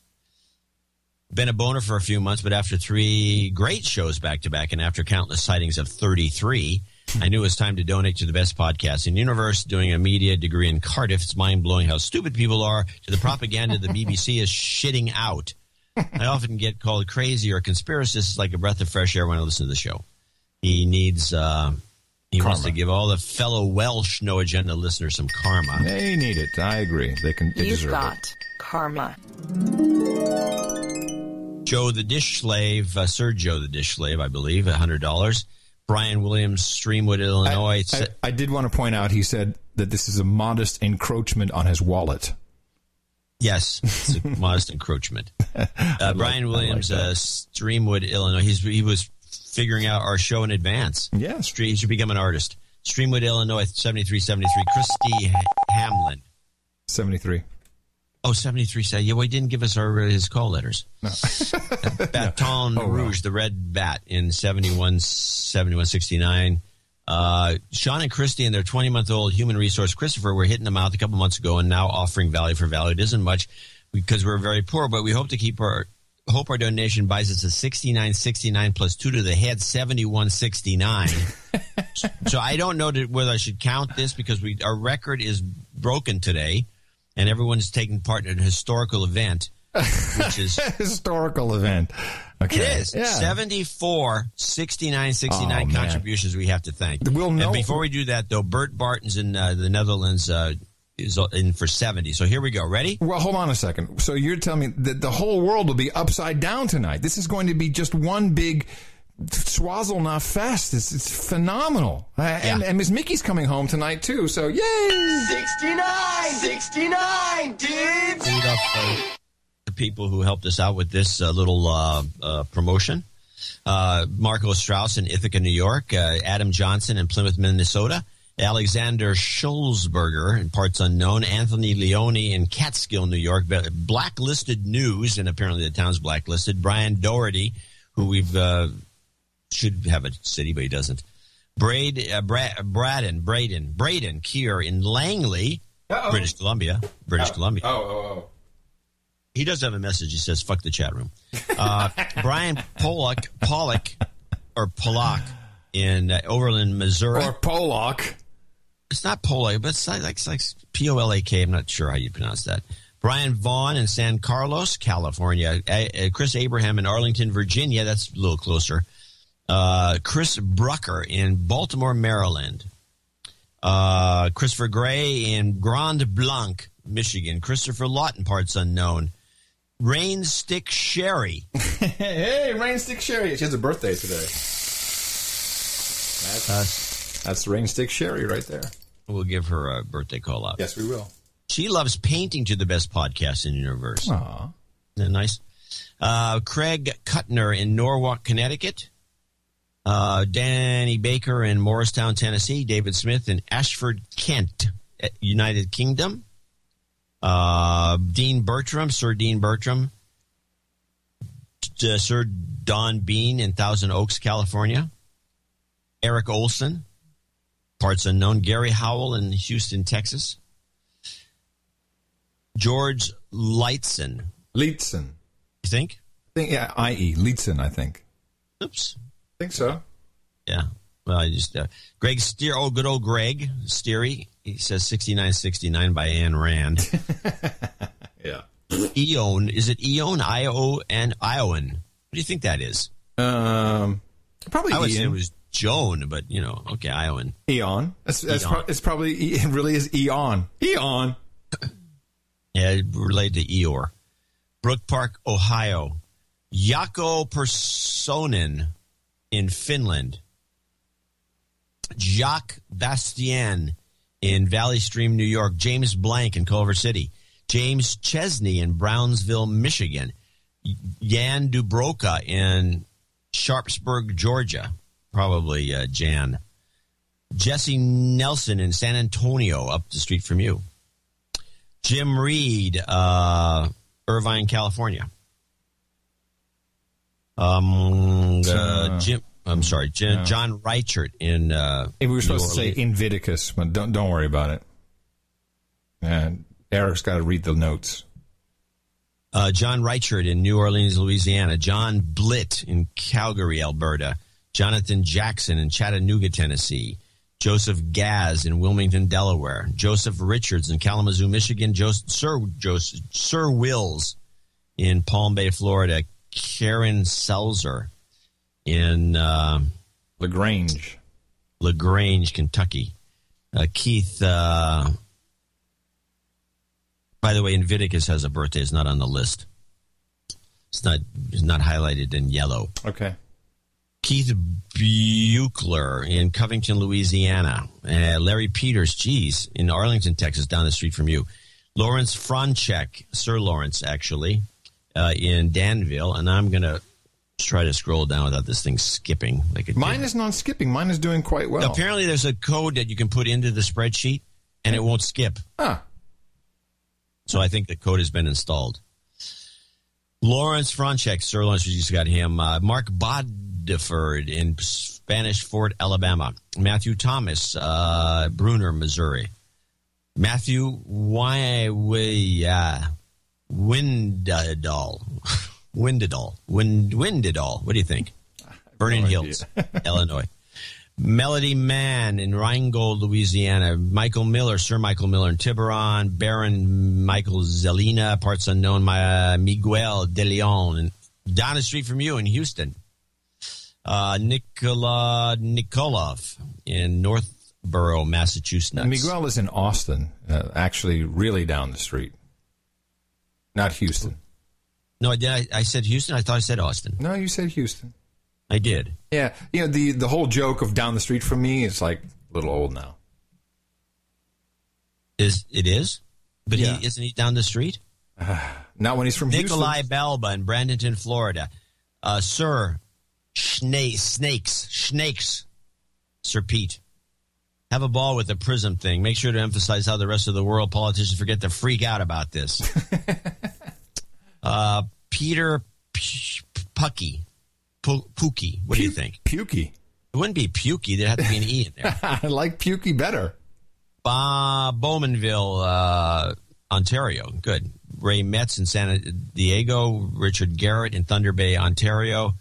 S1: Been a boner for a few months, but after three great shows back to back and after countless sightings of 33, I knew it was time to donate to the best podcast in the universe. Doing a media degree in Cardiff, it's mind blowing how stupid people are to the propaganda the BBC is shitting out. I often get called crazy or a conspiracist. It's like a breath of fresh air when I listen to the show. He needs, uh, he wants to give all the fellow Welsh no agenda listeners some karma.
S3: They need it. I agree. They can. They
S12: You've
S3: deserve
S12: got
S3: it.
S12: karma.
S1: Joe the Dish Slave, uh, Sir Joe the Dish Slave, I believe, hundred dollars. Brian Williams, Streamwood, Illinois.
S3: I, I did want to point out. He said that this is a modest encroachment on his wallet.
S1: Yes, it's a modest encroachment. Uh, Brian Williams, uh, Streamwood, Illinois. He's he was figuring out our show in advance.
S3: Yeah.
S1: he should become an artist. Streamwood, Illinois, seventy three seventy three. Christy Ha- Hamlin.
S3: Seventy three.
S1: Oh, 73 say, yeah, well, he didn't give us our, his call letters.
S3: No.
S1: Baton
S3: Oh, wow.
S1: Rouge, the red bat in 71, 71, 69. Uh, Sean and Christy and their 20 month old human resource Christopher were hitting the mouth a couple months ago and now offering value for value. It isn't much because we're very poor, but we hope to keep our, hope our donation buys us a 69.69 plus two to the head 71.69. so I don't know whether I should count this because we, our record is broken today and everyone's taking part in a historical event, which is
S3: historical event. Okay.
S1: it is
S3: Yeah.
S1: 74, 69, 69
S3: Oh, man.
S1: contributions we have to thank.
S3: We'll know-
S1: And before we do that, though, Bert Barton's in uh, the Netherlands uh, is in for 70. So here we go. Ready?
S3: Well, hold on a second. So you're telling me that the whole world will be upside down tonight? This is going to be just one big Swazelna fest. It's, it's phenomenal. Uh, and, and Miss Mickey's coming home tonight too. So yay!
S4: 69! 69, dudes!
S1: Lead off, uh, the people who helped us out with this uh, little uh, uh, promotion. Uh, Marco Strauss in Ithaca, New York. Uh, Adam Johnson in Plymouth, Minnesota. Alexander Schulzberger in parts unknown. Anthony Leone in Catskill, New York. Blacklisted News, and apparently the town's blacklisted. Brian Doherty, who we've uh, should have a city, but he doesn't. Braid, uh, Bra- Braden, Braden, Braden Kier in Langley,
S3: Uh-oh.
S1: British Columbia. British Columbia.
S3: Oh, oh, oh.
S1: He does have a message. He says, "Fuck the chat room." Uh, Brian Pollock, Pollock, or Pollock in uh, Overland, Missouri.
S3: Or Pollock.
S1: It's not Pollock, but it's like, like, it's like P O L A K. I'm not sure how you pronounce that. Brian Vaughn in San Carlos, California. A- uh, Chris Abraham in Arlington, Virginia. That's a little closer. Uh, Chris Brucker in Baltimore, Maryland. Uh, Christopher Gray in Grand Blanc, Michigan. Christopher Lawton, parts unknown. Rain Stick Sherry.
S3: hey, Rain Stick Sherry. She has a birthday today. That's, that's Rain Stick Sherry right there.
S1: We'll give her a birthday call out.
S3: Yes, we will.
S1: She loves painting to the best podcast in the universe.
S3: Aw.
S1: Isn't that nice? Uh, Craig Kuttner in Norwalk, Connecticut. Uh, Danny Baker in Morristown, Tennessee. David Smith in Ashford, Kent, United Kingdom. Uh, Dean Bertram, Sir Dean Bertram. Uh, Sir Don Bean in Thousand Oaks, California. Eric Olson, parts unknown. Gary Howell in Houston, Texas. George Leitzen.
S3: Leitzen.
S1: You think?
S3: I think, yeah, I.E. Leitzen, I think.
S1: Oops.
S3: I think so.
S1: Yeah. Well, I just uh, Greg Steer. Oh, good old Greg Steery. He says sixty nine sixty nine by Anne Rand.
S3: yeah.
S1: Eon. Is it Eon? I O N Iowan. What do you think that is?
S3: Um, probably
S1: I would say it was Joan, but you know, okay, Iowan.
S3: Eon. That's, that's
S1: Eon.
S3: pro- it's probably it really is Eon. Eon.
S1: Yeah, related to Eeyore. Brook Park, Ohio. Jaakko Personen in Finland. Jacques Bastien in Valley Stream, New York. James Blank in Culver City. James Chesney in Brownsville, Michigan. Jan Dubroka in Sharpsburg, Georgia. Probably uh, Jan. Jesse Nelson in San Antonio, up the street from you. Jim Reed, uh, Irvine, California. Um, uh,
S3: Uh,
S1: Jim, I'm sorry, Jim,
S3: no.
S1: John Reichert in. Uh,
S3: we were supposed
S1: New
S3: to say. Invictus, but don't don't worry about it. And Eric's got to read the notes.
S1: Uh, John Reichert in New Orleans, Louisiana. John Blitt in Calgary, Alberta. Jonathan Jackson in Chattanooga, Tennessee. Joseph Gaz in Wilmington, Delaware. Joseph Richards in Kalamazoo, Michigan. Joseph, Sir, Joseph, Sir Wills in Palm Bay, Florida. Karen Selzer in uh,
S3: Lagrange,
S1: Lagrange, Kentucky. Uh, Keith. Uh, by the way, Invictus has a birthday. It's not on the list. It's not. It's not highlighted in yellow.
S3: Okay.
S1: Keith Buchler in Covington, Louisiana. Uh, Larry Peters, geez, in Arlington, Texas, down the street from you. Lawrence Franchek, Sir Lawrence, actually, uh, in Danville. And I'm going to try to scroll down without this thing skipping. Like it
S3: Mine is non skipping. Mine is doing quite well.
S1: Apparently, there's a code that you can put into the spreadsheet, and it won't skip.
S3: Ah.
S1: So I think the code has been installed. Lawrence Franchek, Sir Lawrence, we just got him. Uh, Mark Bodiford in Spanish Fort, Alabama. Matthew Thomas, uh, Bruner, Missouri. Matthew Why Windadal. Wind, Windadal. What do you think? Vernon Hills, Illinois. Melody Mann in Rheingold, Louisiana. Michael Miller, Sir Michael Miller in Tiburon. Baron Michael Zelina, parts unknown. My, uh, Miguel De Leon, and down the street from you in Houston. Uh, Nikola Nikolov in Northborough, Massachusetts.
S3: Miguel is in Austin, uh, actually, really down the street. Not Houston.
S1: No, I did I, I said Houston. I thought I said Austin.
S3: No, you said Houston.
S1: I did.
S3: Yeah, you know the the whole joke of down the street from me is like a little old now.
S1: Is it is? But
S3: Yeah.
S1: he isn't he down the street?
S3: Not when he's from
S1: Nikolai
S3: Houston.
S1: Balba in Bradenton, Florida. Uh, Sir Snakes, Snakes, Sir Pete. Have a ball with the prism thing. Make sure to emphasize how the rest of the world politicians forget to freak out about this. uh, Peter P- Pucky. Pu- Pookie. What do you think?
S3: Pukey.
S1: It wouldn't be Pukey. There'd have to be an E in there.
S3: I like Pukey better.
S1: Ba- Bowmanville, uh, Ontario. Good. Ray Metz in San Diego. Richard Garrett in Thunder Bay, Ontario.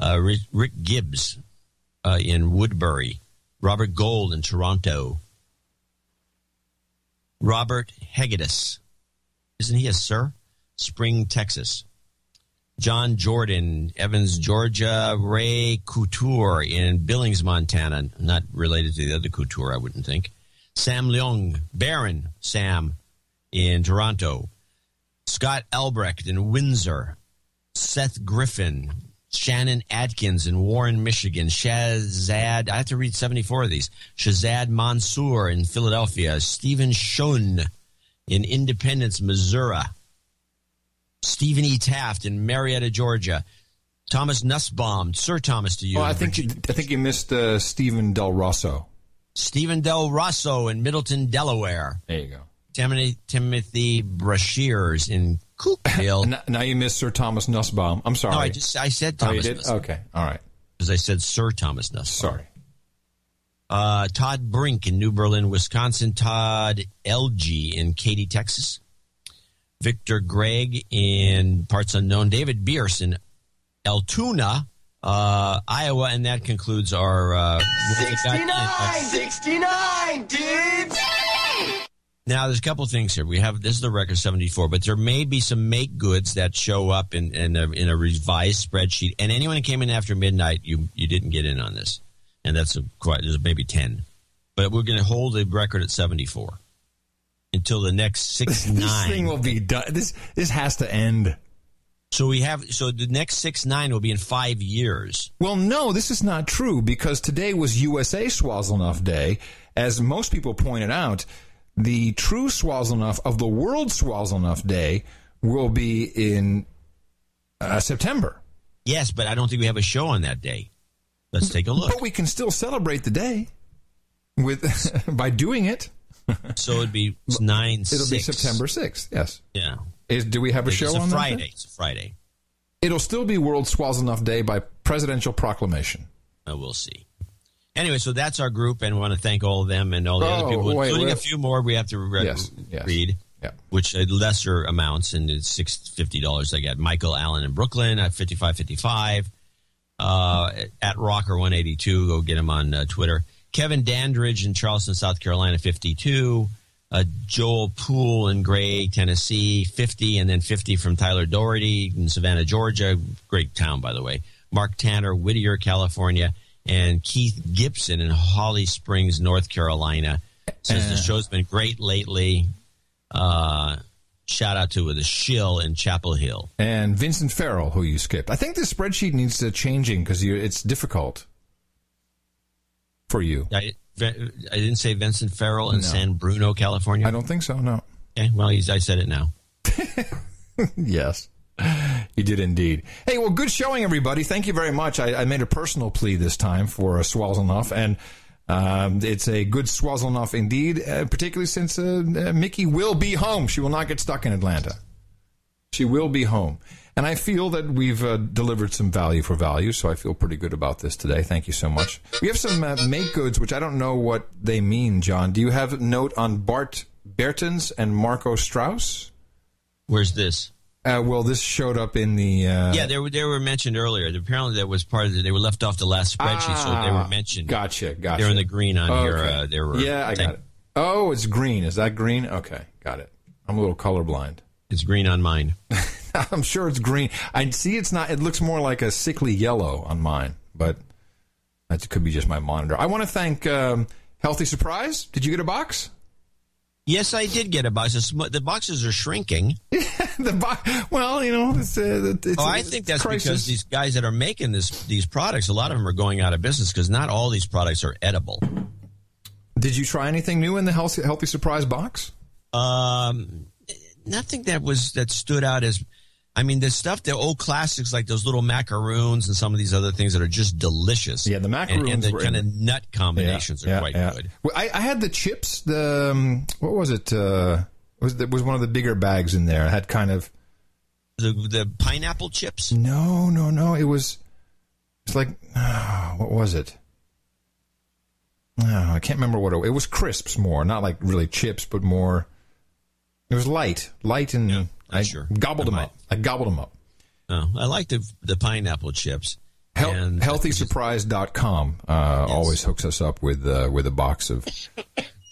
S1: Uh, Rick, Rick Gibbs uh, in Woodbury. Robert Gold in Toronto. Robert Hegedus. Isn't he a sir? Spring, Texas. John Jordan, Evans, Georgia. Ray Couture in Billings, Montana. Not related to the other Couture, I wouldn't think. Sam Leung, Baron Sam in Toronto. Scott Albrecht in Windsor. Seth Griffin. Shannon Atkins in Warren, Michigan. Shazad, I have to read 74 of these. Shazad Mansour in Philadelphia. Stephen Shun in Independence, Missouri. Stephen E. Taft in Marietta, Georgia. Thomas Nussbaum, Sir Thomas to you.
S3: Oh, I think you, I think you missed uh, Stephen Del Rosso.
S1: Stephen Del Rosso in Middletown, Delaware.
S3: There you go.
S1: Timothy, Timothy Brashears in Cookville.
S3: Now, now you missed Sir Thomas Nussbaum. I'm sorry.
S1: No, I just I said
S3: Oh, you
S1: Thomas.
S3: did?
S1: Nussbaum.
S3: Okay. All right.
S1: Because I said Sir Thomas Nussbaum.
S3: Sorry.
S1: Uh, Todd Brink in New Berlin, Wisconsin. Todd LG in Katy, Texas. Victor Gregg in parts unknown. David Bierce in Altoona, uh, Iowa, and that concludes our. Uh, we got in-
S4: 69, dudes!
S1: Now, there's a couple things here. We have this is the record 74, but there may be some make goods that show up in in a, in a revised spreadsheet. And anyone who came in after midnight, you you didn't get in on this, and that's a, quite there's maybe 10. But we're going to hold the record at 74 until the next six
S3: This
S1: nine.
S3: thing will be done. This this has to end.
S1: So we have so the next six nine will be in five years.
S3: Well, no, this is not true because today was USA Swaziland Day. As most people pointed out, the true Swaziland of the World Swaziland Day will be in uh, September.
S1: Yes, but I don't think we have a show on that day. Let's take a look.
S3: But we can still celebrate the day with by doing it.
S1: So it'd be nine.
S3: It'll be. September sixth. Yes.
S1: Yeah.
S3: Is do we have a
S1: It's
S3: show
S1: a
S3: on
S1: Friday.
S3: day?
S1: It's a Friday.
S3: It'll still be World Swaziland Day by presidential proclamation.
S1: Uh, we'll see. Anyway, so that's our group, and we want to thank all of them and all the
S3: Oh,
S1: other people,
S3: wait,
S1: including
S3: wait.
S1: a few more we have to re-
S3: Yes, yes.
S1: read,
S3: Yeah.
S1: which are lesser amounts, and it's six fifty dollars. I got Michael Allen in Brooklyn at fifty five fifty five. Uh, at Rocker one eighty two. Go get him on uh, Twitter. Kevin Dandridge in Charleston, South Carolina, fifty two. Uh, Joel Poole in Gray, Tennessee, 50, and then 50 from Tyler Doherty in Savannah, Georgia. Great town, by the way. Mark Tanner, Whittier, California, and Keith Gibson in Holly Springs, North Carolina. Says the
S3: Uh.
S1: show's been great lately. Uh, shout out to the Shill in Chapel Hill.
S3: And Vincent Farrell, who you skipped. I think this spreadsheet needs uh, changing because it's difficult for you.
S1: I, I didn't say Vincent Farrell in
S3: No.
S1: San Bruno, California.
S3: I don't think so. No.
S1: Okay, well, he's, I said it now.
S3: yes. You did indeed. Hey, well, good showing, everybody. Thank you very much. I, I made a personal plea this time for uh, Swazilnoff, and um, it's a good Swazilnoff indeed, uh, particularly since uh, uh, Mickey will be home. She will not get stuck in Atlanta. She will be home. And I feel that we've uh, delivered some value for value, so I feel pretty good about this today. Thank you so much. We have some uh, make goods, which I don't know what they mean, John. Do you have a note on Bart Bertens and Marco Strauss?
S1: Where's this?
S3: Uh, well, this showed up in the. Uh,
S1: yeah, they were they were mentioned earlier. Apparently, that was part of the, they were left off the last spreadsheet, so they
S3: Ah,
S1: were mentioned.
S3: Gotcha, gotcha.
S1: They're in the green on here.
S3: Okay.
S1: Uh, they were.
S3: yeah, I got it. Oh, it's green. Is that green? Okay, got it. I'm a little colorblind.
S1: It's green on mine.
S3: I'm sure it's green. I see it's not. It looks more like a sickly yellow on mine, but that could be just my monitor. I want to thank um, Healthy Surprise. Did you get a box?
S1: Yes, I did get a box. The boxes are shrinking.
S3: the bo- well, you know, it's, uh, it's
S1: oh, I think that's
S3: crisis.
S1: because these guys that are making this these products, a lot of them are going out of business because not all these products are edible.
S3: Did you try anything new in the Healthy, healthy Surprise box?
S1: Um, nothing that was that stood out as. I mean, the stuff, the old classics like those little macaroons and some of these other things that are just delicious.
S3: Yeah, the
S1: and, and the kind
S3: in-
S1: of nut combinations
S3: Yeah,
S1: are quite
S3: yeah.
S1: good.
S3: Well, I, I had the chips. The um, what was it? Uh, was there was one of the bigger bags in there? It had kind of
S1: The the pineapple chips.
S3: no, no, no. It was. It's like oh, what was it? Oh, I can't remember what it, it was. Crisps more, not like really chips, but more. It was light, light, and I
S1: sure.
S3: gobbled them up. I gobbled them up.
S1: Oh, I like the the pineapple chips.
S3: Hel- HealthySurprise.com uh, always hooks us up with uh, with a box of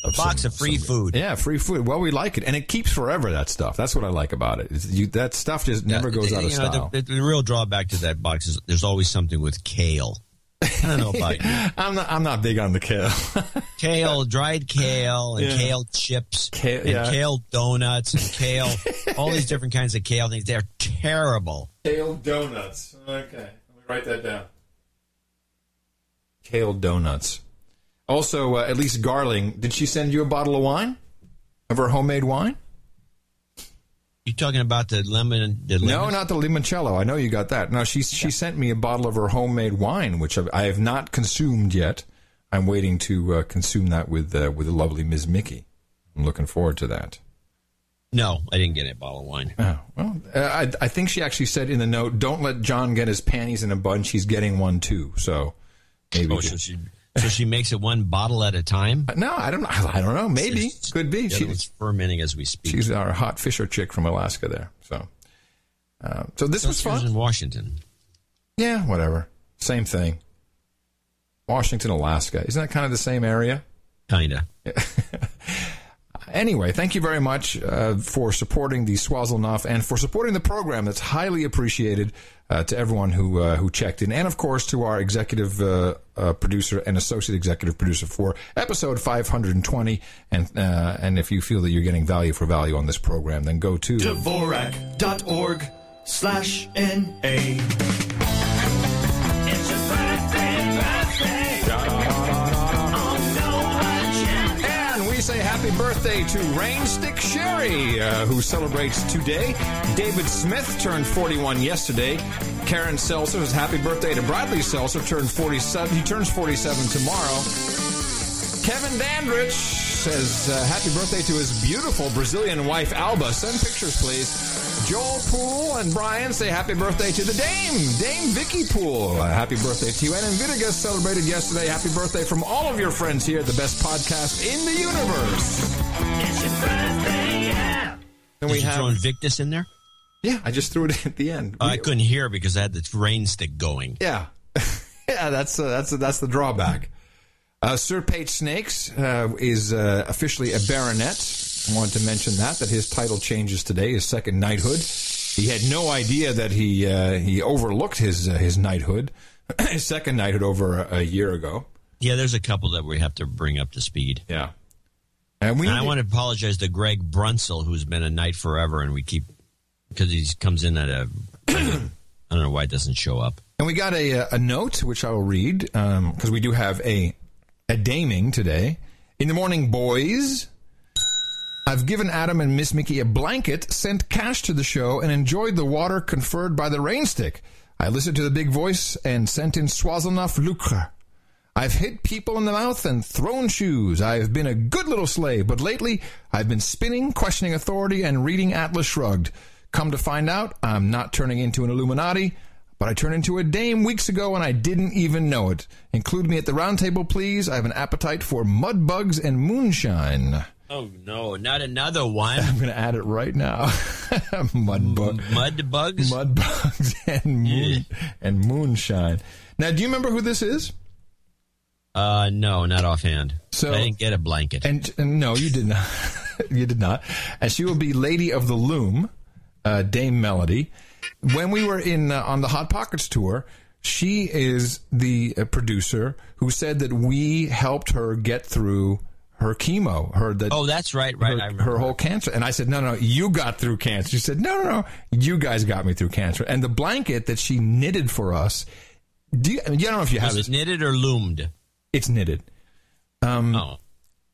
S1: A box of free food.
S3: Yeah, free food. Well, we like it, and it keeps forever. That stuff. That's what I like about it. You, that stuff just never goes out of
S1: know,
S3: style.
S1: The, the real drawback to that box is there's always something with kale. I don't know about you.
S3: I'm not. I'm not big on the kale.
S1: Kale, dried kale, and
S3: Yeah.
S1: kale chips,
S3: Kale-
S1: and
S3: yeah.
S1: kale donuts, and kale, all these different kinds of kale things. They're terrible.
S3: Kale donuts. Okay, let me write that down. Kale donuts. Also, uh, least Garling, did she send you a bottle of wine? Of her homemade wine?
S1: You talking about the lemon? The
S3: No, not the limoncello. I know you got that. No, she she sent me a bottle of her homemade wine, which I've, not consumed yet. I'm waiting to uh, consume that with uh, with the lovely Ms. Mickey. I'm looking forward to that.
S1: No, I didn't get a bottle of wine.
S3: Oh, well, uh, I, I think she actually said in the note, "Don't let John get his panties in a bunch. He's getting one too." So maybe.
S1: Oh, so she so she makes it one bottle at a time.
S3: no, I don't. I don't know. Maybe could be.
S1: She's fermenting as we speak.
S3: She's our hot fisher chick from Alaska there. So, uh, so this was
S1: She was
S3: fun.
S1: in Washington.
S3: Yeah, whatever. Same thing. Washington, Alaska. Isn't that kind of the same area?
S1: Kinda.
S3: Anyway, thank you very much uh, for supporting the Swazelnoff and for supporting the program. That's highly appreciated uh, to everyone who uh, who checked in, and of course to our executive uh, uh, producer and associate executive producer for episode 520. And uh, and if you feel that you're getting value for value on this program, then go to
S4: Dvorak.org slash NA.
S3: Happy birthday to Rainstick Sherry, uh, who celebrates today. David Smith turned 41 yesterday. Karen Seltzer happy birthday to Bradley Seltzer, turned 47. He turns 47 tomorrow. Kevin Dandridge says uh, happy birthday to his beautiful Brazilian wife Alba. Send pictures, please. Joel Poole and Brian say happy birthday to the Dame, Dame Vicky Poole. Uh, happy birthday to you. And Invictus celebrated yesterday. Happy birthday from all of your friends here at the best podcast in the universe.
S4: It's your birthday, yeah.
S3: And
S1: Did
S3: we
S1: you
S3: have
S1: throw Invictus in there?
S3: Yeah, I just threw it at the end.
S1: Oh, I couldn't hear because I had the rain stick going.
S3: Yeah, yeah, that's uh, that's that's the drawback. Uh, Sir Page Snakes uh, is uh, officially a baronet. I wanted to mention that that his title changes today, his second knighthood. He had no idea that he uh, he overlooked his uh, his knighthood, his second knighthood over a, a year ago.
S1: Yeah, there's a couple that we have to bring up to speed.
S3: Yeah. And we
S1: And I want to apologize to Greg Brunsell, who's been a knight forever, and we keep because he comes in at a. I don't know why it doesn't show up.
S3: And we got a, a note, which I will read, because we do have a, a daming today. In the morning, boys, I've given Adam and Miss Mickey a blanket, sent cash to the show, and enjoyed the water conferred by the rainstick. I listened to the big voice and sent in Swazelnoff lucre. I've hit people in the mouth and thrown shoes. I've been a good little slave, but lately I've been spinning, questioning authority, and reading Atlas Shrugged. Come to find out, I'm not turning into an Illuminati, but I turned into a dame weeks ago and I didn't even know it. Include me at the round table, please. I have an appetite for mud bugs and moonshine.
S1: Oh no, not another one.
S3: I'm going to add it right now. mud bug,
S1: mud bugs,
S3: mud bugs, and moon and moonshine. Now, do you remember who this is?
S1: Uh, no, not offhand.
S3: So
S1: I didn't get a blanket.
S3: And, and no, you did not. you did not. And she will be Lady of the Loom, uh, Dame Melody. When we were in uh, on the Hot Pockets tour, she is the uh, producer who said that we helped her get through her chemo. Her that
S1: oh, that's right, right.
S3: Her, her whole cancer. And I said, no, no, you got through cancer. She said, no, no, no, you guys got me through cancer. And the blanket that she knitted for us. Do you, I, mean, I don't know if you
S1: Was
S3: have
S1: it
S3: this.
S1: knitted or loomed?
S3: It's knitted. Um,
S1: oh,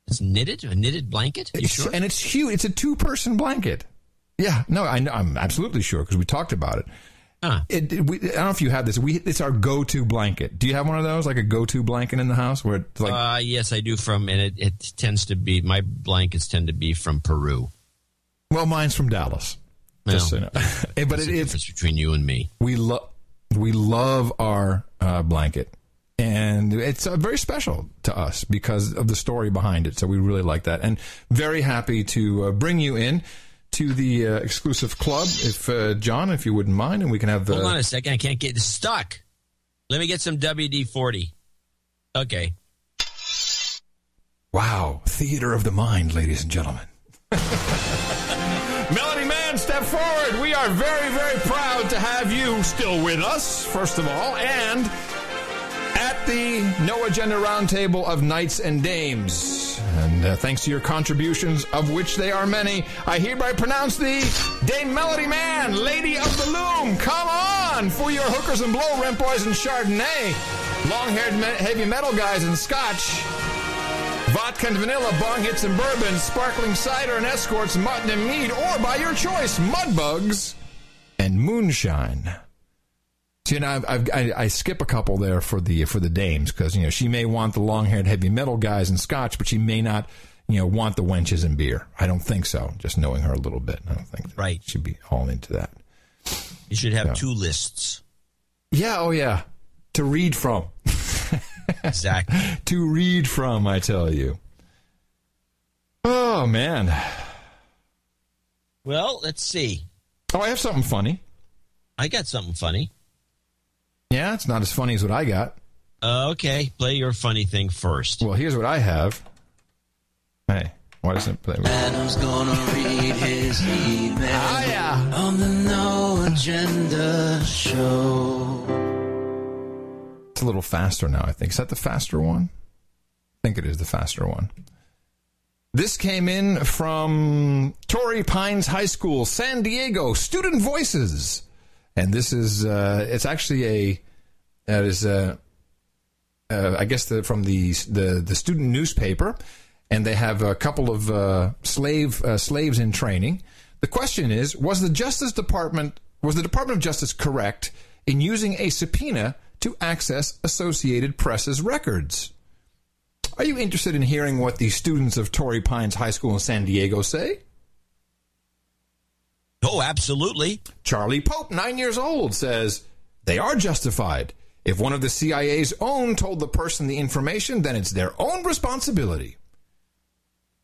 S1: it's knitted. A knitted blanket. Are you
S3: It's-
S1: sure?
S3: And it's huge. It's a two person blanket. Yeah, no, I I'm absolutely sure because we talked about it. It, it- we, I don't know if you have this. We it's our go to blanket. Do you have one of those, like a go to blanket in the house, where it's like
S1: uh, yes, I do. From and it, it tends to be my blankets tend to be from Peru.
S3: well, mine's from Dallas. Just so you know. But it,
S1: the
S3: it's
S1: difference between you and me.
S3: we love we love our uh, blanket, and it's uh, very special to us because of the story behind it. So we really like that, and very happy to uh, bring you in to the uh, exclusive club, if uh, John, if you wouldn't mind, and we can have. the.
S1: Hold on a second. I can't get stuck. Let me get some WD forty. Okay.
S3: Wow, theater of the mind, ladies and gentlemen. Melody Man, step forward. We are very, very proud to have you still with us, first of all, and at the No Agenda Roundtable of Knights and Dames. And uh, thanks to your contributions, of which they are many, I hereby pronounce thee Dame Melody Man, Lady of the Loom. Come on for your hookers and blow rent boys and Chardonnay, long-haired me- heavy metal guys and Scotch. Vodka and vanilla, bong hits and bourbon, sparkling cider and escorts, mutton and mead, or by your choice, mud bugs and moonshine. See, you know, I've, I've, I, I skip a couple there for the for the dames because you know she may want the long haired heavy metal guys and scotch, but she may not you know want the wenches and beer. I don't think so. Just knowing her a little bit, I don't think
S1: right
S3: she'd be all into that.
S1: You should have
S3: Yeah.
S1: two lists.
S3: Yeah, oh yeah, to read from.
S1: Exactly.
S3: to read from, I tell you. Oh man.
S1: Well, let's see.
S3: Oh, I have something funny.
S1: I got something funny.
S3: Yeah, it's not as funny as what I got.
S1: Uh, okay, play your funny thing first.
S3: Well, here's what I have. Hey, why doesn't it play?
S30: Adam's gonna read his email
S3: Ah, yeah.
S30: on the No Agenda Show.
S3: It's a little faster now, I think. Is that the faster one? I think it is the faster one. This came in from Torrey Pines High School, San Diego, Student Voices. And this is, uh, it's actually a, that is, uh, uh, I guess the, from the, the, the student newspaper. And they have a couple of uh, slave uh, slaves in training. The question is: Was the Justice Department was the Department of Justice correct in using a subpoena to access Associated Press's records? Are you interested in hearing what the students of Torrey Pines High School in San Diego say?
S1: Oh, absolutely.
S3: Charlie Pope, nine years old, says they are justified. If one of the CIA's own told the person the information, then it's their own responsibility.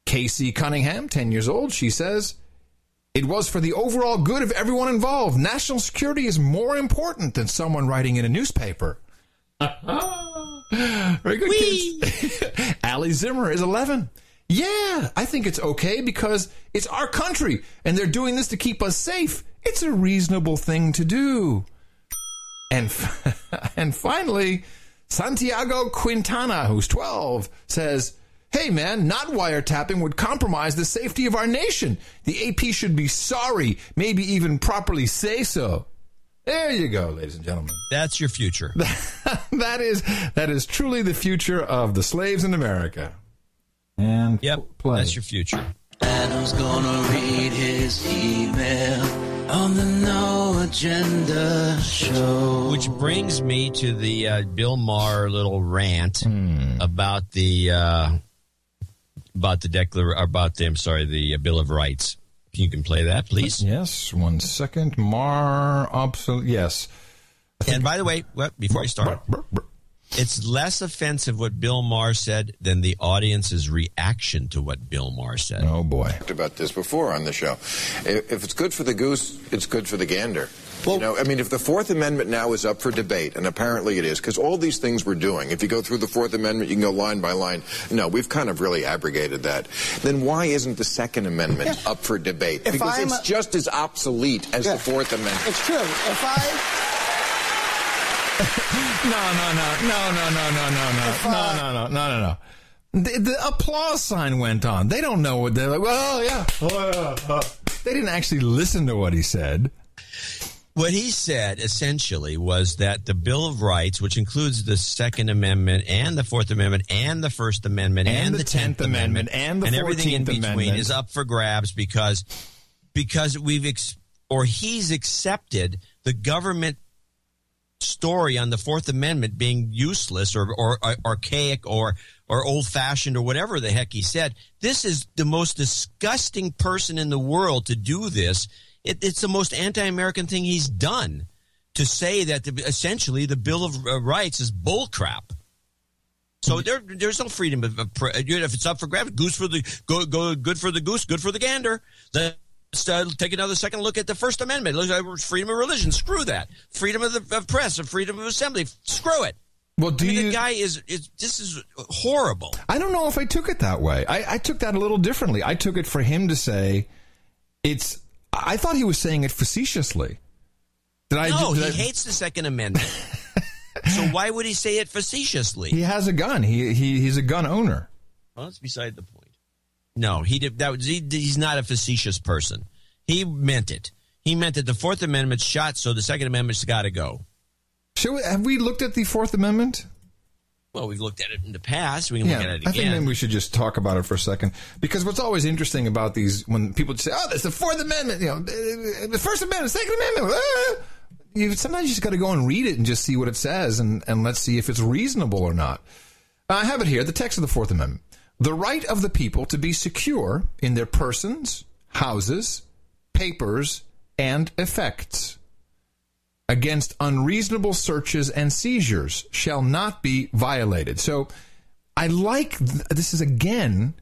S3: Casey Cunningham, 10 years old, she says, It was for the overall good of everyone involved. National security is more important than someone writing in a newspaper. Very good, kids. Allie Zimmer is 11. Yeah, I think it's okay because it's our country and they're doing this to keep us safe. It's a reasonable thing to do. And, and finally, Santiago Quintana, who's 12, says, Hey man, not wiretapping would compromise the safety of our nation. The AP should be sorry, maybe even properly say so. There you go, ladies and gentlemen.
S1: That's your future.
S3: that is that is truly the future of the slaves in America. And
S1: yep,
S3: play.
S1: that's your future.
S30: Adam's gonna read his email on the No Agenda Show.
S1: Which brings me to the uh, Bill Maher little rant
S3: Hmm.
S1: about the uh, about the declar about the I'm sorry the uh, Bill of Rights. You can play that, please.
S3: Yes, one second. Mar obsolete. Yes.
S1: And by the way, what, before I start, it's less offensive what Bill Maher said than the audience's reaction to what Bill Maher said.
S3: Oh boy!
S31: talked about this before on the show. If if it's good for the goose, it's good for the gander. you know, I mean, if the Fourth Amendment now is up for debate, and apparently it is, because all these things we're doing, if you go through the Fourth Amendment, you can go line by line. No, we've kind of really abrogated that. Then why isn't the Second Amendment up for debate?
S27: If
S31: because
S27: I'm
S31: it's
S27: a-
S31: just as obsolete as
S27: Yeah.
S31: the Fourth Amendment.
S27: It's true. If I
S3: No, no, no, no, no, no, no, no, no, no, no, no, no, no, no. The, the applause sign went on. They don't know what they're like. Well, yeah. Uh." They didn't actually listen to what he said.
S1: What he said essentially was that the Bill of Rights, which includes the Second Amendment and the Fourth Amendment and the First Amendment and,
S3: And the
S1: Tenth
S3: 10th Amendment and the
S1: everything in between
S3: Amendment.
S1: is up for grabs because because we've ex- or he's accepted the government story on the Fourth Amendment being useless or, or, or archaic or or old fashioned or whatever the heck he said. This is the most disgusting person in the world to do this. It, it's the most anti-American thing he's done to say that the, essentially the Bill of uh, Rights is bullcrap. So there, there's no freedom of, of if it's up for grabs. Goose for the go, go, good for the goose, good for the gander. Let's uh, take another second look at the First Amendment. Look at Freedom of religion, screw that. Freedom of the of press, and freedom of assembly, screw it.
S3: Well, do
S1: I mean,
S3: you?
S1: the guy is, is this is horrible.
S3: I don't know if I took it that way. I, I took that a little differently. I took it for him to say it's. I thought he was saying it facetiously. Did I?
S1: no,
S3: did
S1: he
S3: I-
S1: hates the Second Amendment. so why would he say it facetiously?
S3: He has a gun. He, he he's a gun owner.
S1: Well, that's beside the point. No, he did. That was, he, he's not a facetious person. He meant it. He meant that the Fourth Amendment's shot, so the Second Amendment's got to go.
S3: Shall we, have we looked at the Fourth Amendment?
S1: Well, we've looked at it in the past. We can look at it again.
S3: I think maybe we should just talk about it for a second because what's always interesting about these when people say, "Oh, that's the Fourth Amendment," you know, the First Amendment, Second Amendment. ah!" You sometimes you just got to go and read it and just see what it says, and and let's see if it's reasonable or not. I have it here, the text of the Fourth Amendment: the right of the people to be secure in their persons, houses, papers, and effects against unreasonable searches and seizures shall not be violated. So I like th- this is again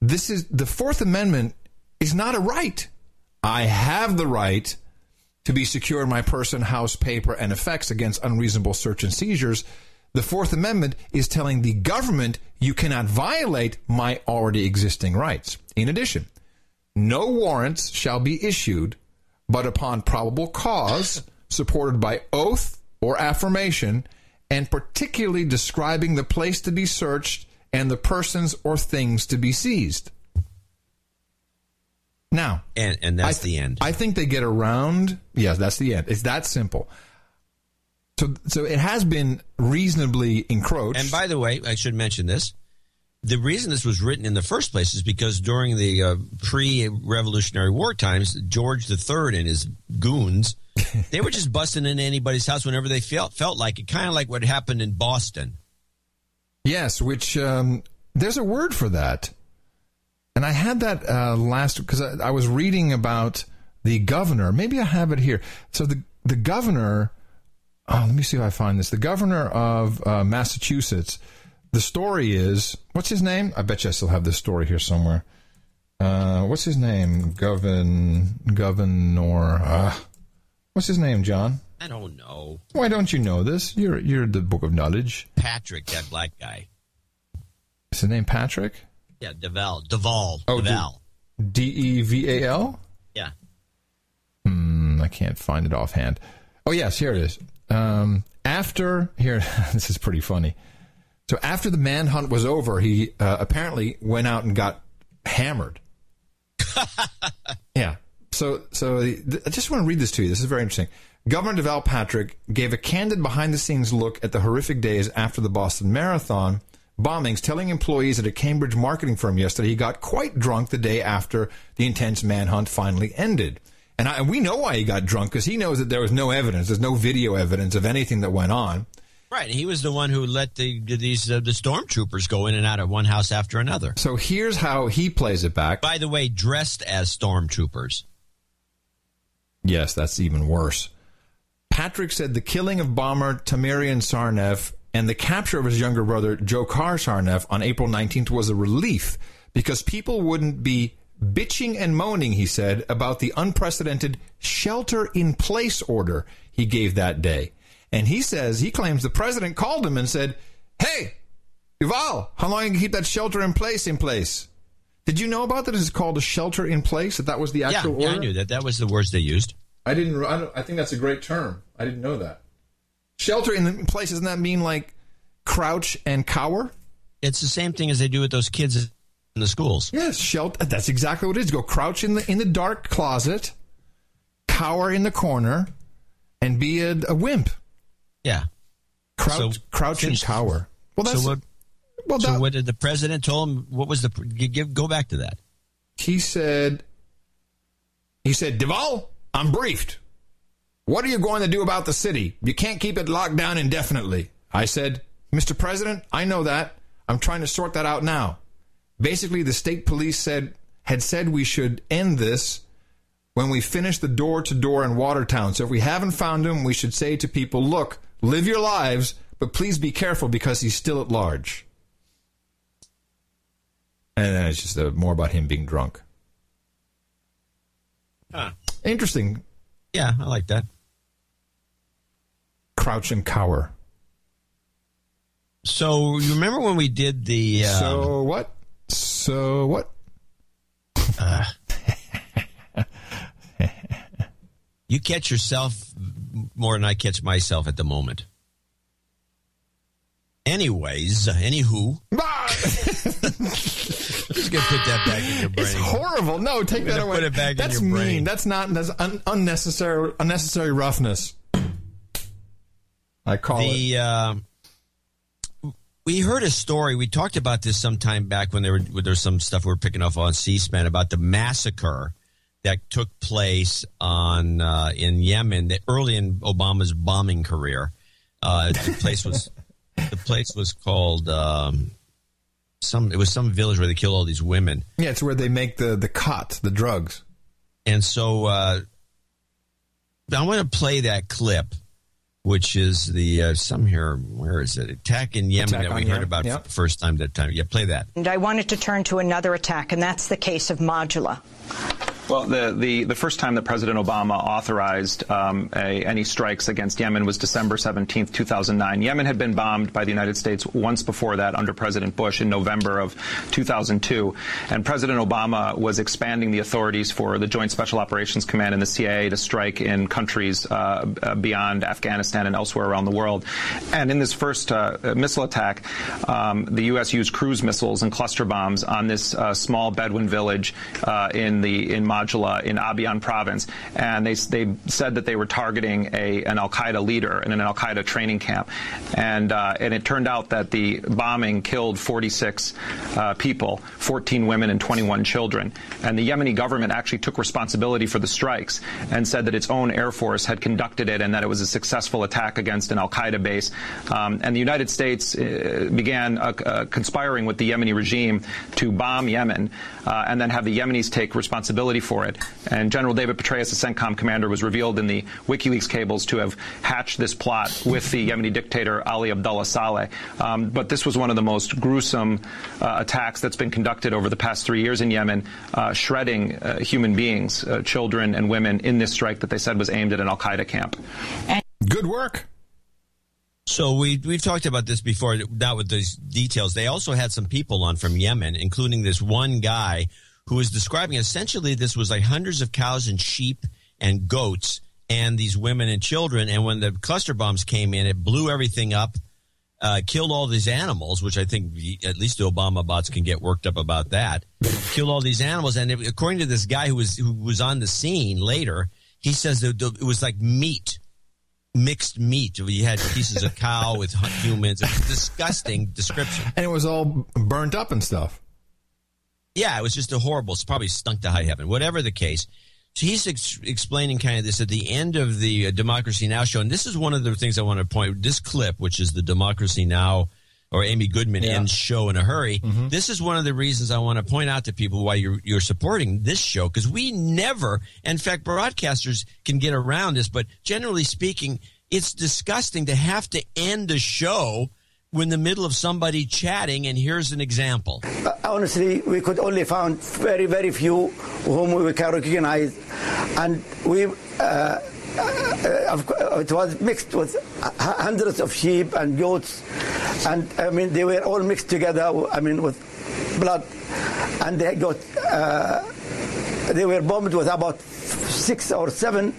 S3: this is the 4th amendment is not a right. I have the right to be secure in my person, house, paper, and effects against unreasonable search and seizures. The Fourth Amendment is telling the government you cannot violate my already existing rights. In addition, no warrants shall be issued, but upon probable cause, supported by oath or affirmation, and particularly describing the place to be searched and the persons or things to be seized. Now,
S1: and and that's
S3: th-
S1: the end.
S3: I think they get around. Yes, that's the end. It's that simple. So, so it has been reasonably encroached.
S1: And by the way, I should mention this. The reason this was written in the first place is because during the uh, pre-Revolutionary War times, George III and his goons, they were just busting into anybody's house whenever they felt felt like it. Kind of like what happened in Boston.
S3: Yes, which um, there's a word for that, and I had that uh, last because I, I was reading about the governor. Maybe I have it here. So the the governor. Oh, let me see if I find this. The governor of uh, Massachusetts. The story is what's his name? I bet you I still have this story here somewhere. Uh, what's his name? Govern Governor. Uh, what's his name, John?
S1: I don't know.
S3: Why don't you know this? You're you're the book of knowledge.
S1: Patrick, that black guy.
S3: Is his name Patrick?
S1: Yeah, Deval. Deval.
S3: Oh,
S1: Deval.
S3: D E V A L.
S1: Yeah.
S3: Hmm, I can't find it offhand. Oh yes, here it is. Um, after here, this is pretty funny. So after the manhunt was over, he uh, apparently went out and got hammered. yeah. So so I just want to read this to you. This is very interesting. Governor Deval Patrick gave a candid behind-the-scenes look at the horrific days after the Boston Marathon bombings, telling employees at a Cambridge marketing firm yesterday he got quite drunk the day after the intense manhunt finally ended. And, I, and we know why he got drunk because he knows that there was no evidence. There's no video evidence of anything that went on.
S1: Right. He was the one who let the these uh, the stormtroopers go in and out of one house after another.
S3: So here's how he plays it back.
S1: By the way, dressed as stormtroopers.
S3: Yes, that's even worse. Patrick said the killing of bomber Tamerlan Tsarnaev and the capture of his younger brother Dzhokhar Tsarnaev on April 19th was a relief because people wouldn't be bitching and moaning, he said, about the unprecedented shelter in place order he gave that day. And he says he claims the president called him and said, Hey, Deval, how long can you keep that shelter in place in place? Did you know about that? It's called a shelter in place. That that was the actual
S1: yeah,
S3: order.
S1: Yeah, I knew that. That was the words they used.
S3: I didn't. I, don't, I think that's a great term. I didn't know that. Shelter in place doesn't that mean like crouch and cower?
S1: It's the same thing as they do with those kids in the schools.
S3: Yes, shelter. That's exactly what it is. Go crouch in the in the dark closet, cower in the corner, and be a, a wimp.
S1: Yeah.
S3: Crouch,
S1: So,
S3: crouch and cower. Well, that's
S1: so what?
S3: well.
S1: so what did the president told him? What was the? Give, go back to that.
S3: he said. He said, Deval, I'm briefed. What are you going to do about the city? You can't keep it locked down indefinitely. I said, Mr. President, I know that. I'm trying to sort that out now. Basically, the state police said had said we should end this when we finish the door to door in Watertown. So if we haven't found him, we should say to people, look, live your lives, but please be careful because he's still at large. And then it's just uh, more about him being drunk.
S1: Huh.
S3: Interesting.
S1: Yeah, I like that.
S3: Crouch and cower.
S1: So you remember when we did the? Um,
S3: so what? So what?
S1: uh, you catch yourself more than I catch myself at the moment. Anyways, anywho, just gonna put that back in your brain.
S3: It's horrible. No, take that away.
S1: put it back in
S3: that's
S1: your brain.
S3: mean. That's not. That's un- unnecessary. Unnecessary roughness. I call it.
S1: the uh, we heard a story. We talked about this sometime back when there were when there was some stuff we were picking up on C-SPAN about the massacre that took place on uh, in Yemen that early in Obama's bombing career. Uh, the place was the place was called um, some. It was some village where they killed all these women.
S3: Yeah, it's where they make the the khat, the drugs.
S1: And so uh, I want to play that clip, which is the uh, some here. Where is it? Attack in Yemen
S32: Attack
S1: that we heard
S32: Yemen,
S1: about
S32: yeah.
S1: for the first time that time. Yeah, play that.
S32: And I wanted to turn to another attack, and that's the case of Majalah. Well, the, the, the first time that President Obama authorized um, a, any strikes against Yemen was December 17, 2009. Yemen had been bombed by the United States once before that under President Bush in November of 2002. And President Obama was expanding the authorities for the Joint Special Operations Command and the CIA to strike in countries uh, beyond Afghanistan and elsewhere around the world. And in this first uh, missile attack, um, the U.S. used cruise missiles and cluster bombs on this uh, small Bedouin village uh, in the in Majalah in Abyan province, and they they said that they were targeting a an Al Qaeda leader in an Al Qaeda training camp, and uh, and it turned out that the bombing killed 46 uh, people, 14 women and 21 children, and the Yemeni government actually took responsibility for the strikes and said that its own air force had conducted it and that it was a successful attack against an Al Qaeda base, um, and the United States uh, began uh, uh, conspiring with the Yemeni regime to bomb Yemen uh, and then have the Yemenis take responsibility for it. And General David Petraeus, the CENTCOM commander, was revealed in the WikiLeaks cables to have hatched this plot with the Yemeni dictator Ali Abdullah Saleh. Um, but this was one of the most gruesome uh, attacks that's been conducted over the past three years in Yemen, uh, shredding uh, human beings, uh, children and women, in this strike that they said was aimed at an Al Qaeda camp.
S3: Good work.
S1: So we we've talked about this before, not with these details. They also had some people on from Yemen, including this one guy who was describing essentially this was like hundreds of cows and sheep and goats and these women and children. And when the cluster bombs came in, it blew everything up, uh, killed all these animals, which I think at least the Obama bots can get worked up about that. killed all these animals, and it, according to this guy who was who was on the scene later, he says that it was like meat mixed meat. You had pieces of cow with humans. Disgusting description.
S3: And it was all burnt up and stuff.
S1: Yeah, it was just a horrible. It's probably stunk to high heaven. Whatever the case. So he's ex- explaining kind of this at the end of the uh, Democracy Now! show. And this is one of the things I want to point this clip, which is the Democracy Now! or Amy Goodman yeah. ends show in a hurry. Mm-hmm. This is one of the reasons I want to point out to people why you're, you're supporting this show because we never, in fact, broadcasters can get around this, but generally speaking, it's disgusting to have to end a show in the middle of somebody chatting, and here's an example.
S33: Uh, honestly, we could only find very, very few whom we can recognize, and we. Uh, uh, it was mixed with hundreds of sheep and goats, and I mean they were all mixed together. I mean with blood, and they got uh, they were bombed with about six or seven.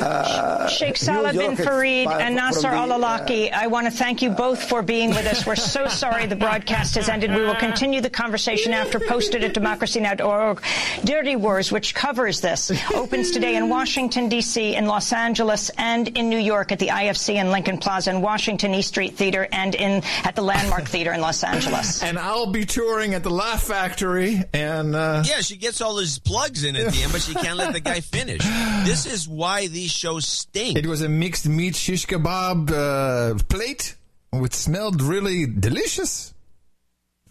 S33: Uh,
S34: uh, Sheikh Salah bin Farid and Nasser Al Awlaki, I want to thank you both for being with us. We're so sorry the broadcast has ended. We will continue the conversation after posted at democracynow.org. Dirty Wars, which covers this, opens today in Washington, D.C., in Los Angeles, and in New York at the IFC and Lincoln Plaza, in Washington East Street Theater, and in at the Landmark Theater in Los Angeles.
S3: And I'll be touring at the Laugh Factory. And uh...
S1: yeah, she gets all his plugs in at the end, but she can't let the guy finish. This is why these shows stink.
S3: It was a mixed meat shish kebab uh, plate, which smelled really delicious.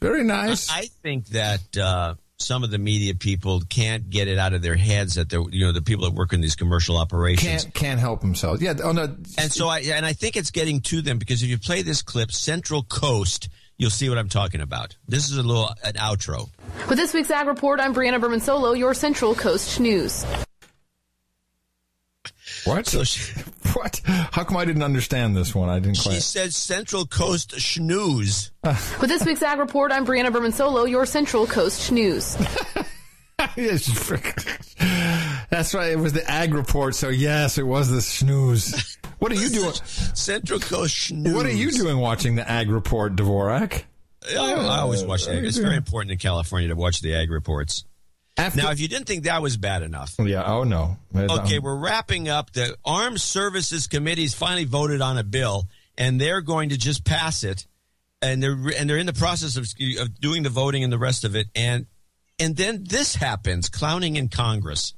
S3: Very nice.
S1: I think that uh, some of the media people can't get it out of their heads that they're you know the people that work in these commercial operations
S3: can't can't help themselves. Yeah. Oh no.
S1: And so I and I think it's getting to them because if you play this clip, Central Coast you'll see what I'm talking about. This is a little an outro.
S35: With this week's Ag Report, I'm Brianna Berman Solo, your Central Coast News.
S3: What? So she, what? How come I didn't understand this one? I didn't
S1: quite. She said Central Coast Schnooze.
S35: With this week's Ag Report, I'm Brianna Berman Solo, your Central Coast News.
S3: That's right. It was the Ag Report, so yes, it was the snooze. What are you doing?
S1: Central Coast Snooze.
S3: What are you doing watching the Ag Report, Dvorak?
S1: I, I always watch the Ag. It's very important in California to watch the Ag Reports. After, now, if you didn't think that was bad enough.
S3: Yeah, oh no.
S1: Okay, um, we're wrapping up. The Armed Services Committee's finally voted on a bill, and they're going to just pass it. And they're and they're in the process of, of doing the voting and the rest of it. And and then this happens, clowning in Congress.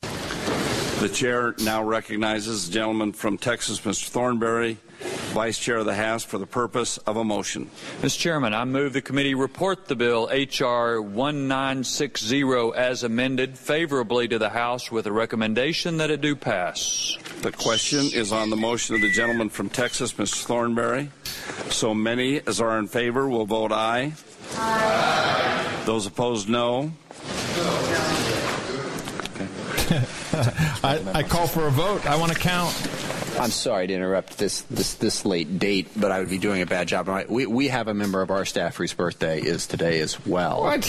S36: The chair now recognizes the gentleman from Texas, Mr. Thornberry, Vice Chair of the House, for the purpose of a motion.
S37: Mr. Chairman, I move the committee report the bill H.R. 1960 as amended favorably to the House with a recommendation that it do pass.
S36: The question is on the motion of the gentleman from Texas, Mr. Thornberry. So many as are in favor will vote aye. Aye. Those opposed, no.
S3: I, I call for a vote. I want to count.
S38: I'm sorry to interrupt this this this late date, but I would be doing a bad job. We we have a member of our staff whose birthday is today as well.
S3: What?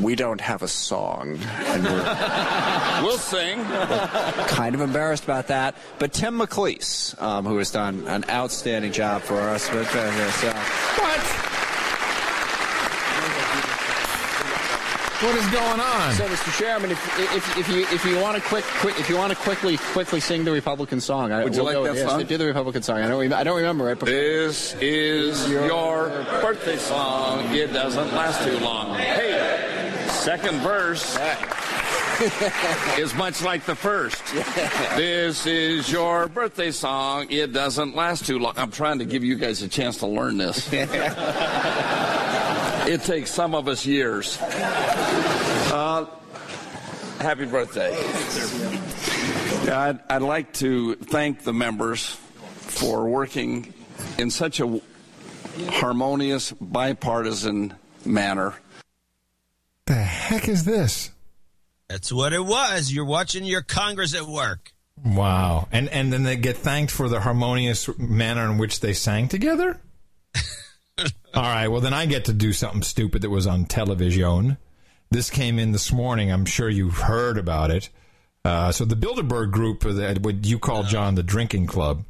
S38: We don't have a song, and we're
S36: We'll sing.
S38: kind of embarrassed about that. But Tim McLeese, um, who has done an outstanding job for us, but uh, so.
S3: What? What is going on?
S38: So, Mr. Chairman, if, if, if you if you want to quick, quick if you want to quickly quickly sing the Republican song, I,
S36: Would you
S38: we'll
S36: like
S38: go
S36: that
S38: yes,
S36: song?
S38: Do the Republican song. I don't I don't remember it. But
S36: This is your birthday song. It doesn't last too long. Hey, second verse is much like the first. This is your birthday song. It doesn't last too long. I'm trying to give you guys a chance to learn this. it takes some of us years. Uh, happy birthday. I'd, I'd like to thank the members for working in such a harmonious, bipartisan manner.
S3: The heck is this?
S1: That's what it was. You're watching your Congress at work.
S3: Wow. And and then they get thanked for the harmonious manner in which they sang together? All right, well then I get to do something stupid that was on television. This came in this morning. I'm sure you've heard about it. Uh, so the Bilderberg group, uh, that what you call John the drinking club,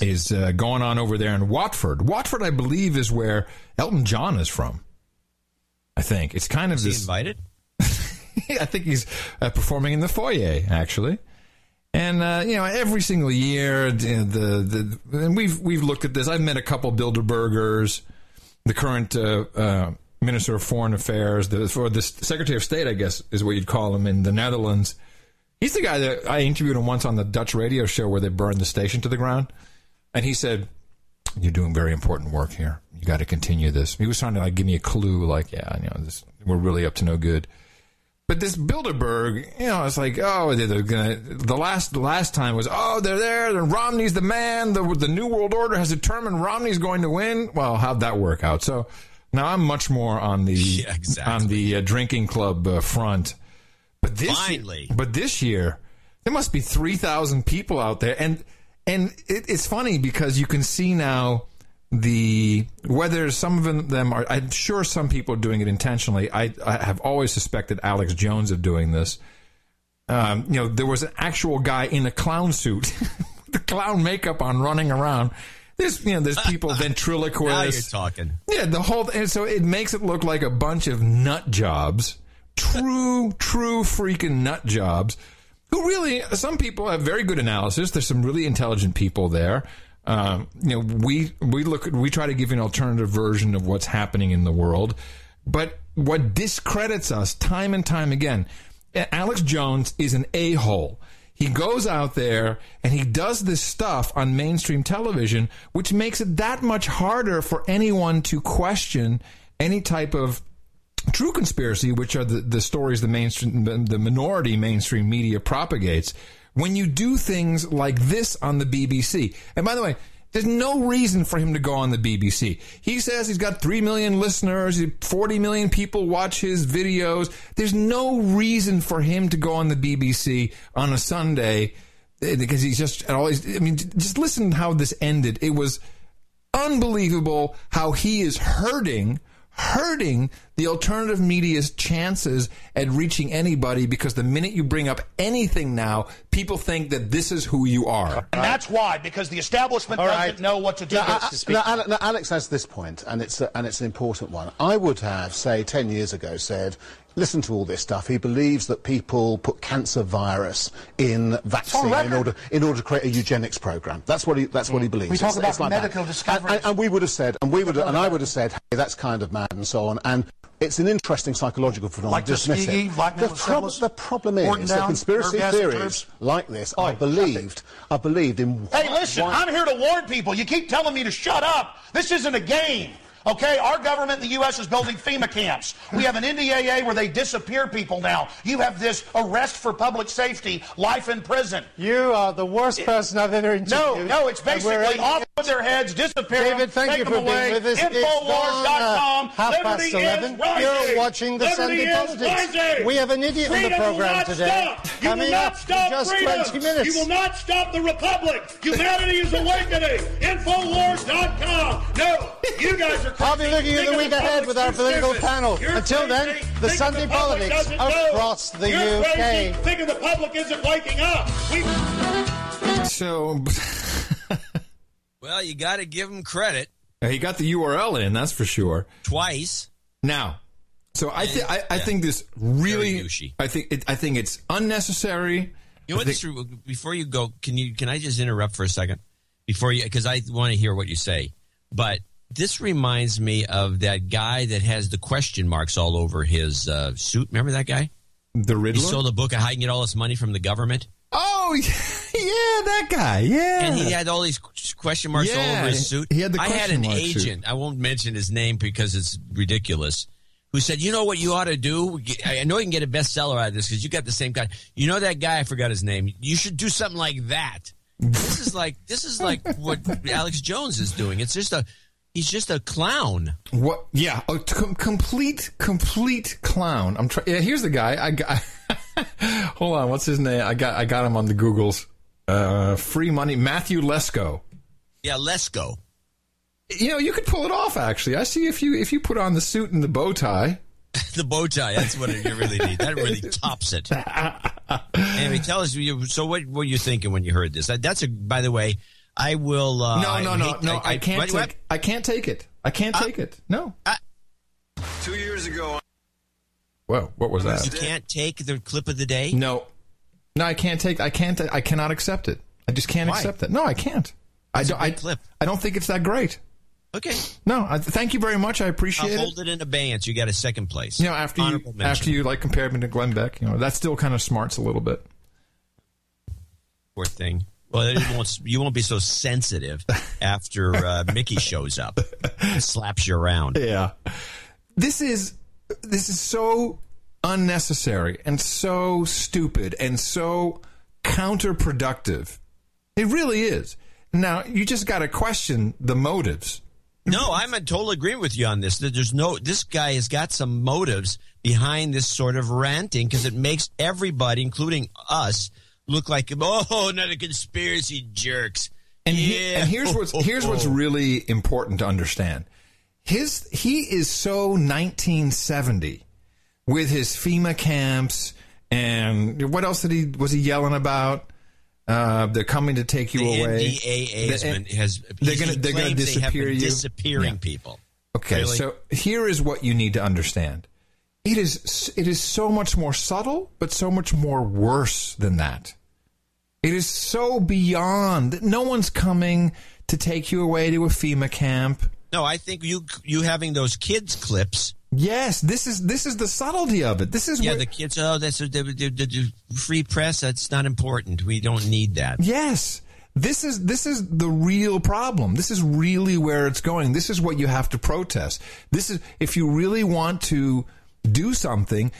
S3: is uh, going on over there in Watford. Watford, I believe, is where Elton John is from. I think it's kind of
S1: Is he
S3: this.
S1: invited?
S3: I think he's uh, performing in the foyer, actually. And uh, you know, every single year, the, the, the and we've we've looked at this. I've met a couple Bilderbergers, the current uh, uh, Minister of Foreign Affairs, the, or the Secretary of State, I guess is what you'd call him in the Netherlands. He's the guy that I interviewed him once on the Dutch radio show where they burned the station to the ground, and he said, "You're doing very important work here. You got to continue this." He was trying to like give me a clue, like, "Yeah, you know, this, we're really up to no good." But this Bilderberg, you know, it's like, oh, they're, gonna. The last, the last time was, oh, they're there. And Romney's the man. The the New World Order has determined Romney's going to win. Well, how'd that work out? So now I'm much more on the on the uh, drinking club uh, front. But this,
S1: Finally.
S3: but this year there must be three thousand people out there, and and it, it's funny because you can see now the whether some of them are i'm sure some people are doing it intentionally. I, I have always suspected alex jones of doing this. Um, you know there was an actual guy in a clown suit the clown makeup on running around there's you know there's people ventriloquists
S1: Now you're talking.
S3: yeah, the whole and so it makes it look like a bunch of nut jobs, true, true freaking nut jobs. Who really? Some people have very good analysis. There's some really intelligent people there. Um, you know, we we look we try to give an alternative version of what's happening in the world, but what discredits us time and time again, Alex Jones is an a hole. He goes out there and he does this stuff on mainstream television, which makes it that much harder for anyone to question any type of true conspiracy, which are the, the stories the mainstream, the, minority mainstream media propagates. When you do things like this on the BBC, and by the way, there's no reason for him to go on the BBC. He says he's got 3 million listeners, 40 million people watch his videos. There's no reason for him to go on the BBC on a Sunday eh, because he's just always, I mean, just listen how this ended. It was unbelievable how he is hurting hurting the alternative media's chances at reaching anybody because the minute you bring up anything now, people think that this is who you are.
S39: And that's why, because the establishment
S40: All
S39: doesn't
S40: right.
S39: know what to do.
S40: No,
S39: with
S40: I-
S39: this.
S40: no, Ale- no, Alex has this point, and it's a, and it's an important one. I would have, say, ten years ago, said. Listen to all this stuff. He believes that people put cancer virus in vaccine in order in order to create a eugenics program. That's what he that's what he believes.
S39: We talk
S40: It's-
S39: about
S40: it's like that.
S39: medical
S40: And-
S39: discoveries.
S40: And, and we would have said, and we would, and I would have said, hey, that's kind of mad and so on. And it's an interesting psychological phenomenon.
S39: Like
S40: Dismiss
S39: Tuskegee,
S40: it. The, prob- the problem is that conspiracy theories like this are believed are believed in.
S39: Hey, listen, I'm here to warn people. You keep telling me to shut up. This isn't a game. Okay, our government in the U.S. is building FEMA camps. We have an NDAA where they disappear people now. You have this arrest for public safety, life in prison.
S41: You are the worst person I've ever interviewed.
S39: No, no, it's basically off. With their heads, disappear
S40: David, thank
S39: take
S40: you for
S39: away.
S40: being with us. It's
S39: Infowars.com.
S40: gone, uh, half past 11.
S39: rising.
S40: You're watching the
S39: Liberty
S40: Sunday Politics.
S39: rising.
S40: We have an idiot on the program today.
S39: Stop. You
S40: Coming
S39: will not
S40: up in
S39: stop
S40: just
S39: freedom.
S40: 20 minutes.
S39: You will not stop the republic. Humanity is awakening. Infowars.com. No, you guys are crazy.
S40: I'll be looking at
S39: Think
S40: the
S39: of
S40: week ahead with our political
S39: stupid.
S40: panel.
S39: You're
S40: Until then,
S39: crazy.
S40: the
S39: Think
S40: Sunday
S39: the
S40: Politics
S39: doesn't know.
S40: across the
S39: You're
S40: UK.
S39: Crazy. Thinking the public isn't waking up. We
S3: So
S1: Well, you got to give him credit
S3: he got the URL in, that's for sure.
S1: twice.
S3: Now, so I think I, I think this really. I think it, I think it's unnecessary.
S1: You know what? This, before you go, can you can I just interrupt for a second before you because I want to hear what you say. But this reminds me of that guy that has the question marks all over his uh, suit. Remember that guy?
S3: The Riddler.
S1: He sold a book of can get all this money from the government.
S3: Oh yeah, that guy. Yeah,
S1: And he had all these question marks all over his suit.
S3: he had the
S1: I had an
S3: mark suit.
S1: agent. I won't mention his name because it's ridiculous. Who said, "You know what you ought to do? I know you can get a bestseller out of this because you got the same guy. You know that guy? I forgot his name. You should do something like that. this is like this is like what Alex Jones is doing. It's just a he's just a clown.
S3: What? Yeah, a com- complete, complete clown. I'm trying. Yeah, here's the guy. I got. hold on. What's his name? I got. I got him on the Googles. Uh, free money. Matthew Lesko.
S1: Yeah, let's.
S3: You know, you could pull it off. Actually, I see if you if you put on the suit and the bow tie.
S1: the bow tie. That's what you really need. That really tops it. anyway, tell us. You, so, what were you thinking when you heard this? That- That's a. By the way, I will. Uh,
S3: no, no, no,
S1: hate-
S3: no. I, can't
S1: what-
S3: take.
S1: what?
S3: I can't take it. I can't
S1: Uh,
S3: take it. No.
S42: Two years ago,
S3: Whoa, what was that?
S1: You can't take the clip of the day.
S3: No, no, I can't take. I can't. I cannot accept it. I just can't
S1: Why?
S3: accept it. No, I can't. I don't. I,
S1: clip.
S3: I don't think it's that great.
S1: Okay,
S3: No, I, thank you very much. I appreciate
S1: I'll
S3: it.
S1: hold it in abeyance. You got a second place.
S3: You know, after you
S1: mention.
S3: after you like compared me to Glenn Beck, you know that still kind of smarts a little bit.
S1: Poor thing. Well, won't, you won't be so sensitive after uh, Mickey shows up, and slaps you around.
S3: Yeah, this is this is so unnecessary and so stupid and so counterproductive. It really is. Now you just got to question the motives.
S1: No, I'm in total agreement with you on this. That There's no. This guy has got some motives behind this sort of ranting because it makes everybody, including us, look like oh, not a conspiracy jerks.
S3: And, he- and here's what's here's what's really important to understand. His he is so 1970 with his FEMA camps and what else did he was he yelling about? Uh, they're coming to take you
S1: the
S3: away.
S1: NDAA has
S3: The-
S1: been, has
S3: they're gonna they're gonna
S1: claims they have
S3: disappear you.
S1: disappearing
S3: Yeah.
S1: people.
S3: Okay,
S1: Really?
S3: so here is what you need to understand. It is it is so much more subtle, but so much more worse than that. It is so beyond that no one's coming to take you away to a FEMA camp.
S1: No, I think you you having those kids clips.
S3: Yes, this is this is the subtlety of it. This is
S1: Yeah,
S3: what,
S1: the kids. Oh, that's the, the, the, the free press. That's not important. We don't need that.
S3: Yes. This is this is the real problem. This is really where it's going. This is what you have to protest. This is if you really want to do something,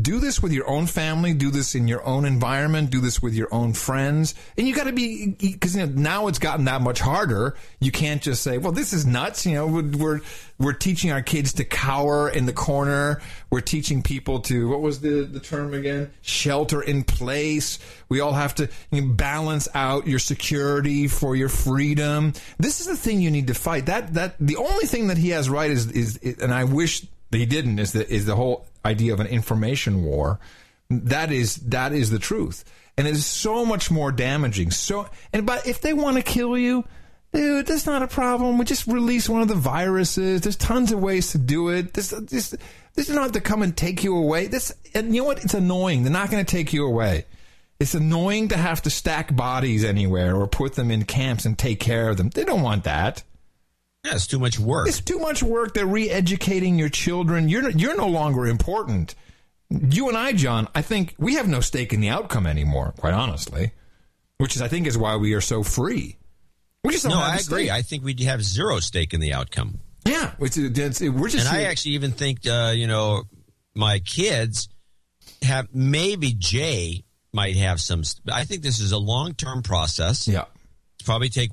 S3: do this with your own family, do this in your own environment, do this with your own friends. And you got to be because you know, now it's gotten that much harder. You can't just say, "Well, this is nuts." You know, we're we're, teaching our kids to cower in the corner. We're teaching people to what was the the term again? Shelter in place. We all have to you know, balance out your security for your freedom. This is the thing you need to fight. That that the only thing that he has right is is, and I wish he didn't is the is the whole idea of an information war. That is that is the truth, and it is so much more damaging. So, and but if they want to kill you, dude, that's not a problem. We just release one of the viruses. There's tons of ways to do it. This this this is not to come and take you away. This and you know what? It's annoying. They're not going to take you away. It's annoying to have to stack bodies anywhere or put them in camps and take care of them. They don't want that.
S1: Yeah, it's too much work.
S3: It's too much work. They're re-educating your children. You're you're no longer important. You and I, John, I think we have no stake in the outcome anymore. Quite honestly, which is I think is why we are so free. We just
S1: no, I agree.
S3: stake.
S1: I think we have zero stake in the outcome.
S3: yeah, it's, it's, we're just.
S1: and I actually even think, uh, you know, my kids have maybe Jay might have some. I think this is a long term process.
S3: Yeah.
S1: It's probably take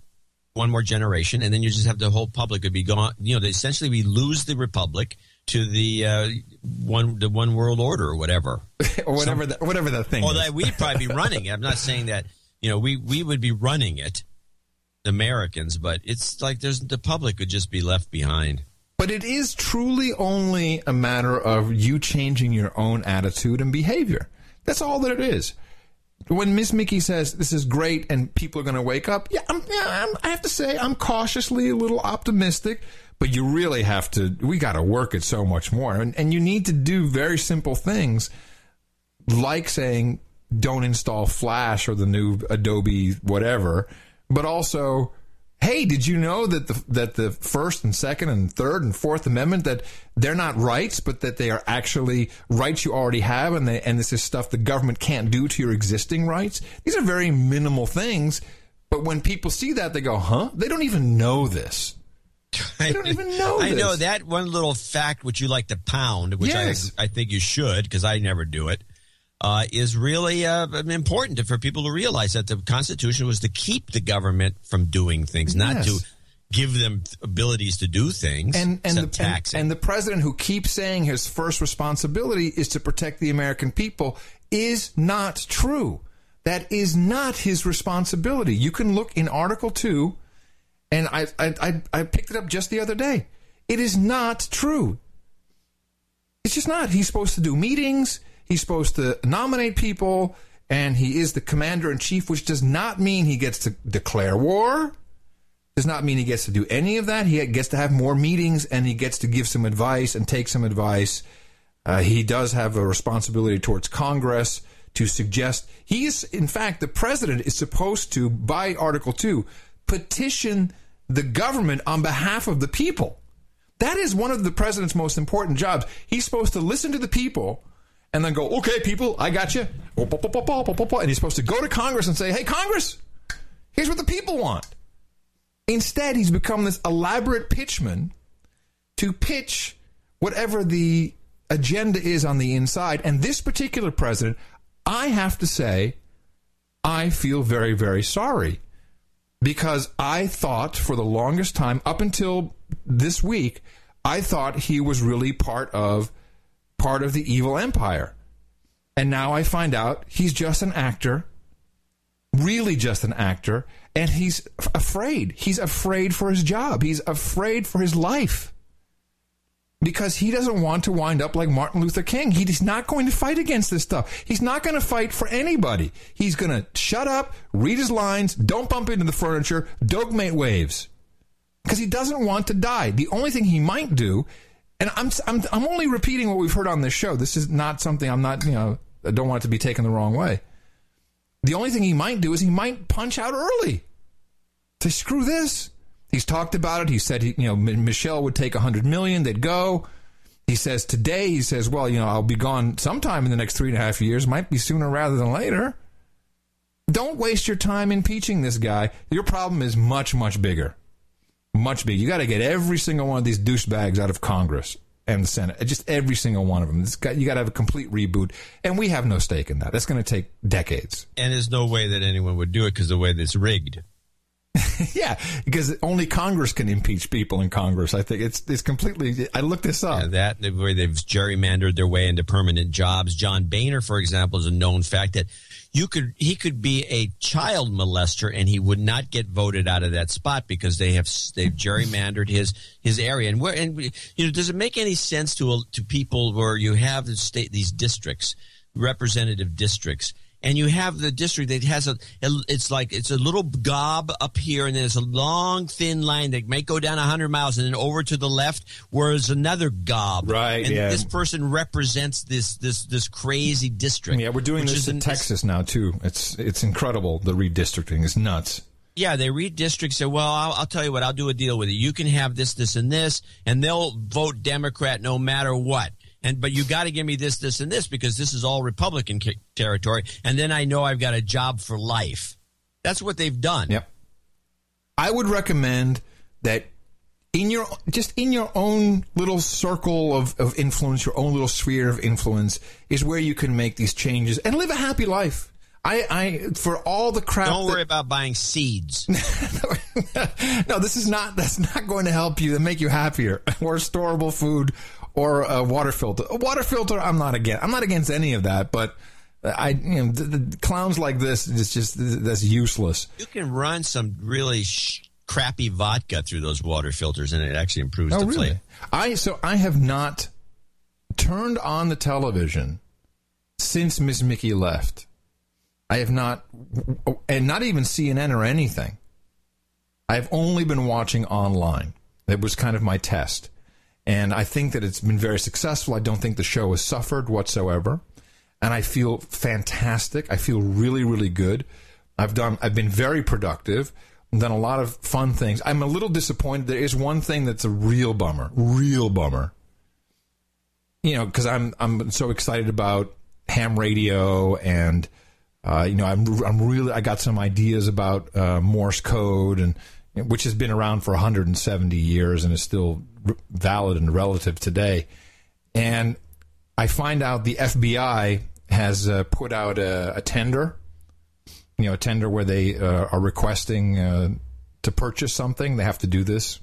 S1: one more generation, and then you just have the whole public would be gone. You know, essentially we lose the republic to the uh, one the one world order or whatever,
S3: or whatever Some, that whatever that thing.
S1: Well,
S3: is.
S1: that we'd probably be running. it. I'm not saying that you know we we would be running it, Americans, but it's like there's the public would just be left behind.
S3: But it is truly only a matter of you changing your own attitude and behavior. That's all that it is. When Miss Mickey says this is great and people are going to wake up, yeah, I'm, yeah I'm, I have to say I'm cautiously a little optimistic. But you really have to. We got to work it so much more, and, and you need to do very simple things, like saying don't install Flash or the new Adobe whatever, but also hey, did you know that the that the First and Second and Third and Fourth Amendment that they're not rights, but that they are actually rights you already have, and they, and this is stuff the government can't do to your existing rights. These are very minimal things, but when people see that, they go, "Huh?" They don't even know this. I don't even know.
S1: I
S3: this.
S1: know that one little fact which you like to pound, which
S3: yes.
S1: I I think you should because I never do it uh, is really uh, important for people to realize that the Constitution was to keep the government from doing things, yes. not to give them abilities to do things
S3: and and the, and, and the president who keeps saying his first responsibility is to protect the American people is not true. That is not his responsibility. You can look in Article Two, and I I I, I picked it up just the other day. It is not true. It's just not. He's supposed to do meetings. He's supposed to nominate people, and he is the commander in chief, which does not mean he gets to declare war. Does not mean he gets to do any of that. He gets to have more meetings, and he gets to give some advice and take some advice. Uh, he does have a responsibility towards Congress to suggest he is, in fact, the president is supposed to, by Article Two, petition the government on behalf of the people. That is one of the president's most important jobs. He's supposed to listen to the people and then go, okay, people, I got you. Oh, and he's supposed to go to Congress and say, hey, Congress, here's what the people want. Instead, he's become this elaborate pitchman to pitch whatever the agenda is on the inside. And this particular president, I have to say, I feel very, very sorry because I thought for the longest time, up until this week, I thought he was really part of part of the evil empire. And now I find out he's just an actor, really just an actor, and he's afraid. He's afraid for his job. He's afraid for his life. Because he doesn't want to wind up like Martin Luther King. He's not going to fight against this stuff. He's not going to fight for anybody. He's going to shut up, read his lines, don't bump into the furniture, don't make waves. Because he doesn't want to die. The only thing he might do and I'm, I'm, I'm only repeating what we've heard on this show. This is not something I'm not, you know, I don't want it to be taken the wrong way. The only thing he might do is he might punch out early. Say, screw this. He's talked about it. He said, he, you know, Michelle would take a hundred million. They'd go. He says today, he says, well, you know, I'll be gone sometime in the next three and a half years. Might be sooner rather than later. Don't waste your time impeaching this guy. Your problem is much, much bigger much bigger. You got to get every single one of these douchebags out of Congress and the Senate. Just every single one of them. Got, you got to have a complete reboot, and we have no stake in that. That's going to take decades.
S1: And there's no way that anyone would do it because the way that's rigged.
S3: yeah, because only Congress can impeach people in Congress. I think it's it's completely. I looked this up.
S1: Yeah, that the way they've gerrymandered their way into permanent jobs. John Boehner, for example, is a known fact that you could he could be a child molester and he would not get voted out of that spot because they have they've gerrymandered his his area. And where and you know does it make any sense to to people where you have the state these districts representative districts and you have the district that has a it's like it's a little gob up here and there's a long thin line that may go down 100 miles and then over to the left where is another gob
S3: right
S1: and
S3: yeah.
S1: this person represents this this this crazy district
S3: yeah we're doing this in texas now too it's it's incredible the redistricting is nuts
S1: yeah, they redistrict. Say, well, I'll, I'll, tell you what, I'll do a deal with you. You can have this, this, and this, and they'll vote Democrat no matter what and but you got to give me this, this, and this because this is all Republican territory, and then I know I've got a job for life. That's what they've done.
S3: Yep. I would recommend that in your just in your own little circle of, of influence, your own little sphere of influence is where you can make these changes and live a happy life. I, I for all the crap.
S1: Don't
S3: that-
S1: worry about buying seeds.
S3: no, this is not. That's not going to help you and make you happier. Or storable food, or a water filter. A water filter. I'm not against. I'm not against any of that. But I, you know, the, the clowns like this is just that's useless.
S1: You can run some really sh- crappy vodka through those water filters, and it actually improves
S3: Oh,
S1: the
S3: really?
S1: flavor.
S3: I so I have not turned on the television since Miss Mickey left. I have not, and not even CNN or anything. I've only been watching online. It was kind of my test. And I think that it's been very successful. I don't think the show has suffered whatsoever. And I feel fantastic. I feel really, really good. I've done, I've been very productive, done a lot of fun things. I'm a little disappointed. There is one thing that's a real bummer, real bummer. You know, because I'm, I'm so excited about ham radio and, uh, you know, I'm, I'm really, I got some ideas about uh, Morse code and, which has been around for 170 years and is still valid and relative today. And I find out the FBI has uh, put out a, a tender, you know, a tender where they uh, are requesting uh, to purchase something. They have to do this.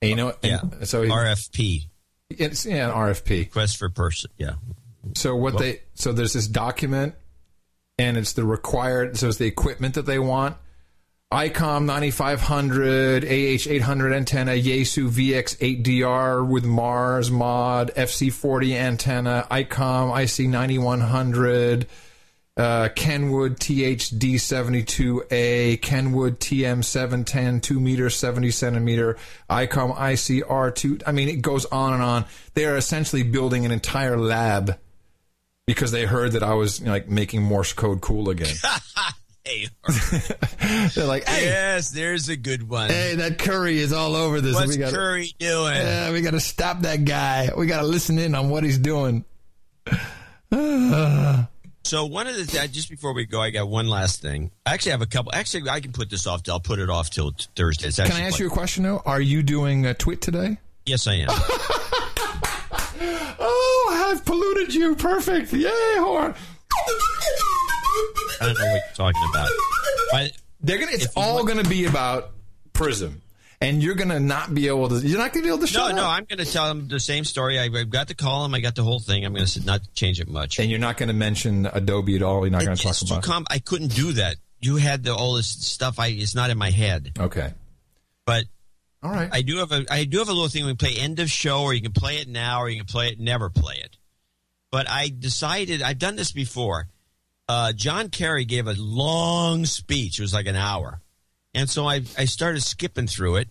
S3: And, you know,
S1: Yeah.
S3: so
S1: RFP.
S3: It's yeah, an RFP.
S1: Request for person. Yeah.
S3: So what
S1: Well-
S3: they so there's this document, and it's the required. So it's the equipment that they want. ICOM 9500, AH 800 antenna, Yaesu VX 8DR with Mars mod, FC40 antenna, ICOM IC 9100, uh, Kenwood THD 72A, Kenwood TM 710, 2 meter, 70 centimeter, ICOM ICR2. I mean, it goes on and on. They are essentially building an entire lab because they heard that I was you know, like making Morse code cool again.
S1: Hey,
S3: They're like, hey,
S1: yes, there's a good one.
S3: hey, that Curry is all over this.
S1: What's
S3: we gotta,
S1: Curry doing?
S3: Yeah, we got to stop that guy. We got to listen in on what he's doing.
S1: So one of the uh, just before we go, I got one last thing. I actually have a couple. Actually, I can put this off. I'll put it off till t- Thursday.
S3: Can I ask
S1: quite-
S3: you a question though? Are you doing a tweet today?
S1: Yes, I am.
S3: Oh, I've polluted you. Perfect. Yay, horn.
S1: I don't know what you're talking about. But
S3: They're gonna. It's all gonna be about Prism, and you're gonna not be able to. You're not gonna be able to
S1: no,
S3: shut
S1: no,
S3: up.
S1: I'm going to tell them the same story. I, I've got the column. I got the whole thing. I'm going to not change it much.
S3: And you're not going to mention Adobe at all. You're not going to talk about.
S1: com- I couldn't do that. You had the, all this stuff. I it's not in my head.
S3: Okay.
S1: But
S3: all right,
S1: I do have a I do have a little thing. We can play end of show, or you can play it now, or you can play it never play it. But I decided I've done this before. Uh, John Kerry gave a long speech. It was like an hour, and so I I started skipping through it,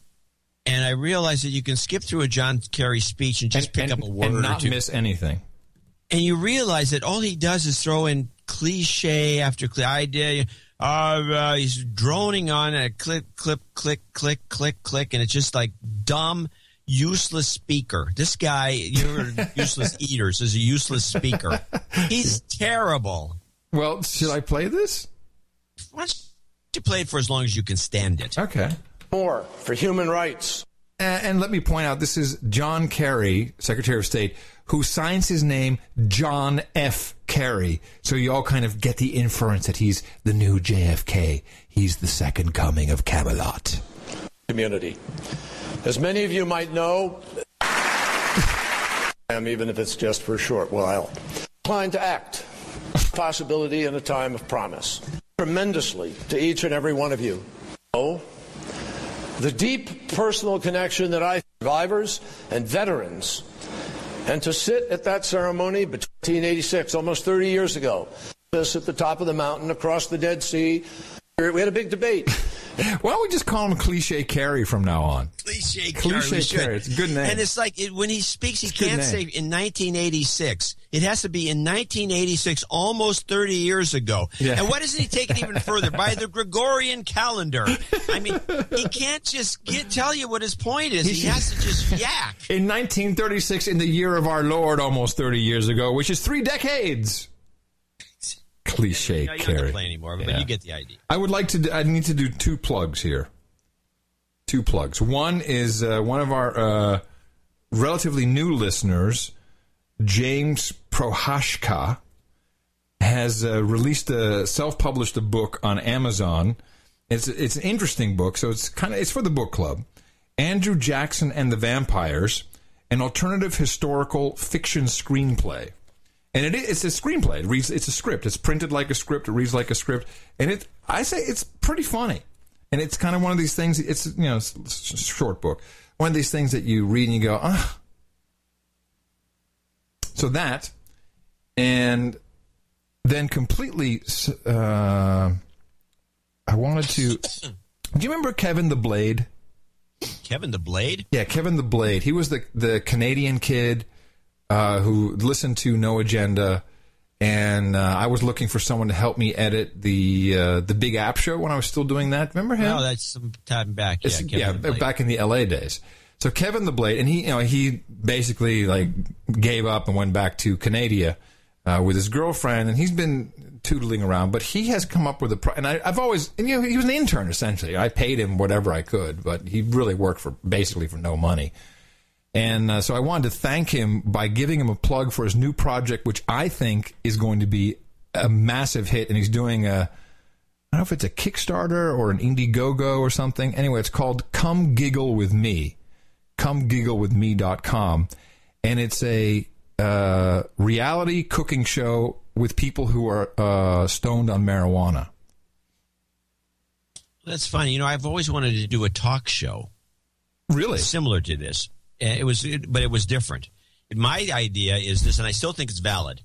S1: and I realized that you can skip through a John Kerry speech and just pick up a word
S3: and
S1: or
S3: not
S1: two
S3: miss anything.
S1: and you realize that all he does is throw in cliche after cliche idea. Uh, uh, he's droning on a click, clip, click, click, click, click, and it's just like dumb, useless speaker. This guy, you're useless eaters, is a useless speaker. He's terrible.
S3: Well, should I play this?
S1: Why don't you play it for as long as you can stand it?
S3: Okay.
S43: More for human rights.
S3: And, and let me point out, this is John Kerry, Secretary of State, who signs his name John F. Kerry. So you all kind of get the inference that he's the new JFK. He's the second coming of Camelot.
S43: Community. As many of you might know, am even if it's just for a short while, inclined to act. Possibility in a time of promise. Tremendously to each and every one of you. Oh, the deep personal connection that I survivors and veterans and to sit at that ceremony between 1986, almost 30 years ago, this at the top of the mountain across the Dead Sea. We had a big debate.
S3: Why don't we just call him Cliche Kerry from now on?
S1: Cliche
S3: Cliche
S1: Kerry, we should.
S3: Kerry. It's a good name.
S1: And it's like it, when he speaks, he
S3: It's
S1: can't say in 1986. It has to be in 1986, almost 30 years ago.
S3: Yeah.
S1: And why doesn't he take it even further? By the Gregorian calendar. I mean, he can't just get, tell you what his point is. He, has to just yak.
S3: In 1936, in the year of our Lord, almost 30 years ago, which is three decades. Cliche
S1: you don't have play anymore, but
S3: Yeah.
S1: you get the idea.
S3: I would like to. do- I need to do two plugs here. Two plugs. One is uh, one of our uh, relatively new listeners, James Prohashka, has uh, released a self-published a book on Amazon. It's it's an interesting book, so it's kind of it's for the book club. Andrew Jackson and the Vampires, an alternative historical fiction screenplay. And it, it's a screenplay. It reads. It's a script. It's printed like a script. It reads like a script. And it, I say, it's pretty funny. And it's kind of one of these things. It's you know, it's, it's a short book. One of these things that you read and you go, ah. So that, and then completely. Uh, I wanted to. Do you remember Kevin the Blade?
S1: Kevin the Blade?
S3: Yeah, Kevin the Blade. He was the the Canadian kid uh, who listened to No Agenda, and uh, I was looking for someone to help me edit the uh, the Big App Show when I was still doing that. Remember him?
S1: No, that's some time back. Yeah, Kevin
S3: yeah, back in the LA days. So Kevin the Blade, and he, you know, he basically like gave up and went back to Canada uh, with his girlfriend, and he's been tootling around. But he has come up with a, pro- and I, I've always, and you know, he was an intern essentially. I paid him whatever I could, but he really worked for basically for no money. And uh, so I wanted to thank him by giving him a plug for his new project, which I think is going to be a massive hit. And he's doing a, I don't know if it's a Kickstarter or an Indiegogo or something. Anyway, it's called Come Giggle with Me. ComeGiggleWithMe.com. And it's a uh, reality cooking show with people who are uh, stoned on marijuana.
S1: That's funny. You know, I've always wanted to do a talk show.
S3: Really?
S1: Similar to this. Uh, It was, but it was different. My idea is this, and I still think it's valid.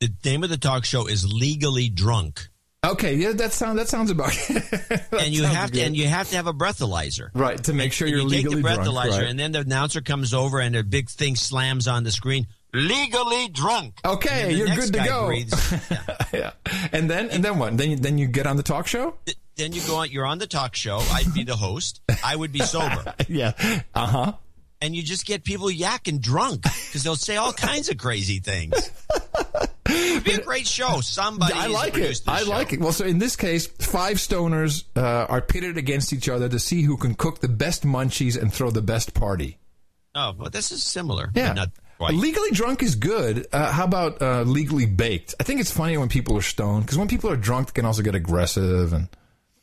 S1: The name of the talk show is Legally Drunk.
S3: Okay, yeah, that sound that sounds about.
S1: and you
S3: sounds
S1: have to, and you have to have a breathalyzer.
S3: Right, to make sure
S1: And
S3: you're
S1: you
S3: legally
S1: take the
S3: drunk,
S1: breathalyzer,
S3: right.
S1: and then the announcer comes over, and a big thing slams on the screen. Legally drunk.
S3: Okay, you're good to go.
S1: breathes.
S3: yeah. And then and then what? Then you, then you get on the talk show?
S1: then you go on. You're on the talk show. I'd be the host. I would be sober.
S3: yeah. Uh huh.
S1: and you just get people yakking drunk because they'll say all kinds of crazy things. It'd be a great show. Somebody
S3: I like it. I
S1: show.
S3: like it. Well, so in this case, five stoners uh, are pitted against each other to see who can cook the best munchies and throw the best party.
S1: Oh, well, this is similar.
S3: Yeah.
S1: not
S3: Legally drunk is good. Uh, how about uh, legally baked? I think it's funny when people are stoned because when people are drunk, they can also get aggressive and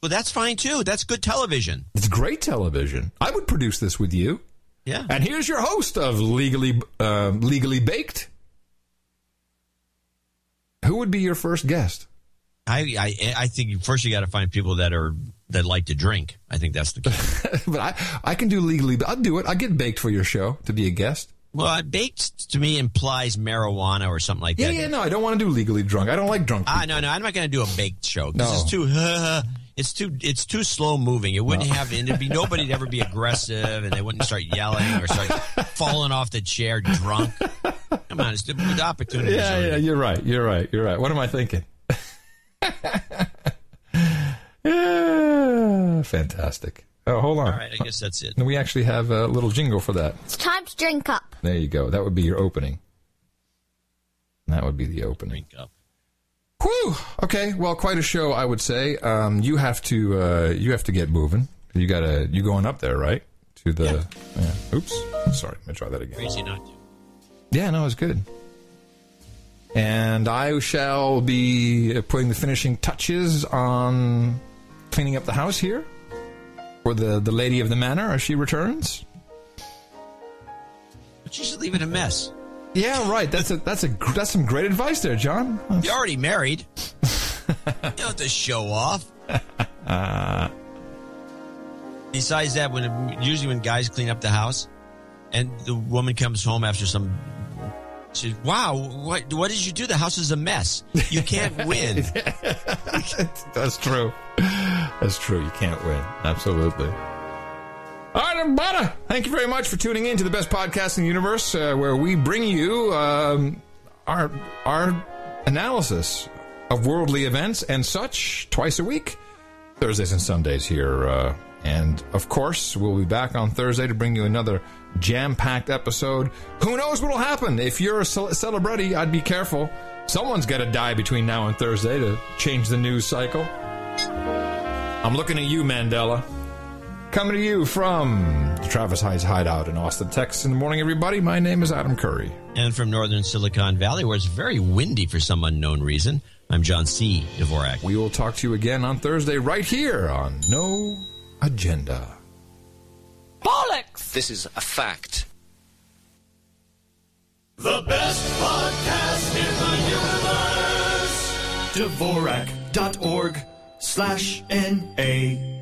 S1: Well, that's fine too. That's good television.
S3: it's great television. I would produce this with you.
S1: Yeah.
S3: And here's your host of legally uh, legally baked. Who would be your first guest?
S1: I I, I think first you got to find people that are that like to drink. I think that's the key.
S3: but I I can do legally. I'll do it. I'll get baked for your show to be a guest.
S1: Well, uh, baked to me implies marijuana or something like
S3: Yeah,
S1: that.
S3: yeah. Yeah, no, I don't want to do legally drunk. I don't like drunk.
S1: Ah, no, no, I'm not going to do a baked show. This
S3: No.
S1: is too. it's too. It's too slow moving. It wouldn't have. And there'd be nobody to ever be aggressive, and they wouldn't start yelling or start falling off the chair drunk. Come on, it's the, the opportunity.
S3: Yeah, yeah. You're right. You're right. You're right. What am I thinking? Yeah, fantastic. Oh, hold on.
S1: All right, I guess that's it.
S3: We actually have a little jingle for that.
S41: It's time to drink up.
S3: There you go. That would be your opening. That would be the opening.
S1: Drink up.
S3: Whew. Okay. Well, quite a show, I would say. Um, you have to uh, you have to get moving. You gotta you going up there, right? To the yeah. Oops. Sorry. Let me try that again.
S1: Crazy not to.
S3: Yeah, no, it's good. And I shall be putting the finishing touches on cleaning up the house here for the, the lady of the manor as she returns.
S1: But you should leave it a mess.
S3: Yeah, right. That's a that's a that's some great advice there, John.
S1: You're already married. you don't have to show off.
S3: Uh,
S1: Besides that, when usually when guys clean up the house, and the woman comes home after some, she, wow, what what did you do? The house is a mess. You can't win.
S3: that's true. That's true. You can't win. Absolutely. All right, everybody. Thank you very much for tuning in to the best podcast in the universe, uh, where we bring you um, our our analysis of worldly events and such twice a week, Thursdays and Sundays here. Uh, and of course, we'll be back on Thursday to bring you another jam-packed episode. Who knows what'll happen? If you're a celebrity, I'd be careful. Someone's got to die between now and Thursday to change the news cycle. I'm looking at you, Mandela. Coming to you from the Travis Heights Hideout in Austin, Texas. In the morning, everybody. My name is Adam Curry.
S1: And from northern Silicon Valley, where it's very windy for some unknown reason, I'm John C. Dvorak.
S3: We will talk to you again on Thursday right here on No Agenda.
S41: Bollocks! This is a fact.
S4: The best podcast in the universe. Dvorak.org slash N-A.